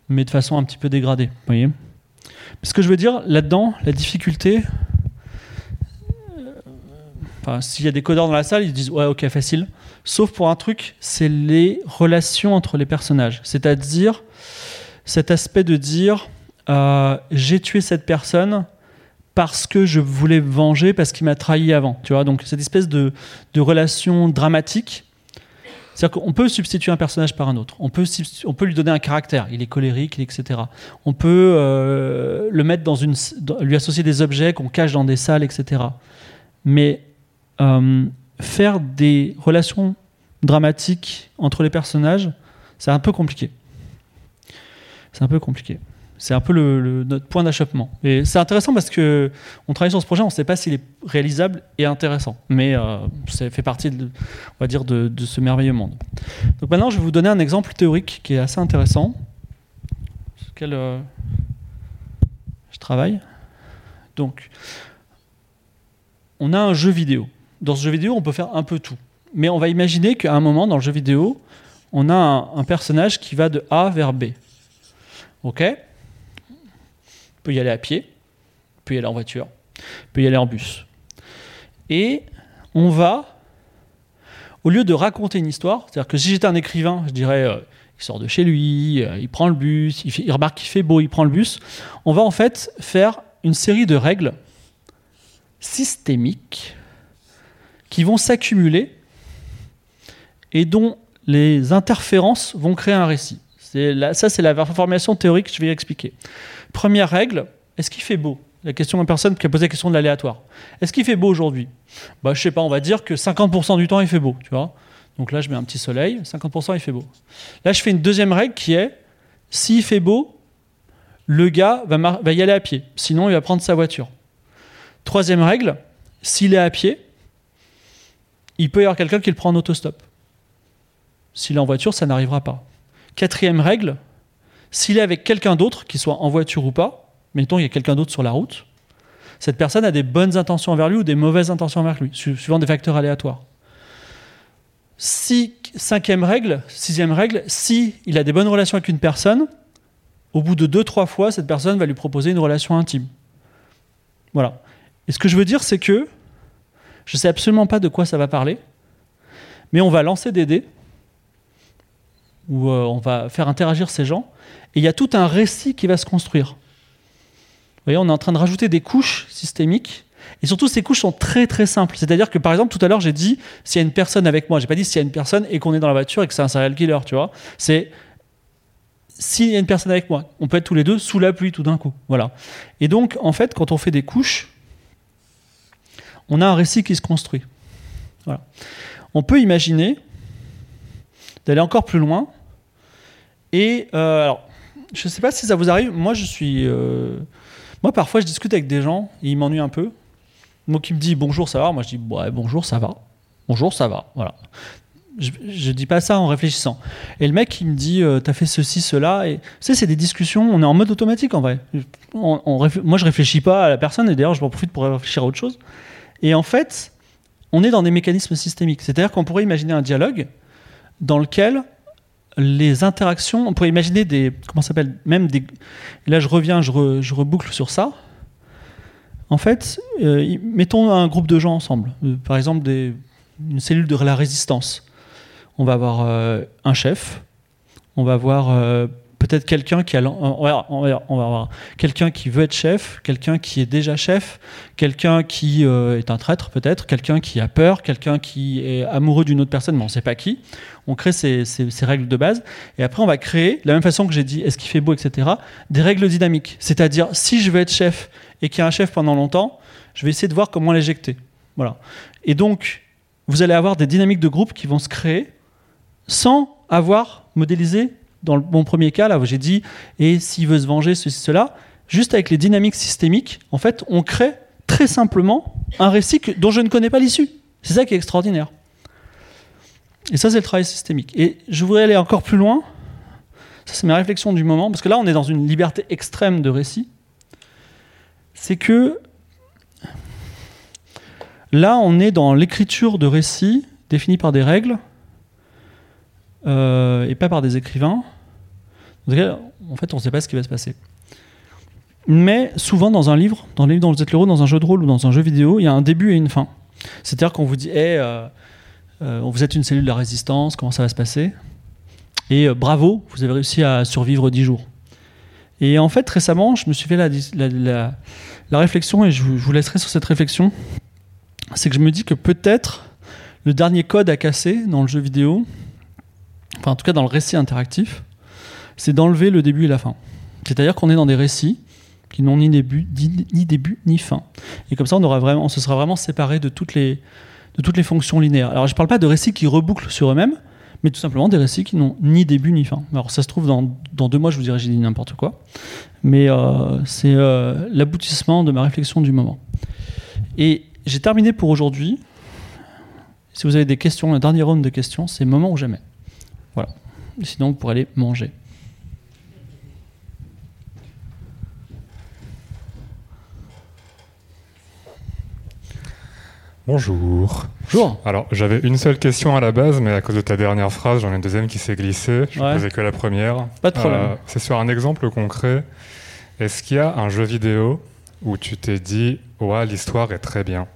S2: mais de façon un petit peu dégradée. Vous voyez? Ce que je veux dire là-dedans, la difficulté, S'il y a des codeurs dans la salle, ils disent ouais, ok, facile. Sauf pour un truc, c'est les relations entre les personnages. C'est-à-dire cet aspect de dire euh, j'ai tué cette personne parce que je voulais venger, parce qu'il m'a trahi avant. Tu vois, donc cette espèce de, de relation dramatique. C'est-à-dire qu'on peut substituer un personnage par un autre. On peut, on peut lui donner un caractère. Il est colérique, etc. On peut euh, le mettre dans une, lui associer des objets qu'on cache dans des salles, etc. Mais euh, faire des relations dramatiques entre les personnages, c'est un peu compliqué. C'est un peu compliqué. C'est un peu notre point d'achoppement. Et c'est intéressant parce que on travaille sur ce projet, on ne sait pas s'il est réalisable et intéressant, mais euh, ça fait partie, de, on va dire, de, de ce merveilleux monde. Donc maintenant, je vais vous donner un exemple théorique qui est assez intéressant, sur lequel euh, je travaille. Donc, on a un jeu vidéo. Dans ce jeu vidéo, on peut faire un peu tout. Mais on va imaginer qu'à un moment, dans le jeu vidéo, on a un, personnage qui va de A vers B. OK? On peut y aller à pied, on peut y aller en voiture, on peut y aller en bus. Et on va, au lieu de raconter une histoire, c'est-à-dire que si j'étais un écrivain, je dirais, euh, il sort de chez lui, euh, il prend le bus, il, il remarque qu'il fait beau, il prend le bus. On va en fait faire une série de règles systémiques qui vont s'accumuler et dont les interférences vont créer un récit. La- ça, c'est la formation théorique que je vais expliquer. Première règle, est-ce qu'il fait beau? La question d'une personne qui a posé la question de l'aléatoire. Est-ce qu'il fait beau aujourd'hui? Bah, Je sais pas, on va dire que 50% du temps, il fait beau, tu vois. Donc là, je mets un petit soleil, 50% il fait beau. Là, je fais une deuxième règle qui est, s'il fait beau, le gars va y aller à pied. Sinon, il va prendre sa voiture. Troisième règle, s'il est à pied, il peut y avoir quelqu'un qui le prend en autostop. S'il est en voiture, ça n'arrivera pas. Quatrième règle, s'il est avec quelqu'un d'autre, qu'il soit en voiture ou pas, mettons il y a quelqu'un d'autre sur la route, cette personne a des bonnes intentions envers lui ou des mauvaises intentions envers lui, su- suivant des facteurs aléatoires. Cinquième règle, sixième règle, si il a des bonnes relations avec une personne, au bout de deux, trois fois, cette personne va lui proposer une relation intime. Voilà. Et ce que je veux dire, c'est que je ne sais absolument pas de quoi ça va parler, mais on va lancer des dés, où euh, on va faire interagir ces gens, et il y a tout un récit qui va se construire. Vous voyez, on est en train de rajouter des couches systémiques, et surtout ces couches sont très très simples. C'est-à-dire que par exemple, tout à l'heure, j'ai dit s'il y a une personne avec moi, j'ai pas dit s'il y a une personne et qu'on est dans la voiture et que c'est un serial killer, tu vois. C'est s'il y a une personne avec moi, on peut être tous les deux sous la pluie tout d'un coup. Voilà. Et donc, en fait, quand on fait des couches, on a un récit qui se construit. On peut imaginer d'aller encore plus loin. Et euh, alors, je ne sais pas si ça vous arrive. Moi, je suis. euh, moi, parfois, je discute avec des gens et ils m'ennuient un peu. Moi qui me dit bonjour, ça va. Moi, je dis bonjour, ça va. Bonjour, ça va. Voilà. Je, je dis pas ça en réfléchissant. Et le mec, il me dit euh, t'as fait ceci, cela. Et tu c'est des discussions. On est en mode automatique en vrai. Moi, je réfléchis pas à la personne et d'ailleurs, je m'en profite pour réfléchir à autre chose. Et en fait, on est dans des mécanismes systémiques. C'est-à-dire qu'on pourrait imaginer un dialogue dans lequel les interactions, on pourrait imaginer des, comment s'appelle, même des, là je reviens, je, re- je reboucle sur ça. En fait, euh, mettons un groupe de gens ensemble, Euh, par exemple une cellule de la résistance. On va avoir euh, un chef, on va avoir quelqu'un qui veut être chef, quelqu'un qui est déjà chef, quelqu'un qui euh, est un traître peut-être, quelqu'un qui a peur, quelqu'un qui est amoureux d'une autre personne, mais on ne sait pas qui. On crée ces règles de base et après on va créer, de la même façon que j'ai dit, est-ce qu'il fait beau, etc., des règles dynamiques. C'est-à-dire, si je veux être chef et qu'il y a un chef pendant longtemps, je vais essayer de voir comment l'éjecter. Voilà. Et donc, vous allez avoir des dynamiques de groupe qui vont se créer sans avoir modélisé, dans mon premier cas, là où j'ai dit, et s'il veut se venger, ceci, cela, juste avec les dynamiques systémiques, en fait, on crée très simplement un récit dont je ne connais pas l'issue. C'est ça qui est extraordinaire. Et ça, c'est le travail systémique. Et je voudrais aller encore plus loin. Ça, c'est mes réflexions du moment, parce que là, on est dans une liberté extrême de récit. C'est que là, on est dans l'écriture de récits définis par des règles euh, et pas par des écrivains. En fait, on ne sait pas ce qui va se passer. Mais souvent, dans un livre, dans les livres dont vous êtes le héros, dans un jeu de rôle ou dans un jeu vidéo, il y a un début et une fin. C'est-à-dire qu'on vous dit, hey, euh, euh, vous êtes une cellule de la résistance, comment ça va se passer? Et euh, bravo, vous avez réussi à survivre 10 jours. Et en fait, récemment, je me suis fait la, réflexion, et je je vous laisserai sur cette réflexion, c'est que je me dis que peut-être le dernier code à casser dans le jeu vidéo, enfin en tout cas dans le récit interactif, c'est d'enlever le début et la fin. C'est-à-dire qu'on est dans des récits qui n'ont ni début, ni, début ni fin. Et comme ça, on, aura vraiment, on se sera vraiment séparé de toutes les, de toutes les fonctions linéaires. Alors, je ne parle pas de récits qui rebouclent sur eux-mêmes, mais tout simplement des récits qui n'ont ni début ni fin. Alors, ça se trouve, dans, dans deux mois, je vous dirai, j'ai dit n'importe quoi. Mais euh, c'est euh, l'aboutissement de ma réflexion du moment. Et j'ai terminé pour aujourd'hui. Si vous avez des questions, le dernier round de questions, c'est moment ou jamais. Voilà. Sinon, vous pourrez aller manger.
S13: Bonjour.
S2: Bonjour.
S13: Alors, j'avais une seule question à la base, mais à cause de ta dernière phrase, j'en ai une deuxième qui s'est glissée. Je ne
S2: Ouais.
S13: posais que la première.
S2: Pas de problème.
S13: Euh, C'est sur un exemple concret. Est-ce qu'il y a un jeu vidéo où tu t'es dit, ouais, l'histoire est très bien?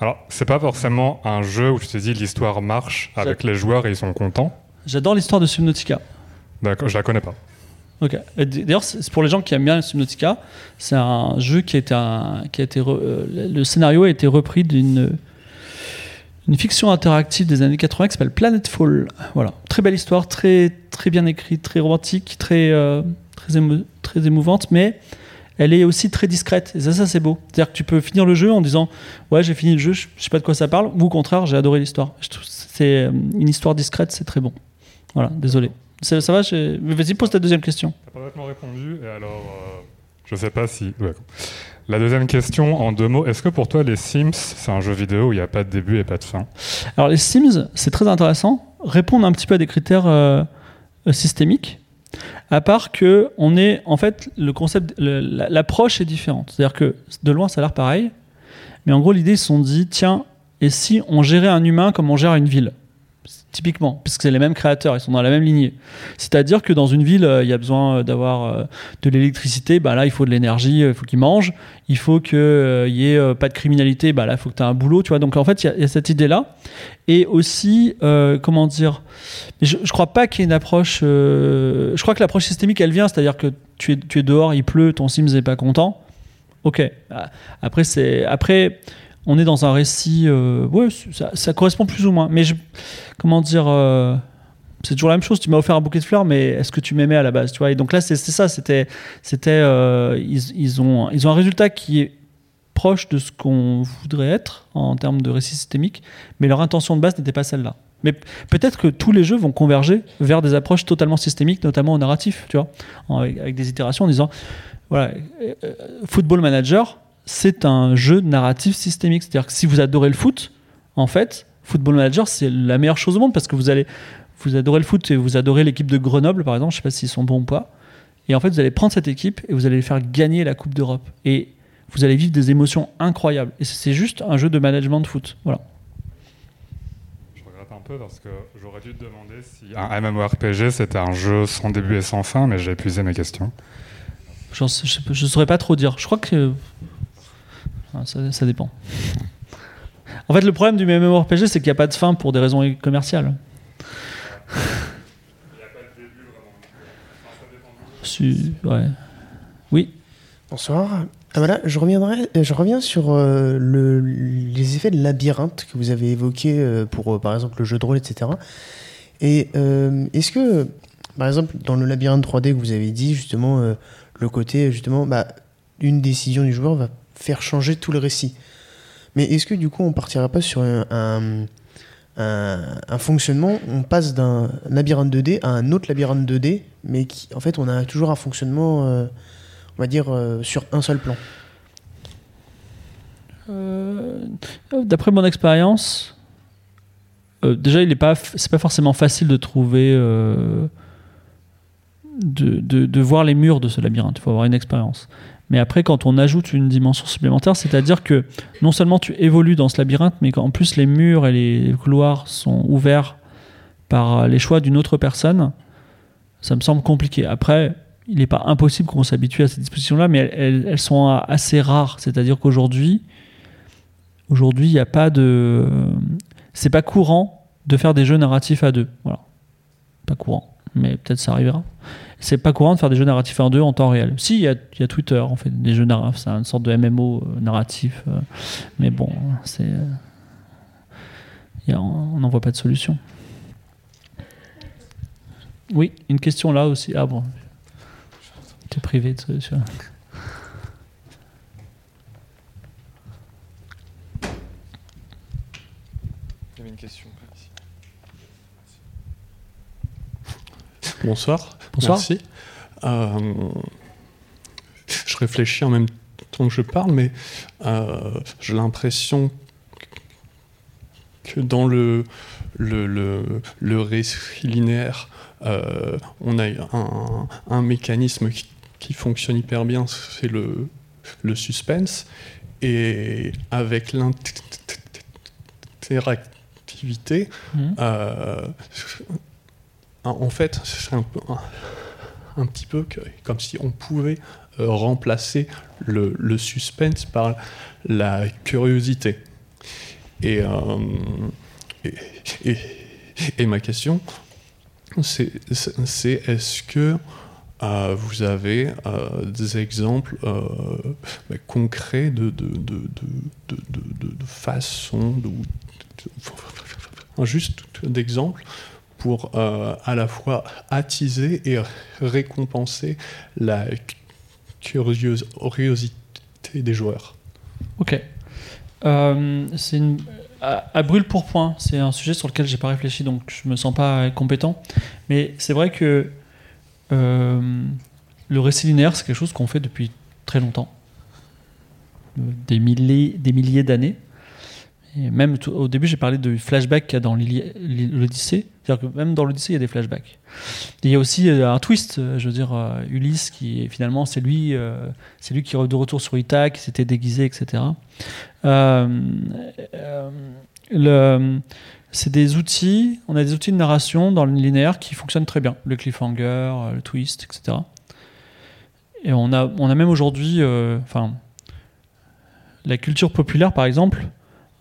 S13: Alors, c'est pas forcément un jeu où tu t'es dit, l'histoire marche avec les joueurs et ils sont contents.
S2: J'adore l'histoire de Subnautica.
S13: D'accord, je la connais pas.
S2: Ok. D'ailleurs, pour les gens qui aiment bien Subnautica. C'est un jeu qui a été, un- qui a été re- euh, le scénario a été repris d'une une fiction interactive des années 80 qui s'appelle Planetfall. Voilà, très belle histoire, très très bien écrite, très romantique, très euh, très, émo- très émouvante, mais elle est aussi très discrète. Et ça, ça c'est beau. C'est-à-dire que tu peux finir le jeu en disant ouais j'ai fini le jeu, je je sais pas de quoi ça parle, ou au contraire j'ai adoré l'histoire. C'est euh, une histoire discrète, c'est très bon. Voilà, désolé. Ça, ça va Vas-y, pose ta deuxième question.
S13: T'as pas vraiment répondu, et alors, euh, je sais pas si. ouais. La deuxième question, en deux mots, est-ce que pour toi, les Sims, c'est un jeu vidéo où il n'y a pas de début et pas de fin?
S2: Alors les Sims, c'est très intéressant, répondent un petit peu à des critères euh, euh, systémique, à part que on est en fait le concept, l'approche est différente. C'est-à-dire que de loin ça a l'air pareil, mais en gros l'idée ils se sont dit tiens et si on gérait un humain comme on gère une ville? Typiquement, parce que c'est les mêmes créateurs, ils sont dans la même lignée. C'est-à-dire que dans une ville, euh, il y a besoin euh, d'avoir euh, de l'électricité, bah là il faut de l'énergie, il faut qu'ils mangent, il faut qu'il y ait pas de criminalité, bah là il faut que tu aies un boulot, tu vois. Donc en fait, il y a- cette idée-là. Et aussi, comment dire, je, je crois pas qu'il y ait une approche. je crois que l'approche systémique, elle vient, c'est-à-dire que tu es, tu es dehors, il pleut, ton Sims n'est pas content. Ok. Ah, Après, c'est après, on est dans un récit. euh, ça, ça correspond plus ou moins. Mais comment dire. euh, c'est toujours la même chose. Tu m'as offert un bouquet de fleurs, mais est-ce que tu m'aimais à la base, tu vois? Et donc là, c'est ça. C'était, c'était, euh, ils, ont, ils ont un résultat qui est proche de ce qu'on voudrait être en termes de récit systémique, mais leur intention de base n'était pas celle-là. Mais peut-être que tous les jeux vont converger vers des approches totalement systémiques, notamment au narratif, tu vois, avec, des itérations en disant, voilà, Football Manager, c'est un jeu narratif systémique. C'est-à-dire que si vous adorez le foot, en fait, Football Manager, c'est la meilleure chose au monde parce que vous allez, vous adorez le foot et vous adorez l'équipe de Grenoble, par exemple, je sais pas s'ils sont bons ou pas. Et en fait, vous allez prendre cette équipe et vous allez les faire gagner la Coupe d'Europe. Et vous allez vivre des émotions incroyables. Et c'est juste un jeu de management de foot. Voilà.
S13: Je regrette un peu parce que j'aurais dû te demander si un MMORPG c'était un jeu sans début et sans fin, mais j'ai épuisé mes questions.
S2: Je ne saurais pas trop dire. Je crois que. Ça, dépend. En fait, le problème du MMORPG, c'est qu'il n'y a pas de fin pour des raisons commerciales. Si- ouais. Oui.
S14: Bonsoir. Ah, voilà, je, reviendrai, euh, je reviens sur euh, le- les effets de labyrinthe que vous avez évoqués euh, pour, par exemple, le jeu de rôle, etc. Et est-ce que, par exemple, dans le labyrinthe 3D que vous avez dit, justement, le côté, justement, bah, une décision du joueur va faire changer tout le récit. Mais est-ce que, du coup, on partirait pas sur un, un, un- fonctionnement, on passe d'un labyrinthe 2D à un autre labyrinthe 2D, mais qui, en fait, on a toujours un fonctionnement, euh, on va dire, euh, sur un seul plan?
S2: Euh, D'après mon expérience, déjà, il n'est pas, c'est pas forcément facile de trouver, de voir les murs de ce labyrinthe. Il faut avoir une expérience. Mais après, quand on ajoute une dimension supplémentaire, c'est-à-dire que non seulement tu évolues dans ce labyrinthe, mais qu'en plus les murs et les couloirs sont ouverts par les choix d'une autre personne, ça me semble compliqué. Après, il n'est pas impossible qu'on s'habitue à ces dispositions-là, mais elles, elles- sont assez rares. C'est-à-dire qu'aujourd'hui, aujourd'hui, il n'y a pas de. C'est pas courant de faire des jeux narratifs à deux. Voilà. Pas courant. Mais peut-être ça arrivera. C'est pas courant de faire des jeux narratifs à deux en temps réel. Si, il y a, il y a Twitter, on fait des jeux narratifs, c'est une sorte de MMO euh, narratif. euh, mais bon, c'est. a- on n'en voit pas de solution. Oui, une question là aussi. Ah bon. T'es privé de solution.
S1: Il y avait une question. ici.
S15: Bonsoir.
S2: Bonsoir.
S15: Merci. Euh, je réfléchis en même temps que je parle, mais euh, j'ai l'impression que dans le, le, le, le récit linéaire, euh, on a un, un mécanisme qui, qui fonctionne hyper bien, c'est le, le suspense. Et avec l'interactivité, euh, en fait, un, peu- un, petit peu comme si on pouvait euh, remplacer le, suspense par la curiosité. Et, euh, ma question, c'est est-ce que euh, vous avez euh, des exemples euh, bah, concrets de, de, de, de- juste d'exemples pour euh, à la fois attiser et récompenser la curiosité des joueurs.
S2: Ok. Euh, c'est à, brûle pour point, c'est un sujet sur lequel j'ai pas réfléchi, donc je me sens pas compétent. Mais c'est vrai que euh, le récit linéaire, c'est quelque chose qu'on fait depuis très longtemps, des milliers, des milliers d'années. Et même au début, j'ai parlé de flashback qu'il y a dans l'Odyssée. C'est-à-dire que même dans l'Odyssée, il y a des flashbacks. Il y a aussi euh, un twist, euh, je veux dire, euh, Ulysse, qui finalement, c'est lui, lui qui est de retour sur Ithaca, qui s'était déguisé, etc. C'est des outils, on a des outils de narration dans le linéaire qui fonctionnent très bien. Le cliffhanger, le twist, etc. Et on a, on a même aujourd'hui, enfin, la culture populaire, par exemple,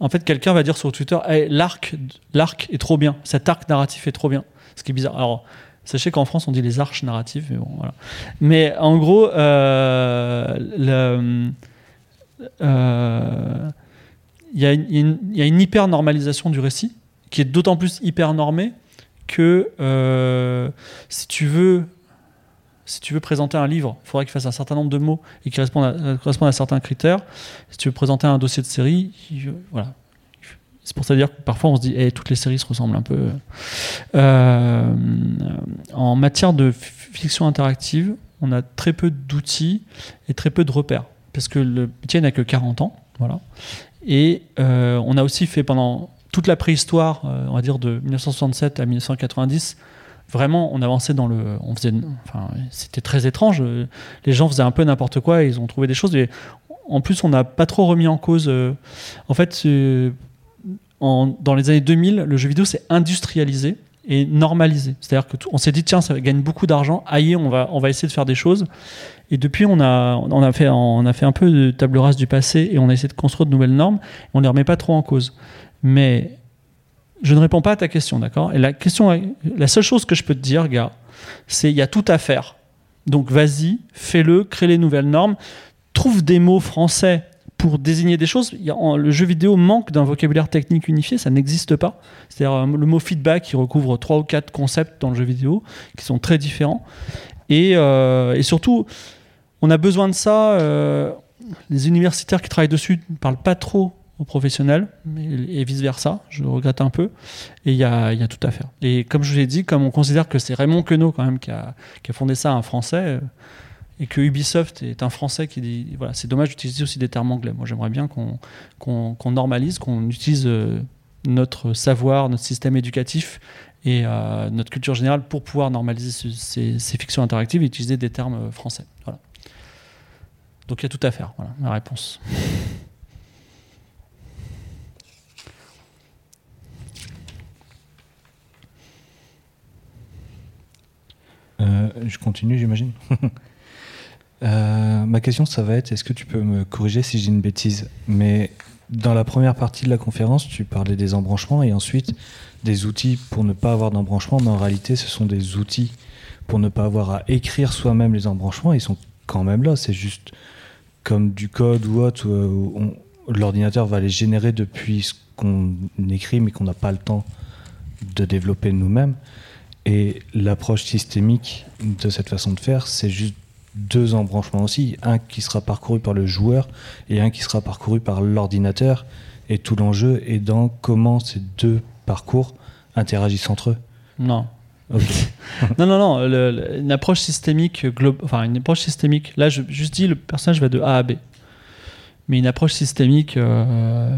S2: en fait, quelqu'un va dire sur Twitter l'arc, l'arc est trop bien, cet arc narratif est trop bien. Ce qui est bizarre. Alors, sachez qu'en France, on dit les arches narratives, mais en gros, euh, euh, il y a une hyper normalisation du récit qui est d'autant plus hyper normée que euh, si tu veux si tu veux présenter un livre, il faudrait qu'il fasse un certain nombre de mots et qu'il euh, correspondent à certains critères. Si tu veux présenter un dossier de série, il- voilà. C'est pour ça dire que parfois on se dit, Eh, toutes les séries se ressemblent un peu. Euh, en matière de fiction interactive, on a très peu d'outils et très peu de repères. Parce que le métier n'a que 40 ans. Voilà. Et euh, on a aussi fait pendant toute la préhistoire, on va dire de 1967 à 1990, vraiment on avançait dans le. On faisait, enfin, c'était très étrange. Les gens faisaient un peu n'importe quoi et ils ont trouvé des choses. Et en plus, on n'a pas trop remis en cause. euh, en fait, euh, dans les années 2000, le jeu vidéo s'est industrialisé et normalisé. C'est-à-dire que on s'est dit tiens, ça gagne beaucoup d'argent. Aïe, on va on va essayer de faire des choses. Et depuis, on a on a fait on a fait un peu de table rase du passé et on a essayé de construire de nouvelles normes. On ne les remet pas trop en cause. Mais je ne réponds pas à ta question, d'accord? Et la question, la seule chose que je peux te dire, gars, c'est il y a tout à faire. Donc vas-y, fais-le, crée les nouvelles normes, trouve des mots français pour désigner des choses. Le jeu vidéo manque d'un vocabulaire technique unifié, ça n'existe pas. C'est-à-dire euh, le mot feedback qui recouvre trois ou quatre concepts dans le jeu vidéo qui sont très différents. Et, euh, surtout, on a besoin de ça. euh, les universitaires qui travaillent dessus ne parlent pas trop aux professionnels et vice versa. Je regrette un peu. Et il y a, tout à faire. Et comme je vous l'ai dit, comme on considère que c'est Raymond Queneau quand même qui a, fondé ça, un Français, euh, et que Ubisoft est un Français qui dit voilà, c'est dommage d'utiliser aussi des termes anglais. Moi, j'aimerais bien qu'on normalise, qu'on utilise euh, notre savoir, notre système éducatif et euh, notre culture générale pour pouvoir normaliser ce- ces, ces fictions interactives et utiliser des termes français. Voilà. Donc il y a tout à faire. Voilà ma réponse.
S7: Euh, je continue, j'imagine. Euh, ma question, ça va être est-ce que tu peux me corriger si j'ai une bêtise? Mais dans la première partie de la conférence, tu parlais des embranchements et ensuite des outils pour ne pas avoir d'embranchement, mais en réalité, ce sont des outils pour ne pas avoir à écrire soi-même les embranchements. Ils sont quand même là. C'est juste comme du code ou autre, on- l'ordinateur va les générer depuis ce qu'on écrit, mais qu'on n'a pas le temps de développer nous-mêmes. Et l'approche systémique de cette façon de faire, c'est juste deux embranchements aussi. Un qui sera parcouru par le joueur et un qui sera parcouru par l'ordinateur. Et tout l'enjeu est dans comment ces deux parcours interagissent entre eux.
S2: Non.
S7: Ok.
S2: non, non, non. le- le- une approche systémique enfin une approche systémique. Là, je juste dis le personnage va de A à B. Mais une approche systémique, euh,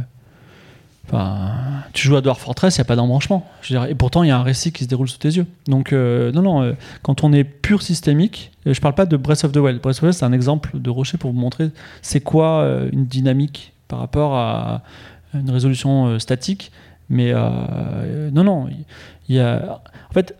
S2: tu joues à Dwarf Fortress, il n'y a pas d'embranchement. Et pourtant, il y a un récit qui se déroule sous tes yeux. Donc, euh, non, non. euh, quand on est pur systémique, euh, je parle pas de Breath of the Wild. Breath of the Wild, c'est un exemple de rocher pour vous montrer c'est quoi une dynamique par rapport à une résolution statique. Mais non, non. en fait,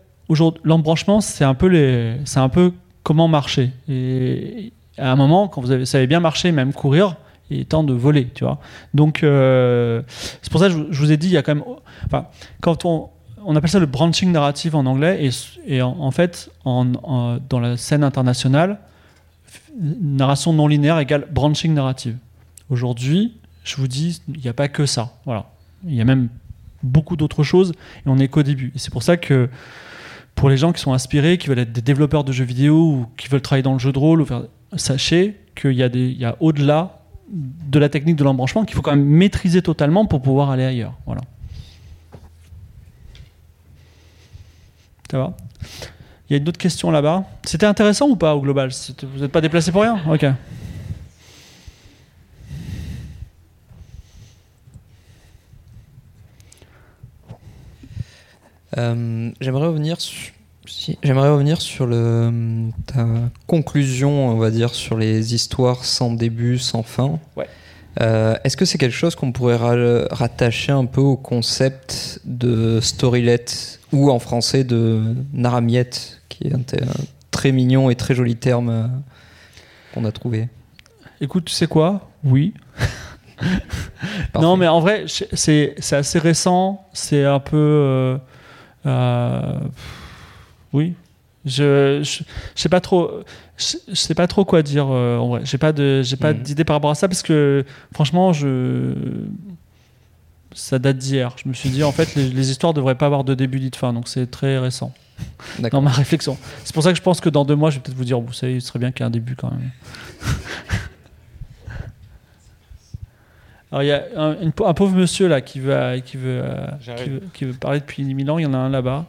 S2: l'embranchement, c'est un peu comment marcher. Et à un moment, quand vous avez, savez bien marcher, même courir, il est temps de voler, tu vois. Donc, euh, c'est pour ça que je, vous ai dit, il y a quand même, enfin, quand on, on appelle ça le branching narrative en anglais, et, et en, fait, en, dans la scène internationale, narration non linéaire égale branching narrative. Aujourd'hui, je vous dis, il n'y a pas que ça. Voilà. Il y a même beaucoup d'autres choses et on n'est qu'au début. Et c'est pour ça que pour les gens qui sont inspirés, qui veulent être des développeurs de jeux vidéo ou qui veulent travailler dans le jeu de rôle, sachez qu'il y a, y a au-delà de la technique de l'embranchement qu'il faut quand même maîtriser totalement pour pouvoir aller ailleurs. Voilà. Ça va? Il y a une autre question là-bas. C'était intéressant ou pas au global? Vous n'êtes pas déplacé pour rien? Ok.
S8: Euh, j'aimerais revenir sur si, J'aimerais revenir sur le, ta conclusion, on va dire, sur les histoires sans début, sans fin.
S2: Ouais.
S8: Euh, Est-ce que c'est quelque chose qu'on pourrait ra- rattacher un peu au concept de storylet ou en français de naramiette, qui est un, très mignon et très joli terme euh, qu'on a trouvé?
S2: Écoute, tu sais quoi? Oui. non, mais en vrai, c'est assez récent. C'est un peu. euh, oui. Je, je, je sais pas trop. Je, je sais pas trop quoi dire euh, en vrai. J'ai pas de j'ai pas
S8: Mhm.
S2: d'idée par rapport à ça parce que franchement, je ça date d'hier. Je me suis dit en fait les, les histoires devraient pas avoir de début ni de fin, donc c'est très récent dans ma réflexion. C'est pour ça que je pense que dans deux mois, je vais peut-être vous dire, vous savez, il serait bien qu'il y ait un début quand même. Alors il y a un, une- un pauvre monsieur là qui veut, qui veut, euh, qui veut, qui veut parler depuis 1000 ans. Il y en a un là-bas.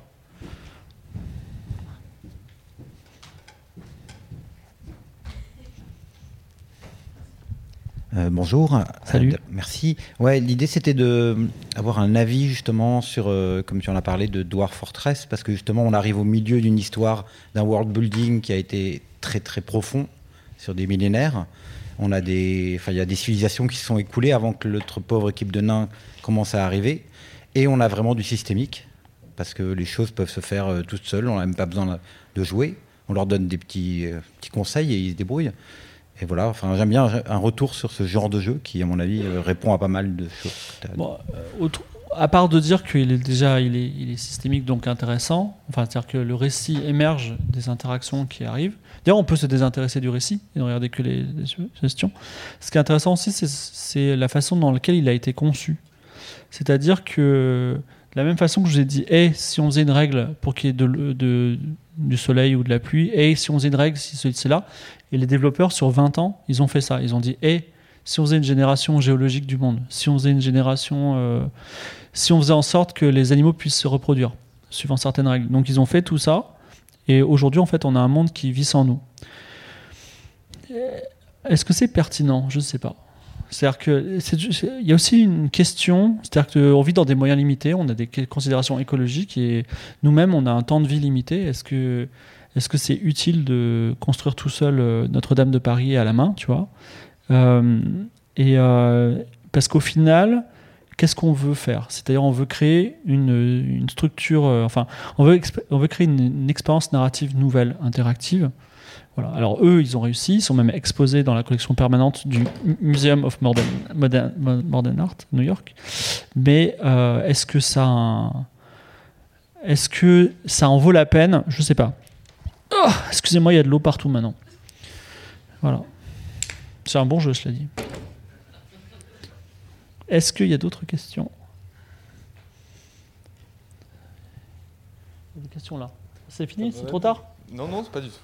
S16: Euh, bonjour.
S2: Salut.
S16: Euh, merci. Ouais, l'idée c'était de avoir un avis justement sur, euh, comme tu en as parlé, de Dwarf Fortress, parce que justement on arrive au milieu d'une histoire d'un world building qui a été très très profond sur des millénaires. On a des, enfin il y a des civilisations qui se sont écoulées avant que notre pauvre équipe de nains commence à arriver, et on a vraiment du systémique, parce que les choses peuvent se faire euh, toutes seules. On n'a même pas besoin de jouer. On leur donne des petits euh, petits conseils et ils se débrouillent. Et voilà, enfin, j'aime bien un retour sur ce genre de jeu qui, à mon avis, euh, répond à pas mal de choses.
S2: Bon, euh, à part de dire qu'il est déjà il est, il est systémique donc intéressant, enfin c'est-à-dire que le récit émerge des interactions qui arrivent. D'ailleurs, on peut se désintéresser du récit et ne regarder que les, les. Ce qui est intéressant aussi, c'est- la façon dans laquelle il a été conçu. C'est-à-dire que la même façon que je vous ai dit, hey, si on faisait une règle pour qu'il y ait du soleil ou de la pluie, hey, si on faisait une règle, si c'est c'est là, et les développeurs sur 20 ans, ils ont fait ça. Ils ont dit, hey, si on faisait une génération géologique du monde, si on faisait une génération, euh, si on faisait en sorte que les animaux puissent se reproduire, suivant certaines règles. Donc ils ont fait tout ça, et aujourd'hui en fait on a un monde qui vit sans nous. Euh, Est-ce que c'est pertinent? Je ne sais pas. C'est-à-dire que il y a aussi une question, c'est-à-dire qu'on vit dans des moyens limités, on a des considérations écologiques et nous-mêmes on a un temps de vie limité. Est-ce que est-ce que c'est utile de construire tout seul euh, Notre-Dame de Paris à la main, tu vois? Euh, Et euh, parce qu'au final, qu'est-ce qu'on veut faire? C'est-à-dire on veut créer une, une structure, enfin on veut on veut créer une, une expérience narrative nouvelle, interactive. Alors eux, ils ont réussi, ils sont même exposés dans la collection permanente du Museum of Modern, Art, New York. Mais euh, est-ce que ça, est-ce que ça en vaut la peine? Je sais pas. Oh, excusez-moi, il y a de l'eau partout maintenant. Voilà. C'est un bon jeu, cela dit. Est-ce qu'il y a d'autres questions? Il y a Des questions là. C'est fini? C'est trop tard?
S1: Non, non, c'est pas du tout.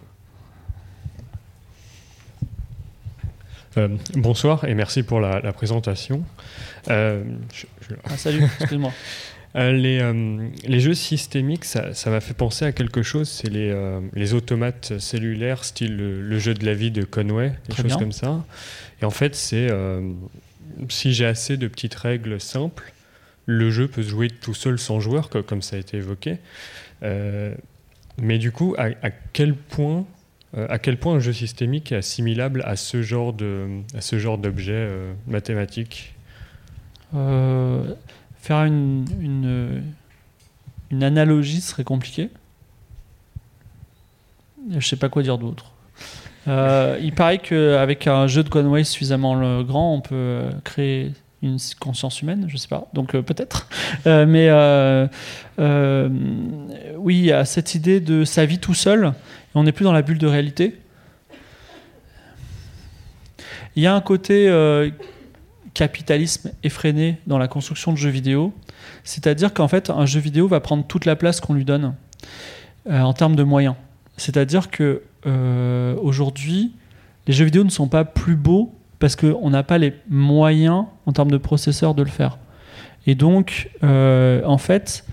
S17: Euh, bonsoir et merci pour la, la présentation. Euh, je- je-
S2: Ah, salut, excuse-moi.
S17: Euh, les, euh, les jeux systémiques, ça m'a fait penser à quelque chose, c'est les, euh, les automates cellulaires, style le, le jeu de la vie de Conway, des
S2: Très
S17: choses
S2: bien.
S17: comme ça. Et en fait, c'est si j'ai assez de petites règles simples, le jeu peut se jouer tout seul sans joueur, co- comme ça a été évoqué. Mais du coup, à, à quel point à quel point un jeu systémique est assimilable à ce genre de à ce genre d'objet euh, mathématique
S2: Euh, faire une, une, analogie serait compliqué. Je sais pas quoi dire d'autre. Euh, il paraît qu'avec un jeu de Conway suffisamment grand, on peut euh, créer une conscience humaine, je sais pas, donc euh, peut-être. Euh, mais euh, euh, oui, a cette idée de sa vie tout seul, on n'est plus dans la bulle de réalité. Il y a un côté capitalisme effréné dans la construction de jeux vidéo. C'est-à-dire qu'en fait, un jeu vidéo va prendre toute la place qu'on lui donne en termes de moyens. C'est-à-dire que aujourd'hui, les jeux vidéo ne sont pas plus beaux parce qu'on n'a pas les moyens en termes de processeur de le faire. Et donc, euh, en fait,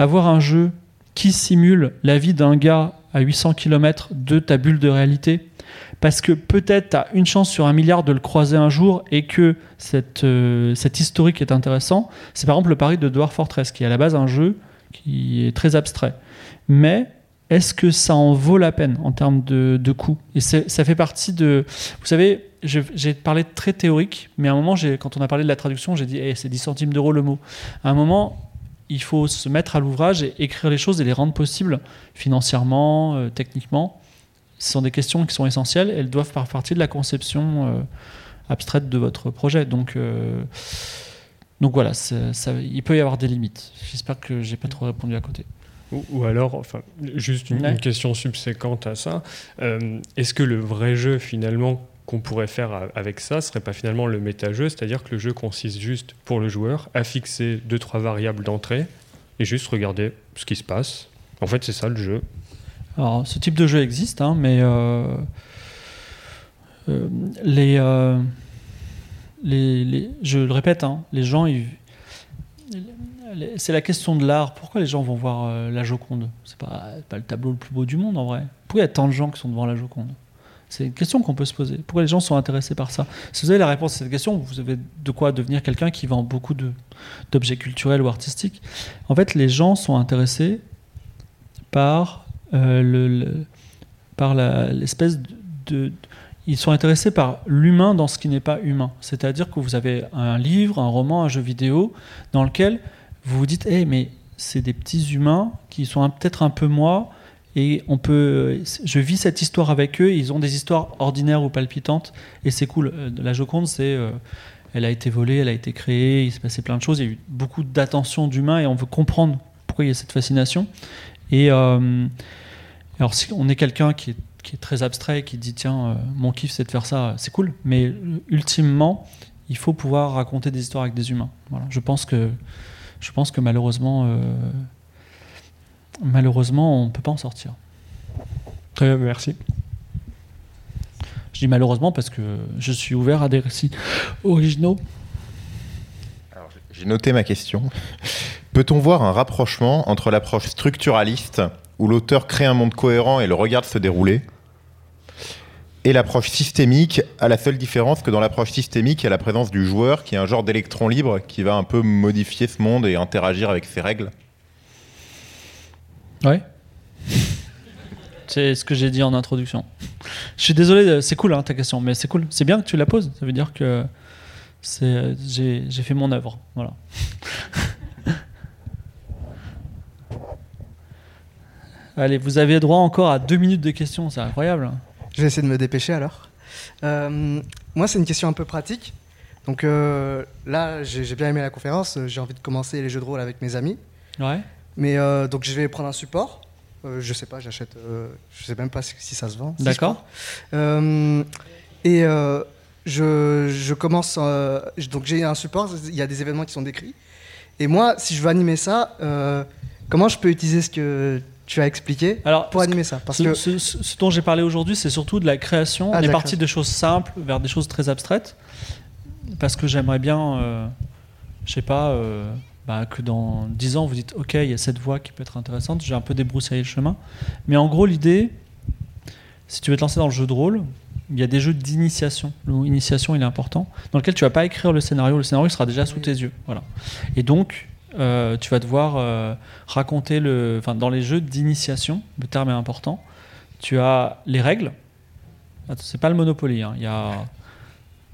S2: avoir un jeu qui simule la vie d'un gars à 800 km de ta bulle de réalité, parce que peut-être tu as une chance sur un milliard de le croiser un jour et que cette, euh, historique est intéressant, c'est par exemple le pari de Dwarf Fortress, qui est à la base un jeu qui est très abstrait. Mais est-ce que ça en vaut la peine en termes de, de coût? Et ça fait partie de. Vous savez, j'ai parlé très théorique, mais à un moment, quand on a parlé de la traduction, j'ai dit Eh, c'est 10 centimes d'euros le mot. À un moment, il faut se mettre à l'ouvrage et écrire les choses et les rendre possibles financièrement, euh, techniquement. Ce sont des questions qui sont essentielles. Elles doivent faire partie de la conception euh, abstraite de votre projet. Donc, euh, donc voilà, ça- il peut y avoir des limites. J'espère que j'ai pas trop répondu à côté.
S17: Ou, ou alors, enfin, juste une,
S2: Ouais.
S17: une question subséquente à ça. Est-ce que le vrai jeu, finalement, qu'on pourrait faire avec ça, serait pas finalement le méta-jeu C'est-à-dire que le jeu consiste juste pour le joueur à fixer deux, trois variables d'entrée et juste regarder ce qui se passe. En fait, c'est ça le jeu.
S2: Alors, ce type de jeu existe, hein, mais euh, euh, euh, les, les- je le répète, hein, les gens, c'est la question de l'art. Pourquoi les gens vont voir la Joconde? C'est pas, pas le tableau le plus beau du monde en vrai. Pourquoi il y a tant de gens qui sont devant la Joconde? C'est une question qu'on peut se poser. Pourquoi les gens sont intéressés par ça Si vous avez la réponse à cette question, vous avez de quoi devenir quelqu'un qui vend beaucoup d'objets culturels ou artistiques. En fait, les gens sont intéressés par euh, l'espèce de, ils sont intéressés par l'humain dans ce qui n'est pas humain. C'est-à-dire que vous avez un livre, un roman, un jeu vidéo dans lequel vous vous dites, Eh, mais c'est des petits humains qui sont peut-être un peu moi et on peut, je vis cette histoire avec eux. Ils ont des histoires ordinaires ou palpitantes et c'est cool. Euh, La Joconde, c'est euh, elle a été volée, elle a été créée, il s'est passé plein de choses. Il y a eu beaucoup d'attention d'humains et on veut comprendre pourquoi il y a cette fascination. Et euh, alors, si on est quelqu'un qui est, très abstrait, qui dit tiens, mon kiff c'est de faire ça, c'est cool. Mais ultimement, il faut pouvoir raconter des histoires avec des humains. Voilà. Je pense que, je pense que malheureusement, malheureusement, on ne peut pas en sortir.
S17: Très bien, merci.
S2: Je dis malheureusement parce que je suis ouvert à des récits originaux.
S3: J'ai noté ma question. Peut-on voir un rapprochement entre l'approche structuraliste, où l'auteur crée un monde cohérent et le regarde se dérouler, et l'approche systémique, à la seule différence que dans l'approche systémique, il y a la présence du joueur, qui est un genre d'électron libre, qui va un peu modifier ce monde et interagir avec ses règles?
S2: Ouais. C'est ce que j'ai dit en introduction. Je suis désolé, c'est cool hein, ta question, mais c'est cool. C'est bien que tu la poses. Ça veut dire que c'est, j'ai, j'ai fait mon œuvre. Voilà. Allez, vous avez droit encore à deux minutes de questions, c'est incroyable.
S6: Je vais essayer de me dépêcher alors. Euh, moi, c'est une question un peu pratique. Donc euh, là, j'ai j'ai bien aimé la conférence. J'ai envie de commencer les jeux de rôle avec mes amis.
S2: Ouais.
S6: Mais euh, donc, je vais prendre un support. Euh, je sais pas, j'achète. euh, je sais même pas si, ça se vend.
S2: D'accord.
S6: Euh, et euh, je, je commence. donc, j'ai un support. Il y a des événements qui sont décrits. Et moi, si je veux animer ça, comment je peux utiliser ce que tu as expliqué pour animer ça? Parce
S2: ce,
S6: que
S2: ce- ce- ce dont j'ai parlé aujourd'hui, c'est surtout de la création.
S6: Ah,
S2: on est parti de choses simples vers des choses très abstraites. Parce que j'aimerais bien, je sais pas, bah, que dans 10 ans, vous dites Ok, il y a cette voie qui peut être intéressante. J'ai un peu débroussaillé le chemin. Mais en gros, l'idée, si tu veux te lancer dans le jeu de rôle, il y a des jeux d'initiation. L'initiation, il est important. Dans lequel tu vas pas écrire le scénario. Le scénario il sera déjà sous tes yeux. Voilà. Et donc, euh, tu vas devoir euh, raconter le. Enfin, dans les jeux d'initiation, le terme est important. Tu as les règles. C'est pas le Monopoly. hein. Il y a.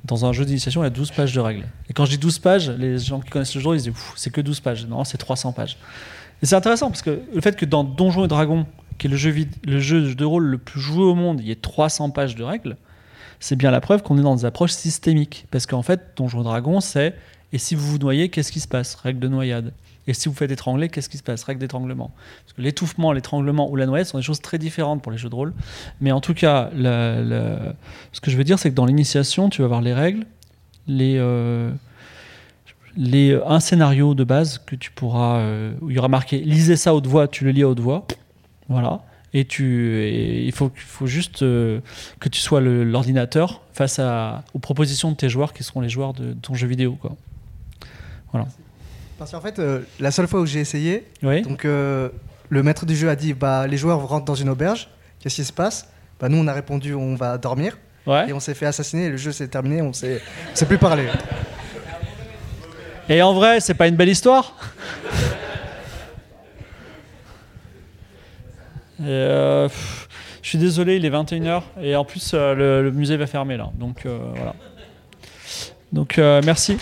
S2: Dans un jeu d'initiation, il y a 12 pages de règles. Et quand je dis 12 pages, les gens qui connaissent le jeu, ils se disent c'est que 12 pages. Non, c'est 300 pages. Et c'est intéressant parce que le fait que dans Donjons et Dragons, qui est le jeu, le jeu de rôle le plus joué au monde, il y ait 300 pages de règles, c'est bien la preuve qu'on est dans des approches systémiques. Parce qu'en fait, Donjons et Dragons, c'est et si vous vous noyez, qu'est-ce qui se passe? Règle de noyade. Et si vous faites étrangler, qu'est-ce qui se passe? Règle d'étranglement. Parce que l'étouffement, l'étranglement ou la noyade sont des choses très différentes pour les jeux de rôle. Mais en tout cas, ce que je veux dire, c'est que dans l'initiation, tu vas avoir les règles, les, euh, les, un scénario de base que tu pourras, euh, où il y aura marqué lisez ça haute voix, tu le lis à haute voix. Voilà. Et, tu, il faut, faut juste euh, que tu sois l'ordinateur face à, aux propositions de tes joueurs qui seront les joueurs de, ton jeu vidéo. Quoi. Voilà.
S6: Parce qu'en fait, euh, la seule fois où j'ai essayé,
S2: Oui.
S6: donc euh, le maître du jeu a dit bah, les joueurs rentrent dans une auberge, qu'est-ce qui se passe? Bah, Nous, on a répondu on va dormir. Et on s'est fait assassiner, et le jeu s'est terminé, on s'est on s'est plus parlé.
S2: Et en vrai, c'est pas une belle histoire? Et, euh, pff, je suis désolé, il est 21h et en plus le, le musée va fermer là. Donc voilà. Donc merci.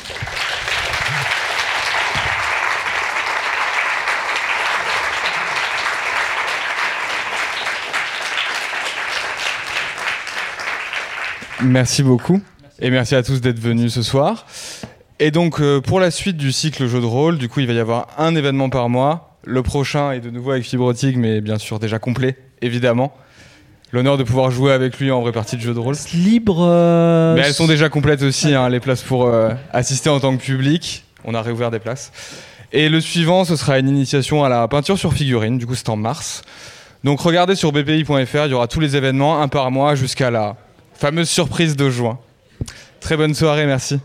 S1: Merci beaucoup. Et merci à tous d'être venus ce soir. Et donc, euh, pour la suite du cycle jeu de rôle, du coup, il va y avoir un événement par mois. Le prochain est de nouveau avec Fibrotique, mais bien sûr déjà complet, évidemment. L'honneur de pouvoir jouer avec lui en vraie partie de jeu de rôle.
S2: Libre. euh,
S1: Mais elles sont déjà complètes aussi, hein, les places pour euh, assister en tant que public. On a réouvert des places. Et le suivant, ce sera une initiation à la peinture sur figurine. Du coup, c'est en mars. Donc, regardez sur bpi.fr, il y aura tous les événements, un par mois, jusqu'à la fameuse surprise de juin. Très bonne soirée, merci.